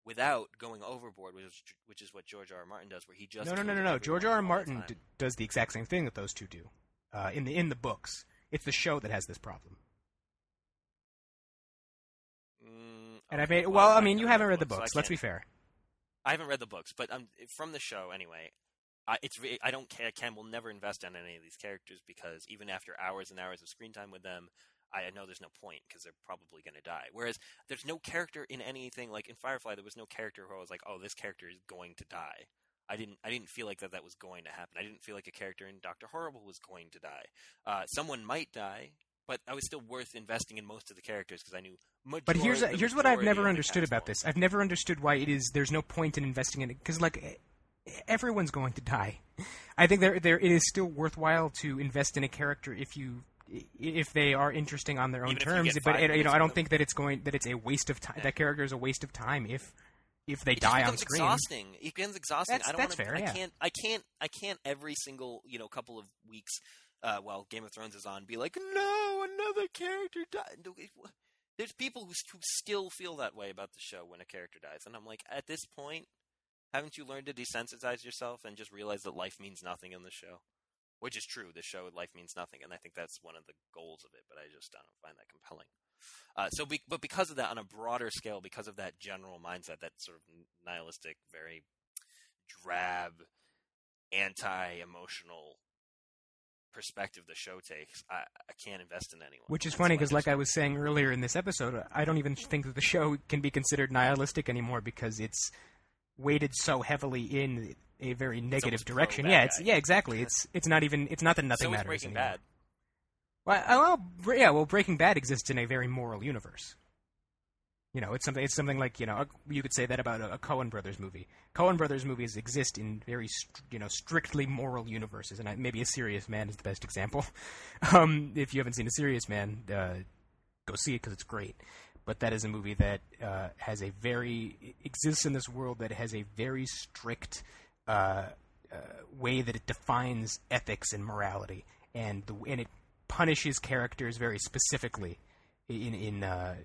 without going overboard, which is, which is what George R. R. Martin does, where he just
no, no, no, no, no. George R. R. Martin d- does the exact same thing that those two do. Uh, in the in the books, it's the show that has this problem.
Mm,
And I
okay,
made well. I
I've
mean, you haven't read the
so
books. Let's be fair.
I haven't read the books, but um, from the show anyway. I, it's I don't care. Ken will never invest in any of these characters because even after hours and hours of screen time with them, I know there's no point because they're probably going to die. Whereas there's no character in anything like in Firefly. There was no character who I was like, oh, this character is going to die. I didn't. I didn't feel like that that was going to happen. I didn't feel like a character in Doctor Horrible was going to die. Uh, someone might die, but I was still worth investing in most of the characters because I knew.
But here's
the
here's what I've never understood about this. I've never understood why it is there's no point in investing in it because like eh, everyone's going to die. I think there there it is still worthwhile to invest in a character if you if they are interesting on their own
Even if you
terms. But eh, you know, I don't think that it's going that it's a waste of time. That character is a waste of time if if they
it
die on
becomes
screen.
exhausting. It becomes exhausting.
That's-
I don't
that's
wanna,
fair,
I
yeah.
can't. I can't. I can't every single you know couple of weeks. Uh, while Game of Thrones is on, be like, no, another character died. There's people who, who still feel that way about the show when a character dies, and I'm like, at this point, haven't you learned to desensitize yourself and just realize that life means nothing in the show? Which is true. The show life means nothing, and I think that's one of the goals of it. But I just don't find that compelling. Uh, so, be, but because of that, on a broader scale, because of that general mindset, that sort of nihilistic, very drab, anti-emotional perspective the show takes, I, I can't invest in anyone.
Which is
That's
funny because, like I was saying earlier in this episode, I don't even think that the show can be considered nihilistic anymore because it's weighted so heavily in a very negative direction. Yeah, it's
guy.
yeah, exactly. It's [laughs] it's not even it's not that nothing
so
matters
Breaking
anymore.
Bad.
Well, well, yeah, well, Breaking Bad exists in a very moral universe. You know, it's something. It's something like you know, you could say that about a, a Coen Brothers movie. Coen Brothers movies exist in very, you know, strictly moral universes, and I, maybe A Serious Man is the best example. [laughs] Um, if you haven't seen A Serious Man, uh, go see it because it's great. But that is a movie that uh, has a very exists in this world that has a very strict uh, uh, way that it defines ethics and morality, and the and it punishes characters very specifically in in uh,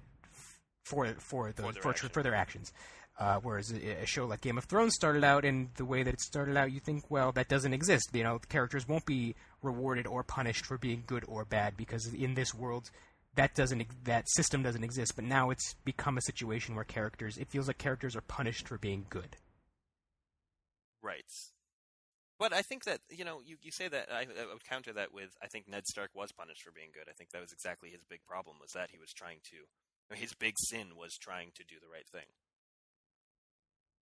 for for the
For their
for,
actions.
for their actions. Uh, whereas a, a show like Game of Thrones started out, and the way that it started out, you think, well, that doesn't exist. You know, the characters won't be rewarded or punished for being good or bad because in this world, that doesn't that system doesn't exist. But now it's become a situation where characters, it feels like characters are punished for being good.
Right. But I think that you know you, you say that I, I would counter that with I think Ned Stark was punished for being good. I think that was exactly his big problem was that he was trying to I mean, his big sin was trying to do the right thing.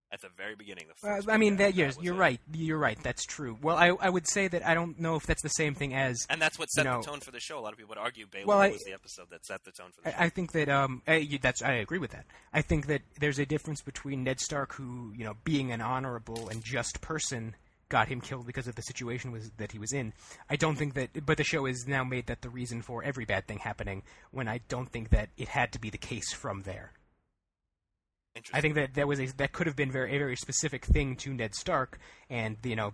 At the very beginning, the
Uh, I mean, that yes, you're
it.
right. You're right. That's true. Well, I I would say that I don't know if that's the same thing as
and that's what set
you know-
the tone for the show. A lot of people would argue Baelor
Well, I-
was the episode that set the tone for the show.
I, I think that um, I, you- that's I agree with that. I think that there's a difference between Ned Stark, who you know, being an honorable and just person, got him killed because of the situation was that he was in. I don't think that, but the show is now made that the reason for every bad thing happening. When I don't think that it had to be the case from there. I think that that was a, that could have been very a very specific thing to Ned Stark, and you know,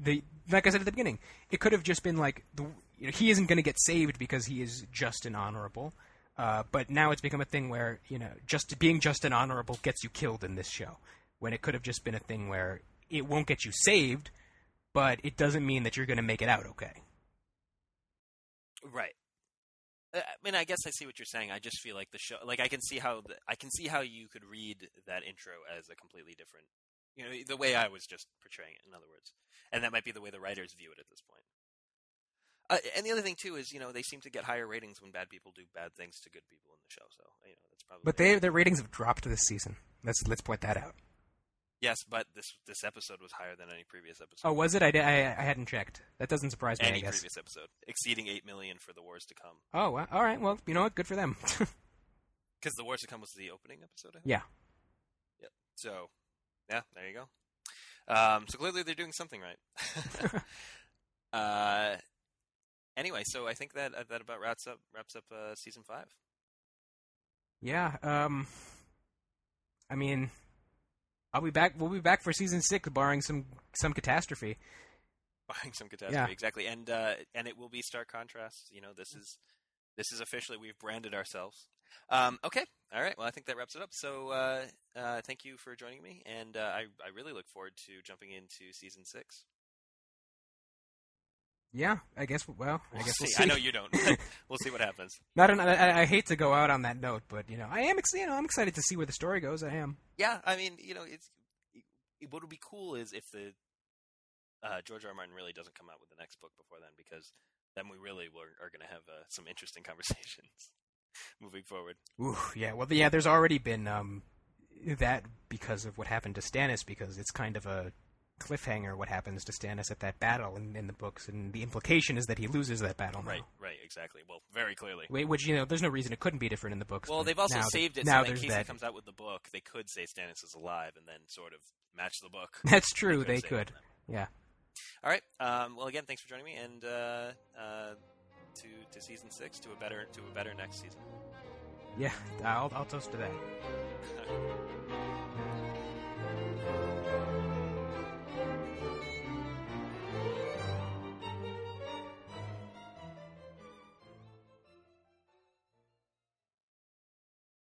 the like I said at the beginning, it could have just been like the you know, he isn't going to get saved because he is just and honorable. Uh, but now it's become a thing where you know, just being just and honorable gets you killed in this show, when it could have just been a thing where it won't get you saved, but it doesn't mean that you're going to make it out okay.
Right. Uh, I mean, I guess I see what you're saying. I just feel like the show, like I can see how the, I can see how you could read that intro as a completely different, you know, the way I was just portraying it. In other words, and that might be the way the writers view it at this point. Uh, and the other thing too is, you know, they seem to get higher ratings when bad people do bad things to good people in the show. So, you know, that's probably.
But they their ratings have dropped this season. Let's let's point that out.
Yes, but this this episode was higher than any previous episode.
Oh, was it? I, I, I hadn't checked. That doesn't surprise me.
any
I guess.
previous episode, exceeding eight million for the wars to come.
Oh, well, all right. Well, you know what? Good for them. [laughs]
Because the wars to come was the opening episode. I think?
yeah.
Yeah. So, yeah, there you go. Um, so clearly they're doing something right. [laughs] [laughs] uh, anyway, so I think that uh, that about wraps up wraps up uh, season five.
Yeah. Um. I mean, I'll be back. We'll be back for season six, barring some some catastrophe.
Barring some catastrophe,
Yeah.
exactly, and uh, and it will be stark contrast. You know, this is this is officially we've branded ourselves. Um, okay, all right. Well, I think that wraps it up. So, uh, uh, thank you for joining me, and uh, I I really look forward to jumping into season six.
Yeah. I guess. Well, I
We'll
guess we'll
see.
see.
I know you don't. [laughs] [laughs] we'll see what happens.
Not. An, I, I hate to go out on that note, but you know, I am. You know, I'm excited to see where the story goes. I am.
Yeah, I mean, you know, it's it, what would be cool is if the uh, George R. R. Martin really doesn't come out with the next book before then, because then we really were, are going to have uh, some interesting [laughs] conversations moving forward.
Ooh. Yeah. Well. Yeah. There's already been um that because of what happened to Stannis, because it's kind of a cliffhanger what happens to Stannis at that battle in, in the books, and the implication is that he loses that battle. now.
Right, right, exactly. Well, very clearly.
Wait, which you know, there's no reason it couldn't be different in the books.
Well, they've also saved it
now
so in case
that.
he comes out with the book, they could say Stannis is alive and then sort of match the book. [laughs]
That's true.
could
They could. Yeah.
All right. Um, well, again, thanks for joining me, and uh, uh, to to season six, to a better to a better next season.
Yeah. I'll I'll toast to that. [laughs]